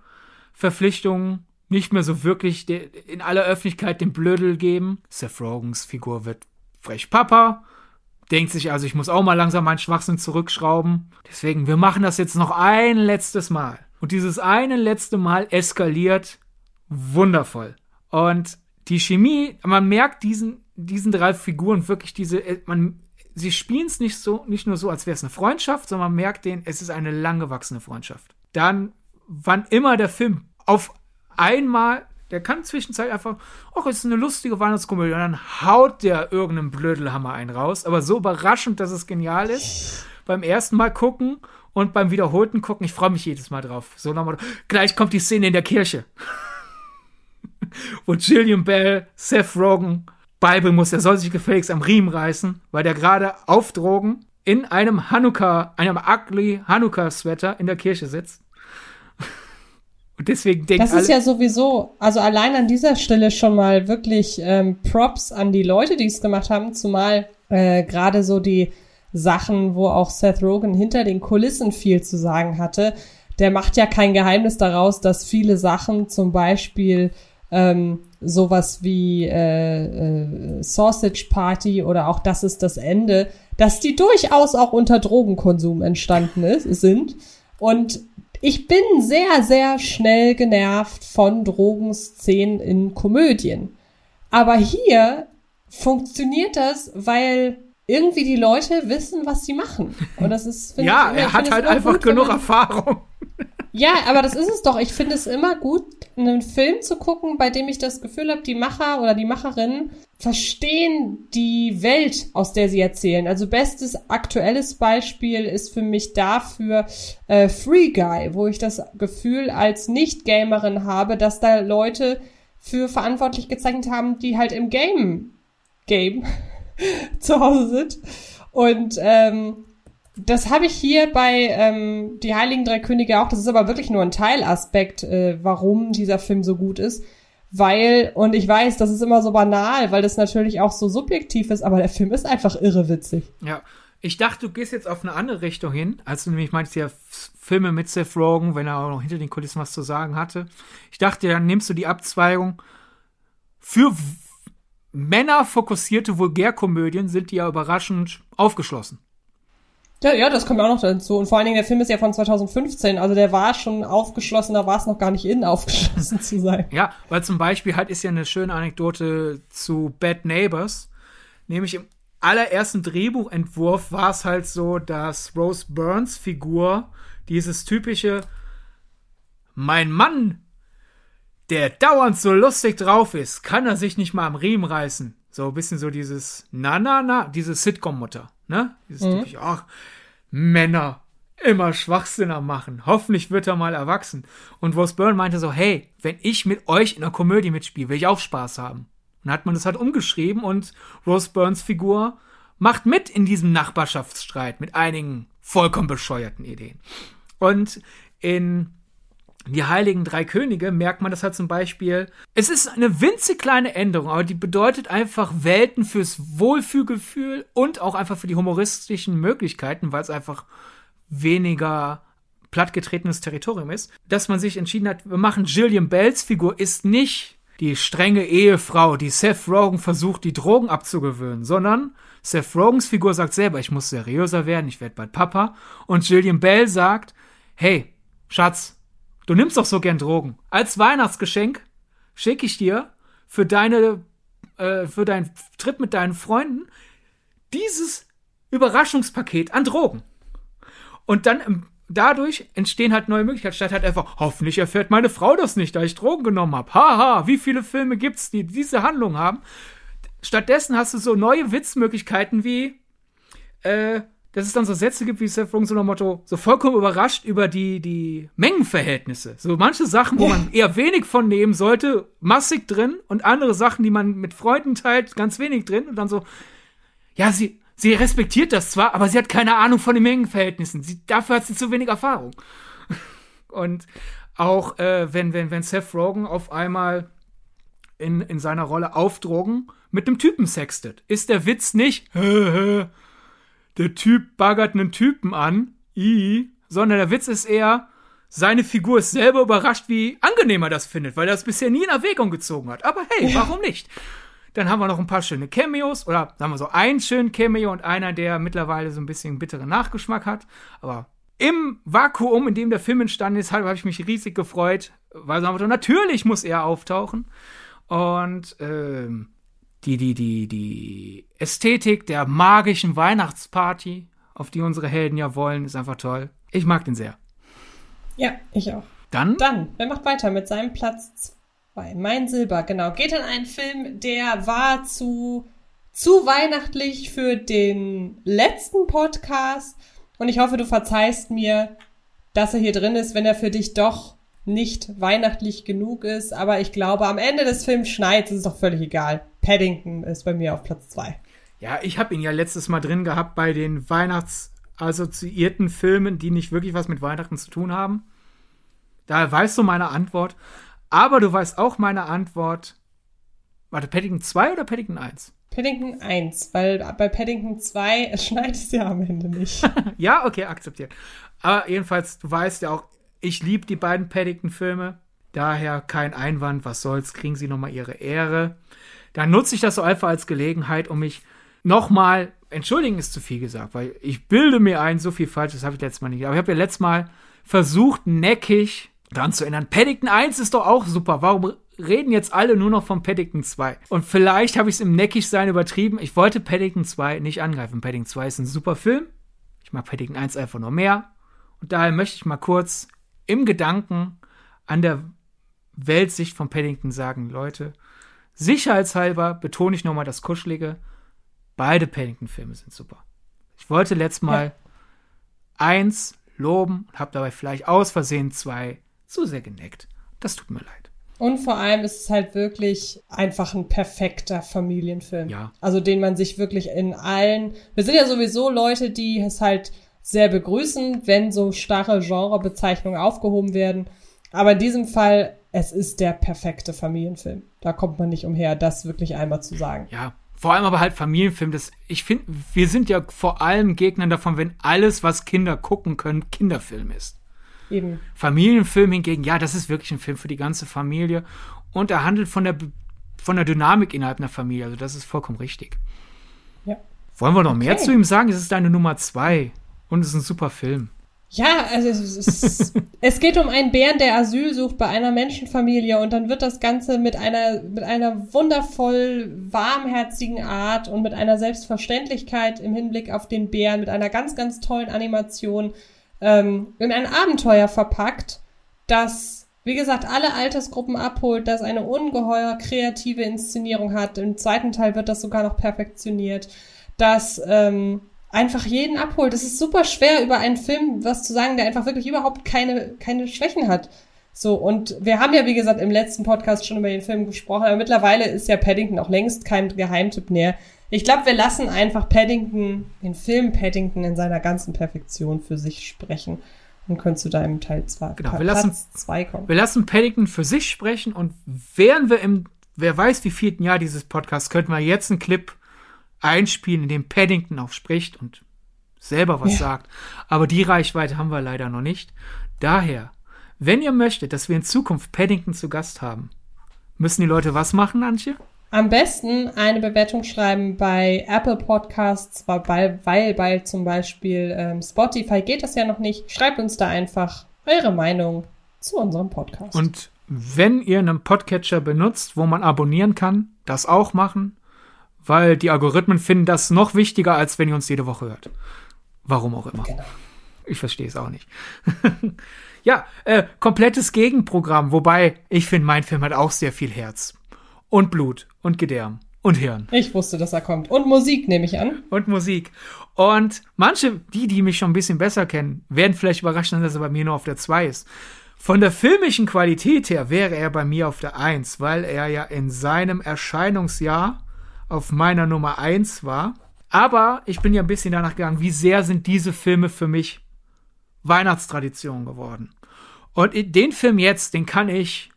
Verpflichtungen nicht mehr so wirklich in aller Öffentlichkeit den Blödel geben. Seth Rogans Figur wird frech Papa denkt sich also, ich muss auch mal langsam meinen Schwachsinn zurückschrauben. Deswegen, wir machen das jetzt noch ein letztes Mal. Und dieses eine letzte Mal eskaliert wundervoll. Und die Chemie, man merkt diesen, diesen drei Figuren wirklich diese, äh, man, sie spielen es nicht so, nicht nur so, als wäre es eine Freundschaft, sondern man merkt den, es ist eine langgewachsene Freundschaft. Dann, wann immer der Film auf einmal der kann zwischenzeitlich einfach, ach, es ist eine lustige Weihnachtskomödie. Und dann haut der irgendeinen Blödelhammer einen raus. Aber so überraschend, dass es genial ist. Beim ersten Mal gucken und beim wiederholten gucken, ich freue mich jedes Mal drauf. So nochmal, gleich kommt die Szene in der Kirche. Wo Gillian Bell, Seth Rogen beibringen muss, er soll sich gefälligst am Riemen reißen, weil der gerade auf Drogen in einem Hanukkah, einem ugly Hanukkah-Sweater in der Kirche sitzt. Und deswegen denkt Das ist ja sowieso, also allein an dieser Stelle schon mal wirklich ähm, Props an die Leute, die es gemacht haben, zumal äh, gerade so die Sachen, wo auch Seth Rogen hinter den Kulissen viel zu sagen hatte. Der macht ja kein Geheimnis daraus, dass viele Sachen, zum Beispiel ähm, sowas wie äh, äh, Sausage Party oder auch Das ist das Ende, dass die durchaus auch unter Drogenkonsum entstanden ist, sind. Und ich bin sehr, sehr schnell genervt von Drogenszenen in Komödien. Aber hier funktioniert das, weil irgendwie die Leute wissen, was sie machen. Und das ist, ja, ich, er hat halt einfach gut, genug man, Erfahrung. Ja, aber das ist es doch. Ich finde es immer gut, einen Film zu gucken, bei dem ich das Gefühl habe, die Macher oder die Macherinnen verstehen die Welt, aus der sie erzählen. Also bestes aktuelles Beispiel ist für mich dafür äh, Free Guy, wo ich das Gefühl als Nicht-Gamerin habe, dass da Leute für verantwortlich gezeichnet haben, die halt im Game Game zu Hause sind. Und ähm, das habe ich hier bei ähm, Die Heiligen Drei Könige auch. Das ist aber wirklich nur ein Teilaspekt, äh, warum dieser Film so gut ist. Weil, und ich weiß, das ist immer so banal, weil das natürlich auch so subjektiv ist, aber der Film ist einfach irre witzig. Ja, Ich dachte, du gehst jetzt auf eine andere Richtung hin, als du nämlich meinst, ja, Filme mit Seth Rogen, wenn er auch noch hinter den Kulissen was zu sagen hatte. Ich dachte, dann nimmst du die Abzweigung. Für Männer fokussierte Vulgärkomödien sind die ja überraschend aufgeschlossen. Ja, ja, das kommt auch noch dazu. Und vor allen Dingen, der Film ist ja von 2015, also der war schon aufgeschlossen, da war es noch gar nicht in, aufgeschlossen zu sein. Ja, weil zum Beispiel halt ist ja eine schöne Anekdote zu Bad Neighbors, nämlich im allerersten Drehbuchentwurf war es halt so, dass Rose Burns Figur dieses typische Mein Mann, der dauernd so lustig drauf ist, kann er sich nicht mal am Riemen reißen. So ein bisschen so dieses Na, na, na, diese Sitcom-Mutter, ne? Dieses mhm. typische, ach, Männer, immer Schwachsinner machen. Hoffentlich wird er mal erwachsen. Und Rose Byrne meinte so, hey, wenn ich mit euch in einer Komödie mitspiele, will ich auch Spaß haben. Und hat man das halt umgeschrieben und Rose Burns Figur macht mit in diesem Nachbarschaftsstreit mit einigen vollkommen bescheuerten Ideen. Und in die Heiligen Drei Könige merkt man das halt zum Beispiel. Es ist eine winzig kleine Änderung, aber die bedeutet einfach Welten fürs Wohlfühlgefühl und auch einfach für die humoristischen Möglichkeiten, weil es einfach weniger plattgetretenes Territorium ist, dass man sich entschieden hat, wir machen Gillian Bells Figur ist nicht die strenge Ehefrau, die Seth Rogen versucht, die Drogen abzugewöhnen, sondern Seth Rogens Figur sagt selber, ich muss seriöser werden, ich werde bald Papa. Und Gillian Bell sagt, hey, Schatz, du nimmst doch so gern Drogen. Als Weihnachtsgeschenk schicke ich dir für deine, äh, für deinen Trip mit deinen Freunden dieses Überraschungspaket an Drogen. Und dann dadurch entstehen halt neue Möglichkeiten. Statt halt einfach, hoffentlich erfährt meine Frau das nicht, da ich Drogen genommen habe. Haha, wie viele Filme gibt's, die diese Handlung haben? Stattdessen hast du so neue Witzmöglichkeiten wie, äh, dass es dann so Sätze gibt wie Seth Rogen so nach Motto, so vollkommen überrascht über die, die Mengenverhältnisse. So manche Sachen, wo man eher wenig von nehmen sollte, massig drin und andere Sachen, die man mit Freunden teilt, ganz wenig drin und dann so, ja, sie, sie respektiert das zwar, aber sie hat keine Ahnung von den Mengenverhältnissen. Sie, dafür hat sie zu wenig Erfahrung. und auch, äh, wenn, wenn, wenn Seth Rogen auf einmal in, in seiner Rolle auf Drogen mit einem Typen sextet. Ist der Witz nicht, der Typ baggert einen Typen an, i, sondern der Witz ist eher, seine Figur ist selber überrascht, wie angenehm er das findet, weil er das bisher nie in Erwägung gezogen hat. Aber hey, ja. warum nicht? Dann haben wir noch ein paar schöne Cameos, oder sagen wir so einen schönen Cameo und einer, der mittlerweile so ein bisschen bitteren Nachgeschmack hat. Aber im Vakuum, in dem der Film entstanden ist, habe ich mich riesig gefreut, weil so natürlich muss er auftauchen. Und ähm, die, die, die, die Ästhetik der magischen Weihnachtsparty, auf die unsere Helden ja wollen, ist einfach toll. Ich mag den sehr. Ja, ich auch. Dann? Dann, wer macht weiter mit seinem Platz 2? Mein Silber, genau. Geht in einen Film, der war zu, zu weihnachtlich für den letzten Podcast. Und ich hoffe, du verzeihst mir, dass er hier drin ist, wenn er für dich doch nicht weihnachtlich genug ist. Aber ich glaube, am Ende des Films schneit, ist es doch völlig egal. Paddington ist bei mir auf Platz 2. Ja, ich habe ihn ja letztes Mal drin gehabt bei den Weihnachtsassoziierten Filmen, die nicht wirklich was mit Weihnachten zu tun haben. Da weißt du meine Antwort. Aber du weißt auch meine Antwort. Warte, Paddington 2 oder Paddington 1? Paddington 1, weil bei Paddington 2 schneit es ja am Ende nicht. ja, okay, akzeptiert. Aber jedenfalls, du weißt ja auch, ich liebe die beiden Paddington-Filme. Daher kein Einwand, was soll's, kriegen sie nochmal ihre Ehre. Dann nutze ich das so einfach als Gelegenheit, um mich nochmal, entschuldigen ist zu viel gesagt, weil ich bilde mir ein, so viel falsch, das habe ich letztes Mal nicht. Aber ich habe ja letztes Mal versucht, neckig daran zu erinnern. Paddington 1 ist doch auch super. Warum reden jetzt alle nur noch von Paddington 2? Und vielleicht habe ich es im Neckigsein übertrieben. Ich wollte Paddington 2 nicht angreifen. Paddington 2 ist ein super Film. Ich mag Paddington 1 einfach nur mehr. Und daher möchte ich mal kurz im Gedanken an der Weltsicht von Paddington sagen, Leute, sicherheitshalber betone ich nochmal das Kuschelige. Beide Paddington-Filme sind super. Ich wollte letztes Mal ja. eins loben und habe dabei vielleicht aus Versehen zwei zu sehr geneckt. Das tut mir leid. Und vor allem ist es halt wirklich einfach ein perfekter Familienfilm. Ja. Also den man sich wirklich in allen. Wir sind ja sowieso Leute, die es halt sehr begrüßen, wenn so starre Genrebezeichnungen aufgehoben werden. Aber in diesem Fall, es ist der perfekte Familienfilm. Da kommt man nicht umher, das wirklich einmal zu sagen. Ja, vor allem aber halt Familienfilm. Das, ich finde, wir sind ja vor allem Gegnern davon, wenn alles, was Kinder gucken können, Kinderfilm ist. Eben. Familienfilm hingegen, ja, das ist wirklich ein Film für die ganze Familie und er handelt von der, von der Dynamik innerhalb einer Familie. Also das ist vollkommen richtig. Ja. Wollen wir noch Okay. mehr zu ihm sagen? Es ist deine Nummer zwei und es ist ein super Film. Ja, also es, ist, es geht um einen Bären, der Asyl sucht bei einer Menschenfamilie und dann wird das Ganze mit einer, mit einer wundervoll warmherzigen Art und mit einer Selbstverständlichkeit im Hinblick auf den Bären, mit einer ganz, ganz tollen Animation ähm, in ein Abenteuer verpackt, das, wie gesagt, alle Altersgruppen abholt, das eine ungeheuer kreative Inszenierung hat. Im zweiten Teil wird das sogar noch perfektioniert, das ähm, einfach jeden abholt. Es ist super schwer, über einen Film was zu sagen, der einfach wirklich überhaupt keine, keine Schwächen hat. So, und wir haben ja, wie gesagt, im letzten Podcast schon über den Film gesprochen, aber mittlerweile ist ja Paddington auch längst kein Geheimtipp mehr. Ich glaube, wir lassen einfach Paddington, den Film Paddington in seiner ganzen Perfektion für sich sprechen und können zu deinem Teil 2 Genau, wir lassen- 2 kommen. Wir lassen Paddington für sich sprechen und wären wir im, wer weiß wie vierten Jahr dieses Podcasts, könnten wir jetzt einen Clip einspielen, in dem Paddington auch spricht und selber was Ja. sagt. Aber die Reichweite haben wir leider noch nicht. Daher, wenn ihr möchtet, dass wir in Zukunft Paddington zu Gast haben, müssen die Leute was machen, Antje? Am besten eine Bewertung schreiben bei Apple Podcasts, weil, weil, weil bei zum Beispiel ähm, Spotify geht das ja noch nicht. Schreibt uns da einfach eure Meinung zu unserem Podcast. Und wenn ihr einen Podcatcher benutzt, wo man abonnieren kann, das auch machen, weil die Algorithmen finden das noch wichtiger, als wenn ihr uns jede Woche hört. Warum auch immer. Genau. Ich verstehe es auch nicht. ja, äh, komplettes Gegenprogramm, wobei ich finde, mein Film hat auch sehr viel Herz. Und Blut und Gedärm und Hirn Ich wusste, dass er kommt. Und Musik nehme ich an. und Musik. Und manche, die, die mich schon ein bisschen besser kennen, werden vielleicht überraschen, dass er bei mir nur auf der 2 ist. Von der filmischen Qualität her wäre er bei mir auf der 1, weil er ja in seinem Erscheinungsjahr auf meiner Nummer 1 war. Aber ich bin ja ein bisschen danach gegangen, wie sehr sind diese Filme für mich Weihnachtstradition geworden. Und den Film jetzt, den kann ich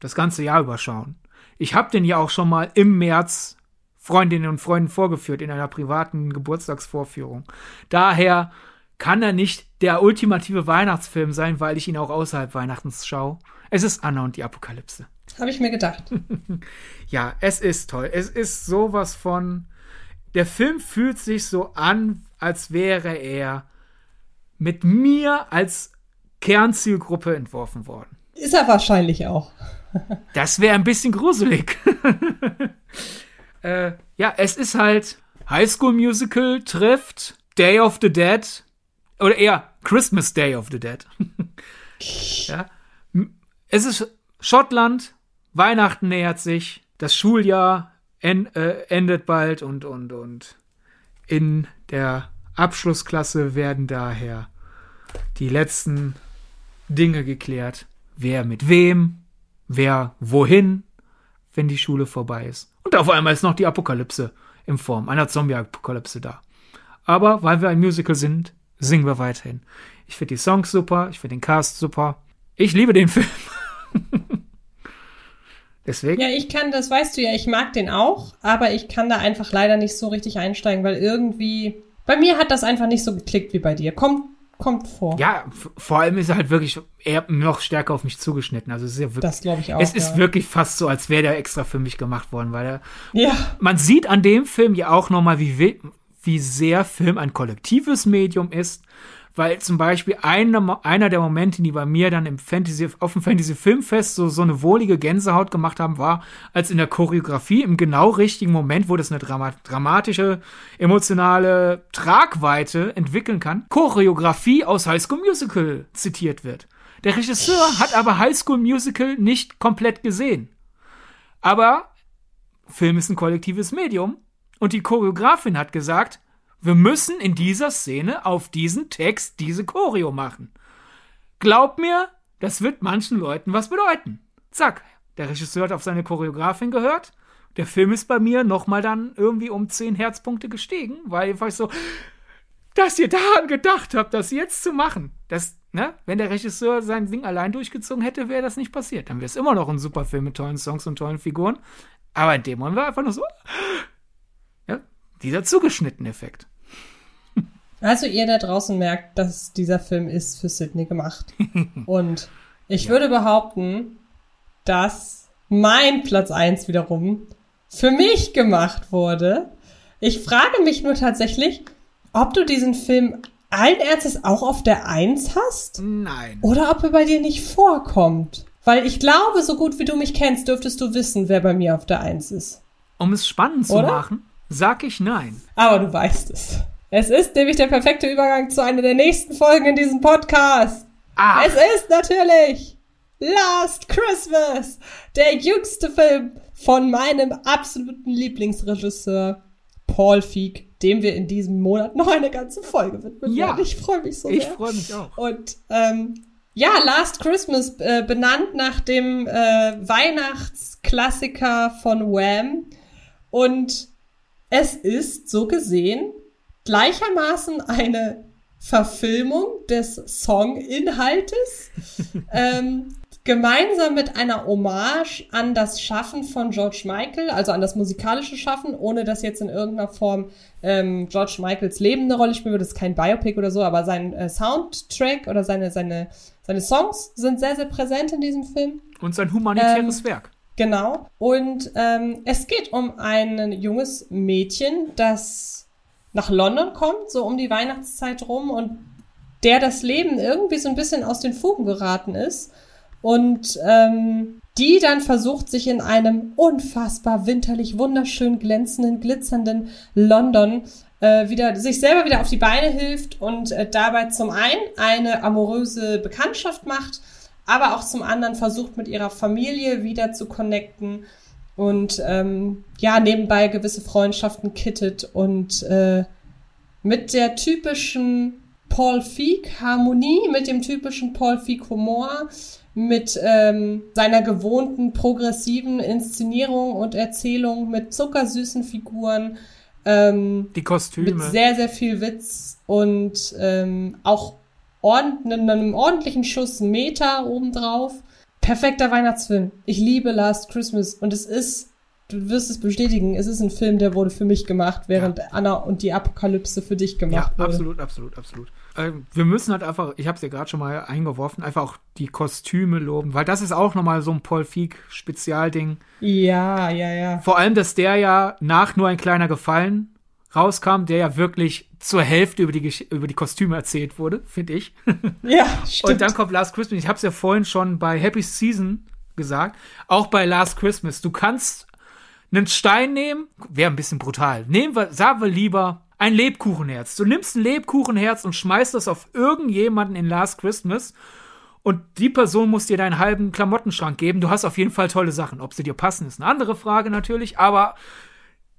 das ganze Jahr überschauen. Ich habe den ja auch schon mal im März Freundinnen und Freunden vorgeführt in einer privaten Geburtstagsvorführung. Daher kann er nicht der ultimative Weihnachtsfilm sein, weil ich ihn auch außerhalb Weihnachtens schaue. Es ist Anna und die Apokalypse. Habe ich mir gedacht. Ja, es ist toll. Es ist sowas von. Der Film fühlt sich so an, als wäre er mit mir als Kernzielgruppe entworfen worden. Ist er wahrscheinlich auch. Das wäre ein bisschen gruselig. äh, ja, es ist halt High School Musical trifft Day of the Dead oder eher Christmas Day of the Dead. ja. Es ist Schottland, Weihnachten nähert sich, das Schuljahr en äh, endet bald und und und in der Abschlussklasse werden daher die letzten Dinge geklärt. Wer mit wem, wer wohin, wenn die Schule vorbei ist. Und auf einmal ist noch die Apokalypse in Form einer Zombie-Apokalypse da. Aber weil wir ein Musical sind, singen wir weiterhin. Ich finde die Songs super, ich finde den Cast super. Ich liebe den Film. Deswegen. Ja, ich kann, das weißt du ja, ich mag den auch, aber ich kann da einfach leider nicht so richtig einsteigen, weil irgendwie, bei mir hat das einfach nicht so geklickt wie bei dir. Kommt, kommt vor. Ja, vor allem ist er halt wirklich eher noch stärker auf mich zugeschnitten. Also es ist ja wirklich, Das glaube ich auch. es ist ja. wirklich fast so, als wäre der extra für mich gemacht worden, weil er, Ja, man sieht an dem Film ja auch nochmal, wie, wie sehr Film ein kollektives Medium ist, weil zum Beispiel einer, einer der Momente, die bei mir dann im Fantasy, auf dem Fantasy Filmfest so, so eine wohlige Gänsehaut gemacht haben, war, als in der Choreografie im genau richtigen Moment, wo das eine Drama dramatische, emotionale Tragweite entwickeln kann, Choreografie aus High School Musical zitiert wird. Der Regisseur hat aber High School Musical nicht komplett gesehen. Aber Film ist ein kollektives Medium und die Choreografin hat gesagt, wir müssen in dieser Szene auf diesen Text diese Choreo machen. Glaub mir, das wird manchen Leuten was bedeuten. Zack, der Regisseur hat auf seine Choreografin gehört. Der Film ist bei mir nochmal dann irgendwie um 10 Herzpunkte gestiegen, weil einfach so, dass ihr daran gedacht habt, das jetzt zu machen. Das, ne, wenn der Regisseur sein Ding allein durchgezogen hätte, wäre das nicht passiert. Dann wäre es immer noch ein super Film mit tollen Songs und tollen Figuren. Aber in dem Moment war einfach nur so, dieser zugeschnittene Effekt. Also ihr da draußen merkt, dass dieser Film ist für Sydney gemacht. Und ich ja. würde behaupten, dass mein Platz eins wiederum für mich gemacht wurde. Ich frage mich nur tatsächlich, ob du diesen Film allen Ernstes auch auf der Eins hast? Nein. Oder ob er bei dir nicht vorkommt? Weil ich glaube, so gut wie du mich kennst, dürftest du wissen, wer bei mir auf der Eins ist. Um es spannend zu Oder? machen, sag ich nein. Aber du weißt es. Es ist nämlich der perfekte Übergang zu einer der nächsten Folgen in diesem Podcast. Ach. Es ist natürlich Last Christmas, der jüngste Film von meinem absoluten Lieblingsregisseur Paul Feig, dem wir in diesem Monat noch eine ganze Folge widmen ja, werden. Ich freue mich so sehr. Ich freue mich auch. Und ähm, ja, Last Christmas, äh, benannt nach dem äh, Weihnachtsklassiker von Wham. Und es ist so gesehen gleichermaßen eine Verfilmung des Songinhaltes, ähm, gemeinsam mit einer Hommage an das Schaffen von George Michael, also an das musikalische Schaffen, ohne dass jetzt in irgendeiner Form ähm, George Michaels Leben eine Rolle spielen würde. Das ist kein Biopic oder so, aber sein äh, Soundtrack oder seine, seine, seine Songs sind sehr, sehr präsent in diesem Film. Und sein humanitäres ähm, Werk. Genau. Und ähm, es geht um ein junges Mädchen, das nach London kommt, so um die Weihnachtszeit rum und der das Leben irgendwie so ein bisschen aus den Fugen geraten ist und ähm, die dann versucht, sich in einem unfassbar winterlich wunderschön glänzenden, glitzernden London äh, wieder sich selber wieder auf die Beine hilft und äh, dabei zum einen eine amoröse Bekanntschaft macht, aber auch zum anderen versucht mit ihrer Familie wieder zu connecten und ähm, ja nebenbei gewisse Freundschaften kittet und äh, mit der typischen Paul Feig Harmonie, mit dem typischen Paul Feig Humor, mit ähm, seiner gewohnten progressiven Inszenierung und Erzählung, mit zuckersüßen Figuren. Ähm, Die Kostüme. Mit sehr, sehr viel Witz und ähm, auch ordn einem ordentlichen Schuss Meter obendrauf. Perfekter Weihnachtsfilm. Ich liebe Last Christmas und es ist du wirst es bestätigen, es ist ein Film, der wurde für mich gemacht, während ja. Anna und die Apokalypse für dich gemacht ja, wurde. Absolut, absolut, absolut. Äh, wir müssen halt einfach, ich habe es ja gerade schon mal eingeworfen, einfach auch die Kostüme loben, weil das ist auch nochmal so ein Paul Feig-Spezialding. Ja, ja, ja. Vor allem, dass der ja nach nur ein kleiner Gefallen rauskam, der ja wirklich zur Hälfte über die, über die Kostüme erzählt wurde, finde ich. Ja, stimmt. Und dann kommt Last Christmas. Ich habe es ja vorhin schon bei Happy Season gesagt. Auch bei Last Christmas. Du kannst einen Stein nehmen, wäre ein bisschen brutal. Nehmen wir, sagen wir lieber ein Lebkuchenherz. Du nimmst ein Lebkuchenherz und schmeißt das auf irgendjemanden in Last Christmas und die Person muss dir deinen halben Klamottenschrank geben. Du hast auf jeden Fall tolle Sachen. Ob sie dir passen, ist eine andere Frage natürlich, aber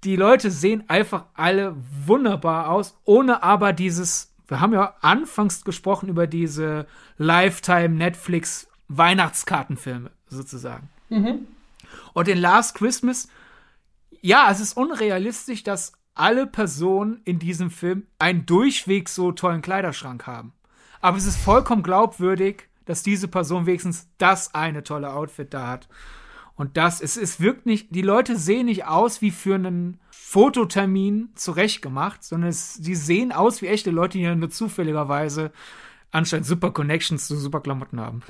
die Leute sehen einfach alle wunderbar aus, ohne aber dieses, wir haben ja anfangs gesprochen über diese Lifetime Netflix Weihnachtskartenfilme sozusagen. Mhm. Und in Last Christmas ja, es ist unrealistisch, dass alle Personen in diesem Film einen durchweg so tollen Kleiderschrank haben. Aber es ist vollkommen glaubwürdig, dass diese Person wenigstens das eine tolle Outfit da hat. Und das, es, es wirkt nicht, die Leute sehen nicht aus wie für einen Fototermin zurechtgemacht, sondern es, die sehen aus wie echte Leute, die nur zufälligerweise anscheinend super Connections zu super Klamotten haben.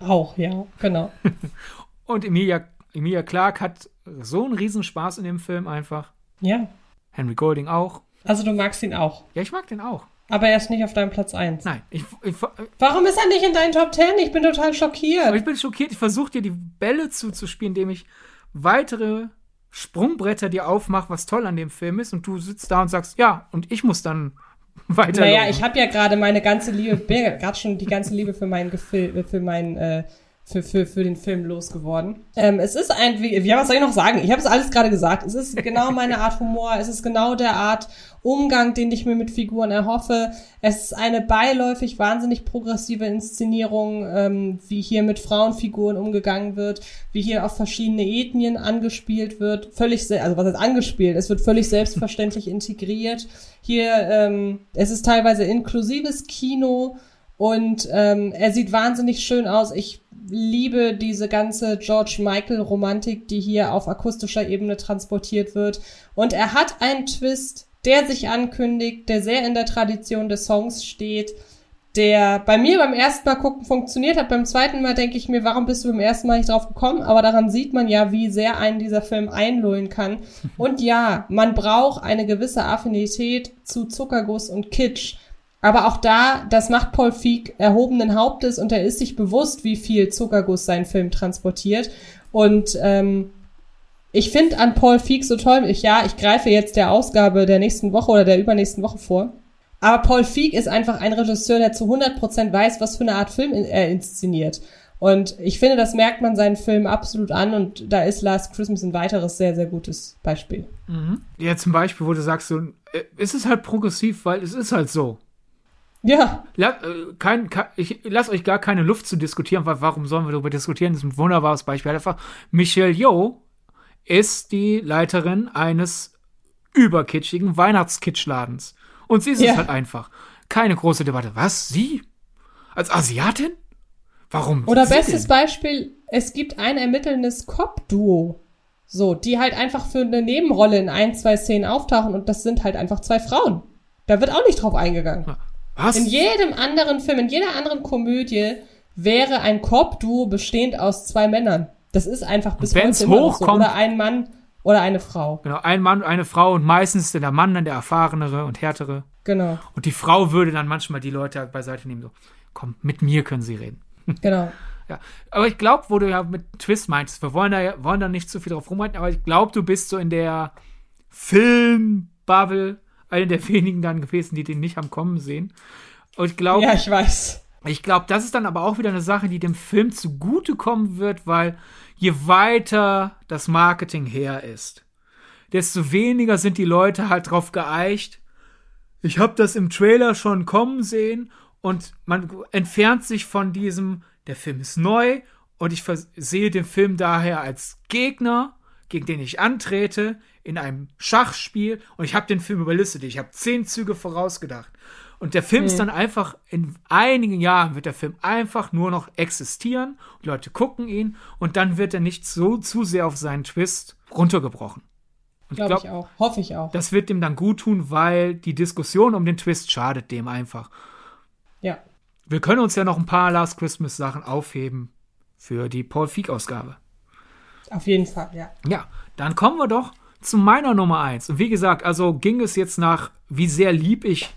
Auch, ja, genau. Und Emilia, Emilia Clark hat so einen Riesenspaß in dem Film einfach. Ja. Henry Golding auch. Also du magst ihn auch. Ja, ich mag den auch. Aber er ist nicht auf deinem Platz 1. Nein. Ich, ich, Warum ist er nicht in deinen Top 10? Ich bin total schockiert. Aber ich bin schockiert. Ich versuche dir die Bälle zuzuspielen, indem ich weitere Sprungbretter dir aufmache, was toll an dem Film ist. Und du sitzt da und sagst, ja, und ich muss dann weiter. Naja, ich habe ja gerade meine ganze Liebe, gerade schon die ganze Liebe für meinen Gefil für meinen äh, für, für, für den Film losgeworden. Ähm, es ist ein, wie, ja, was soll ich noch sagen? Ich habe es alles gerade gesagt. Es ist genau meine Art Humor. Es ist genau der Art Umgang, den ich mir mit Figuren erhoffe. Es ist eine beiläufig wahnsinnig progressive Inszenierung, ähm, wie hier mit Frauenfiguren umgegangen wird, wie hier auf verschiedene Ethnien angespielt wird. Völlig, also was heißt angespielt? Es wird völlig selbstverständlich integriert. Hier, ähm, es ist teilweise inklusives Kino und ähm, er sieht wahnsinnig schön aus. Ich liebe diese ganze George Michael Romantik, die hier auf akustischer Ebene transportiert wird. Und er hat einen Twist, der sich ankündigt, der sehr in der Tradition des Songs steht, der bei mir beim ersten Mal gucken funktioniert hat. Beim zweiten Mal denke ich mir, warum bist du beim ersten Mal nicht drauf gekommen? Aber daran sieht man ja, wie sehr einen dieser Film einlullen kann. Und ja, man braucht eine gewisse Affinität zu Zuckerguss und Kitsch. Aber auch da, das macht Paul Feig erhobenen Hauptes und er ist sich bewusst, wie viel Zuckerguss sein Film transportiert. Und ähm, ich finde an Paul Feig so toll, ich, ja, ich greife jetzt der Ausgabe der nächsten Woche oder der übernächsten Woche vor. Aber Paul Feig ist einfach ein Regisseur, der zu 100% weiß, was für eine Art Film er inszeniert. Und ich finde, das merkt man seinen Film absolut an und da ist Last Christmas ein weiteres sehr, sehr gutes Beispiel. Mhm. Ja, zum Beispiel, wo du sagst, so, äh, es ist halt progressiv, weil es ist halt so. Ja. La, äh, kein, kein, ich lasse euch gar keine Luft zu diskutieren, weil warum sollen wir darüber diskutieren? Das ist ein wunderbares Beispiel. Einfach, Michelle Yeoh ist die Leiterin eines überkitschigen Weihnachtskitschladens. Und sie ist ja. es halt einfach. Keine große Debatte. Was? Sie? Als Asiatin? Warum? Oder bestes denn? Beispiel, es gibt ein ermittelndes Cop-Duo. So, die halt einfach für eine Nebenrolle in ein, zwei Szenen auftauchen und das sind halt einfach zwei Frauen. Da wird auch nicht drauf eingegangen. Was? In jedem anderen Film, in jeder anderen Komödie wäre ein Cop-Duo bestehend aus zwei Männern. Das ist einfach bis heute immer hochkommt, so. Oder ein Mann oder eine Frau. Genau, ein Mann, eine Frau und meistens ist der Mann dann der erfahrenere und härtere. Genau. Und die Frau würde dann manchmal die Leute halt beiseite nehmen, so, komm, mit mir können sie reden. Genau. ja, aber ich glaube, wo du ja mit Twist meintest, wir wollen da, wollen da nicht zu viel drauf rumreiten, aber ich glaube, du bist so in der Filmbubble, einer der wenigen dann gewesen, die den nicht haben kommen sehen. Und ich glaube. Ja, ich weiß. Ich glaube, das ist dann aber auch wieder eine Sache, die dem Film zugutekommen wird, weil je weiter das Marketing her ist, desto weniger sind die Leute halt drauf geeicht. Ich habe das im Trailer schon kommen sehen und man entfernt sich von diesem, der Film ist neu und ich sehe den Film daher als Gegner, gegen den ich antrete, in einem Schachspiel und ich habe den Film überlistet. Ich habe zehn Züge vorausgedacht. Und der Film mhm. ist dann einfach, in einigen Jahren wird der Film einfach nur noch existieren. Leute gucken ihn und dann wird er nicht so zu sehr auf seinen Twist runtergebrochen. Glaube glaub, ich auch. Hoffe ich auch. Das wird dem dann gut tun, weil die Diskussion um den Twist schadet dem einfach. Ja. Wir können uns ja noch ein paar Last Christmas Sachen aufheben für die Paul Feig Ausgabe. Auf jeden Fall, ja. Ja, dann kommen wir doch zu meiner Nummer eins. Und wie gesagt, also ging es jetzt nach, wie sehr lieb ich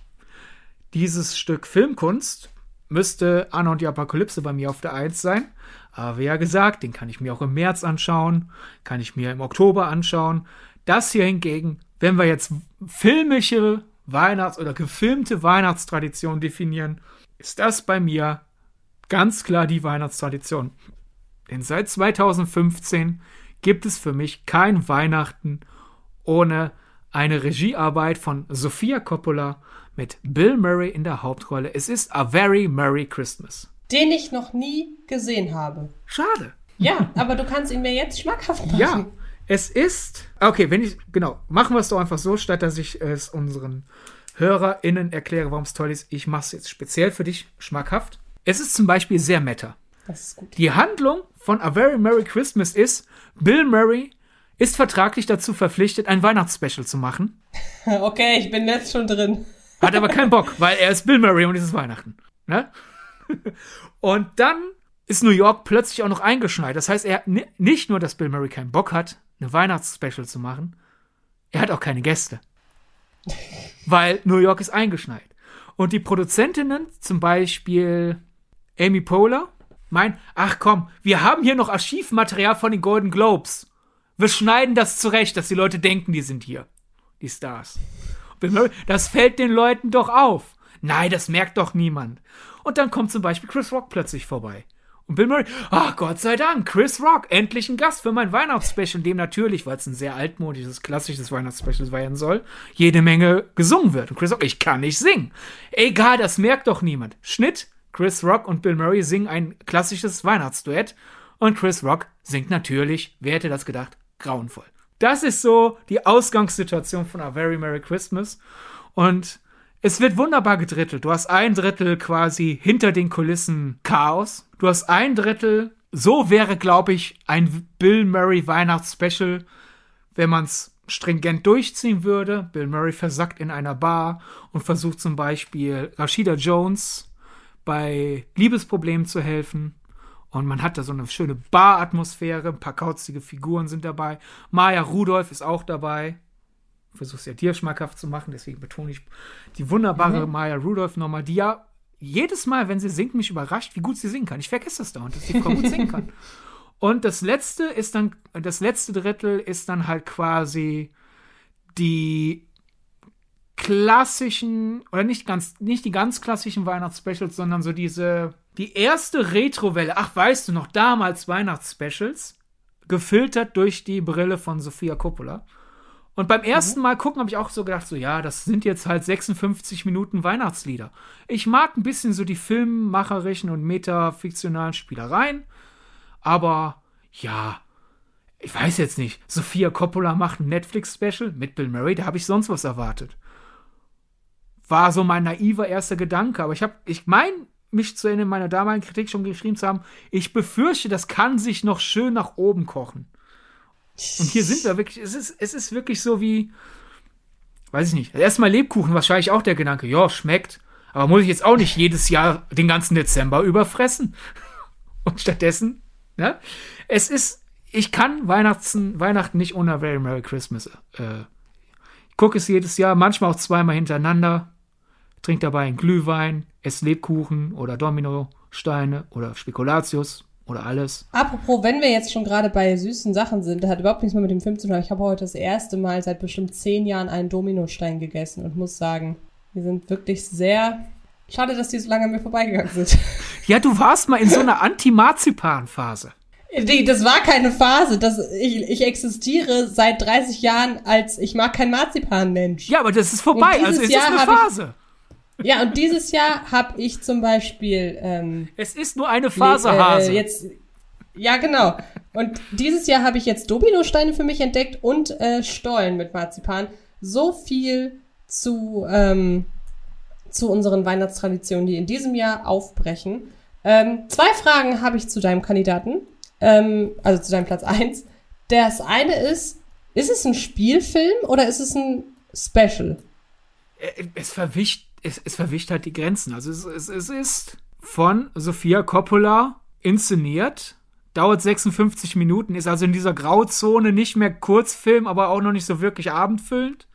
dieses Stück Filmkunst müsste Anna und die Apokalypse bei mir auf der Eins sein. Aber wie ja gesagt, den kann ich mir auch im März anschauen, kann ich mir im Oktober anschauen. Das hier hingegen, wenn wir jetzt filmische Weihnachts- oder gefilmte Weihnachtstradition definieren, ist das bei mir ganz klar die Weihnachtstradition. Denn seit 2015 gibt es für mich kein Weihnachten ohne eine Regiearbeit von Sofia Coppola mit Bill Murray in der Hauptrolle. Es ist A Very Merry Christmas. Den ich noch nie gesehen habe. Schade. Ja, aber du kannst ihn mir jetzt schmackhaft machen. Ja, es ist. Okay, wenn ich. Genau, machen wir es doch einfach so, statt dass ich es unseren HörerInnen erkläre, warum es toll ist. Ich mache es jetzt speziell für dich schmackhaft. Es ist zum Beispiel sehr meta. Das ist gut. Die Handlung von A Very Merry Christmas ist, Bill Murray ist vertraglich dazu verpflichtet, ein Weihnachtsspecial zu machen. Okay, ich bin jetzt schon drin. Hat aber keinen Bock, weil er ist Bill Murray und es ist Weihnachten. Ne? Und dann ist New York plötzlich auch noch eingeschneit. Das heißt, er nicht nur, dass Bill Murray keinen Bock hat, eine Weihnachtsspecial zu machen, er hat auch keine Gäste. weil New York ist eingeschneit. Und die Produzentinnen, zum Beispiel Amy Poehler, meinen, ach komm, wir haben hier noch Archivmaterial von den Golden Globes. Wir schneiden das zurecht, dass die Leute denken, die sind hier. Die Stars. Das fällt den Leuten doch auf. Nein, das merkt doch niemand. Und dann kommt zum Beispiel Chris Rock plötzlich vorbei. Und Bill Murray, ach Gott sei Dank, Chris Rock, endlich ein Gast für mein Weihnachtsspecial, in dem natürlich, weil es ein sehr altmodisches, klassisches Weihnachtsspecial werden soll, jede Menge gesungen wird. Und Chris Rock, ich kann nicht singen. Egal, das merkt doch niemand. Schnitt, Chris Rock und Bill Murray singen ein klassisches Weihnachtsduett. Und Chris Rock singt natürlich, wer hätte das gedacht, grauenvoll. Das ist so die Ausgangssituation von A Very Merry Christmas. Und es wird wunderbar gedrittelt. Du hast ein Drittel quasi hinter den Kulissen Chaos. Du hast ein Drittel so wäre, glaube ich, ein Bill Murray Weihnachtsspecial, wenn man es stringent durchziehen würde. Bill Murray versackt in einer Bar und versucht zum Beispiel Rashida Jones bei Liebesproblemen zu helfen. Und man hat da so eine schöne Bar-Atmosphäre, ein paar kauzige Figuren sind dabei. Maya Rudolph ist auch dabei. Versuche es ja dir schmackhaft zu machen, deswegen betone ich die wunderbare mhm. Maya Rudolph nochmal, die ja jedes Mal, wenn sie singt, mich überrascht, wie gut sie singen kann. Ich vergesse das dauernd, dass die Frau gut singen kann. Und das letzte ist dann, das letzte Drittel ist dann halt quasi die klassischen, oder nicht ganz, nicht die ganz klassischen Weihnachtsspecials, sondern so diese, die erste Retrowelle, ach weißt du noch, damals Weihnachtsspecials, gefiltert durch die Brille von Sofia Coppola. Und beim ersten mhm. Mal gucken habe ich auch so gedacht, so ja, das sind jetzt halt 56 Minuten Weihnachtslieder. Ich mag ein bisschen so die filmmacherischen und metafiktionalen Spielereien, aber ja, ich weiß jetzt nicht. Sophia Coppola macht ein Netflix-Special mit Bill Murray, da habe ich sonst was erwartet. War so mein naiver erster Gedanke, aber ich habe, ich meine, mich zu Ende meiner damaligen Kritik schon geschrieben zu haben, ich befürchte, das kann sich noch schön nach oben kochen. Und hier sind wir wirklich, es ist, es ist wirklich so wie, weiß ich nicht, erstmal Lebkuchen, wahrscheinlich auch der Gedanke, ja, schmeckt, aber muss ich jetzt auch nicht jedes Jahr den ganzen Dezember überfressen? Und stattdessen, ne? Es ist, ich kann Weihnachten, Weihnachten nicht ohne Very Merry Christmas. Äh, ich gucke es jedes Jahr, manchmal auch zweimal hintereinander, trinke dabei einen Glühwein, esse Lebkuchen oder Dominosteine oder Spekulatius oder alles. Apropos, wenn wir jetzt schon gerade bei süßen Sachen sind, das hat überhaupt nichts mehr mit dem Film zu tun. Ich habe heute das erste Mal seit bestimmt zehn Jahren einen Dominostein gegessen und muss sagen, die sind wirklich sehr. Schade, dass die so lange an mir vorbeigegangen sind. Ja, du warst mal in so einer Anti-Marzipan-Phase. Das war keine Phase. Das, ich, ich existiere seit 30 Jahren als ich mag kein Marzipan-Mensch. Ja, aber das ist vorbei. Also es Jahr ist eine Phase. Ja, und dieses Jahr habe ich zum Beispiel. Ähm, es ist nur eine Phase, äh. Jetzt, ja, genau. Und dieses Jahr habe ich jetzt Dominosteine für mich entdeckt und äh, Stollen mit Marzipan. So viel zu, ähm, zu unseren Weihnachtstraditionen, die in diesem Jahr aufbrechen. Ähm, zwei Fragen habe ich zu deinem Kandidaten ähm, also zu deinem Platz eins. Das eine ist, ist es ein Spielfilm oder ist es ein Special? Äh, es verwischt, es, es verwischt halt die Grenzen. Also es, es, es ist von Sofia Coppola inszeniert, dauert 56 Minuten, ist also in dieser Grauzone nicht mehr Kurzfilm, aber auch noch nicht so wirklich abendfüllend.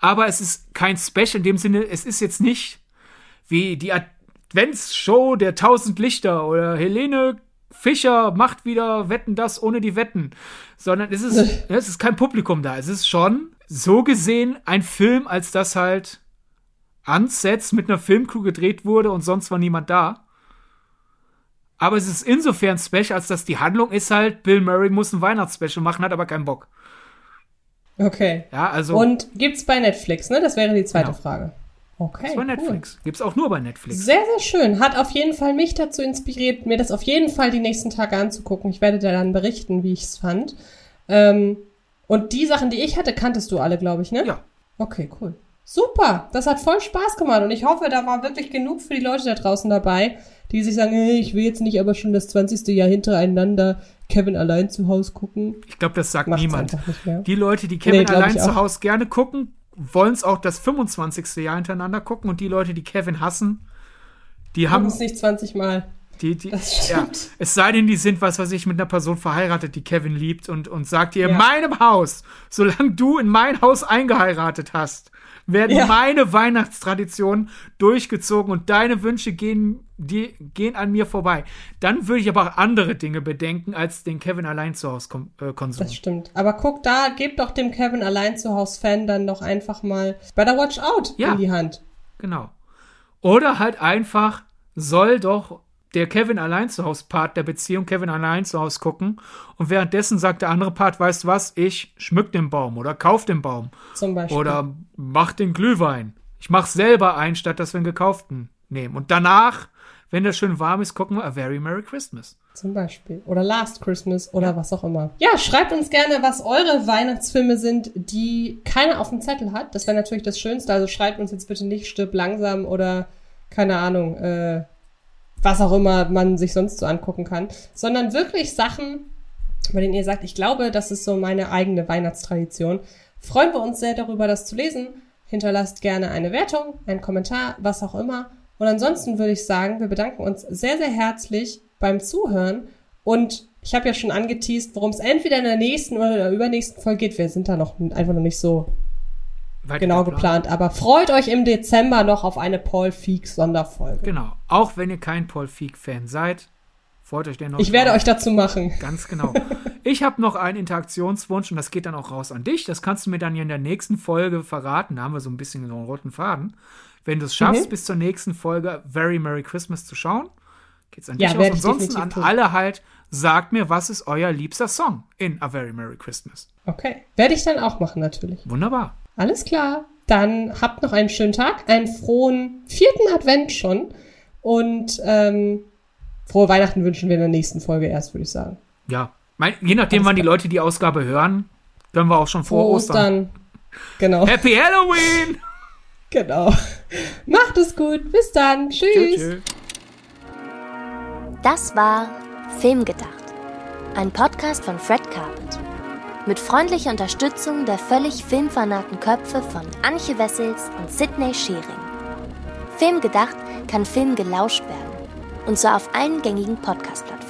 Aber es ist kein Special in dem Sinne, es ist jetzt nicht wie die Adventsshow der tausend Lichter oder Helene Fischer macht wieder Wetten das ohne die Wetten, sondern es ist, es ist kein Publikum da. Es ist schon so gesehen ein Film, als das halt ans Sets mit einer Filmcrew gedreht wurde und sonst war niemand da. Aber es ist insofern special, als dass die Handlung ist halt, Bill Murray muss ein Weihnachtsspecial machen, hat aber keinen Bock. Okay. Ja, also. Und gibt's bei Netflix, ne? Das wäre die zweite genau. Frage. Okay. Das war Netflix. Cool. Gibt's auch nur bei Netflix. Sehr, sehr schön. Hat auf jeden Fall mich dazu inspiriert, mir das auf jeden Fall die nächsten Tage anzugucken. Ich werde dir dann berichten, wie ich es fand. Ähm, und die Sachen, die ich hatte, kanntest du alle, glaube ich, ne? Ja. Okay, cool. Super. Das hat voll Spaß gemacht und ich hoffe, da war wirklich genug für die Leute da draußen dabei, die sich sagen, hey, ich will jetzt nicht aber schon das 20. Jahr hintereinander Kevin allein zu Hause gucken. Ich glaube, das sagt Macht's niemand. Die Leute, die Kevin nee, allein zu Hause gerne gucken, wollen es auch das 25. Jahr hintereinander gucken und die Leute, die Kevin hassen, die haben es nicht 20 Mal. Die, die, ja, es sei denn, die sind, was weiß ich, mit einer Person verheiratet, die Kevin liebt und, und sagt ihr, ja. in meinem Haus, solange du in mein Haus eingeheiratet hast, werden ja. meine Weihnachtstraditionen durchgezogen und deine Wünsche gehen, die, gehen an mir vorbei. Dann würde ich aber auch andere Dinge bedenken als den Kevin allein zu Hause äh, Konsum. Das stimmt. Aber guck da, gebt doch dem Kevin allein zu Hause Fan dann doch einfach mal Better Watch Out ja. in die Hand. Genau. Oder halt einfach soll doch der Kevin allein zu Hause Part der Beziehung Kevin allein zu Hause gucken und währenddessen sagt der andere Part, weißt du was, ich schmück den Baum oder kauf den Baum. Zum Beispiel. Oder mach den Glühwein. Ich mach selber ein, statt dass wir einen gekauften nehmen. Und danach, wenn der schön warm ist, gucken wir A Very Merry Christmas. Zum Beispiel. Oder Last Christmas oder ja. was auch immer. Ja, schreibt uns gerne, was eure Weihnachtsfilme sind, die keiner auf dem Zettel hat. Das wäre natürlich das Schönste. Also schreibt uns jetzt bitte nicht Stirb langsam oder keine Ahnung, äh, was auch immer man sich sonst so angucken kann, sondern wirklich Sachen, bei denen ihr sagt, ich glaube, das ist so meine eigene Weihnachtstradition. Freuen wir uns sehr darüber, das zu lesen. Hinterlasst gerne eine Wertung, einen Kommentar, was auch immer. Und ansonsten würde ich sagen, wir bedanken uns sehr, sehr herzlich beim Zuhören. Und ich habe ja schon angeteased, worum es entweder in der nächsten oder der übernächsten Folge geht. Wir sind da noch einfach noch nicht so Weit genau geplant. geplant. Aber freut euch im Dezember noch auf eine Paul Feig Sonderfolge. Genau. Auch wenn ihr kein Paul Feig Fan seid, freut euch dennoch. Ich werde euch dazu machen. Ganz genau. ich habe noch einen Interaktionswunsch und das geht dann auch raus an dich. Das kannst du mir dann ja in der nächsten Folge verraten. Da haben wir so ein bisschen einen roten Faden. Wenn du es schaffst, mhm. bis zur nächsten Folge Very Merry Christmas zu schauen, geht's an dich ja, aus. Ansonsten an alle halt, sagt mir, was ist euer liebster Song in A Very Merry Christmas. Okay. Werde ich dann auch machen, natürlich. Wunderbar. Alles klar. Dann habt noch einen schönen Tag, einen frohen vierten Advent schon. Und ähm, frohe Weihnachten wünschen wir in der nächsten Folge erst, würde ich sagen. Ja. Mein, je nachdem, Alles wann klar. die Leute die Ausgabe hören, können wir auch schon vor Ostern. Ostern. Genau. Happy Halloween! Genau. Macht es gut. Bis dann. Tschüss. Tschüss. tschüss. Das war Filmgedacht. Ein Podcast von Fred Carpet. Mit freundlicher Unterstützung der völlig filmfanaten Köpfe von Anche Wessels und Sidney Schering. Filmgedacht kann Film gelauscht werden. Und zwar auf allen gängigen Podcast-Plattformen.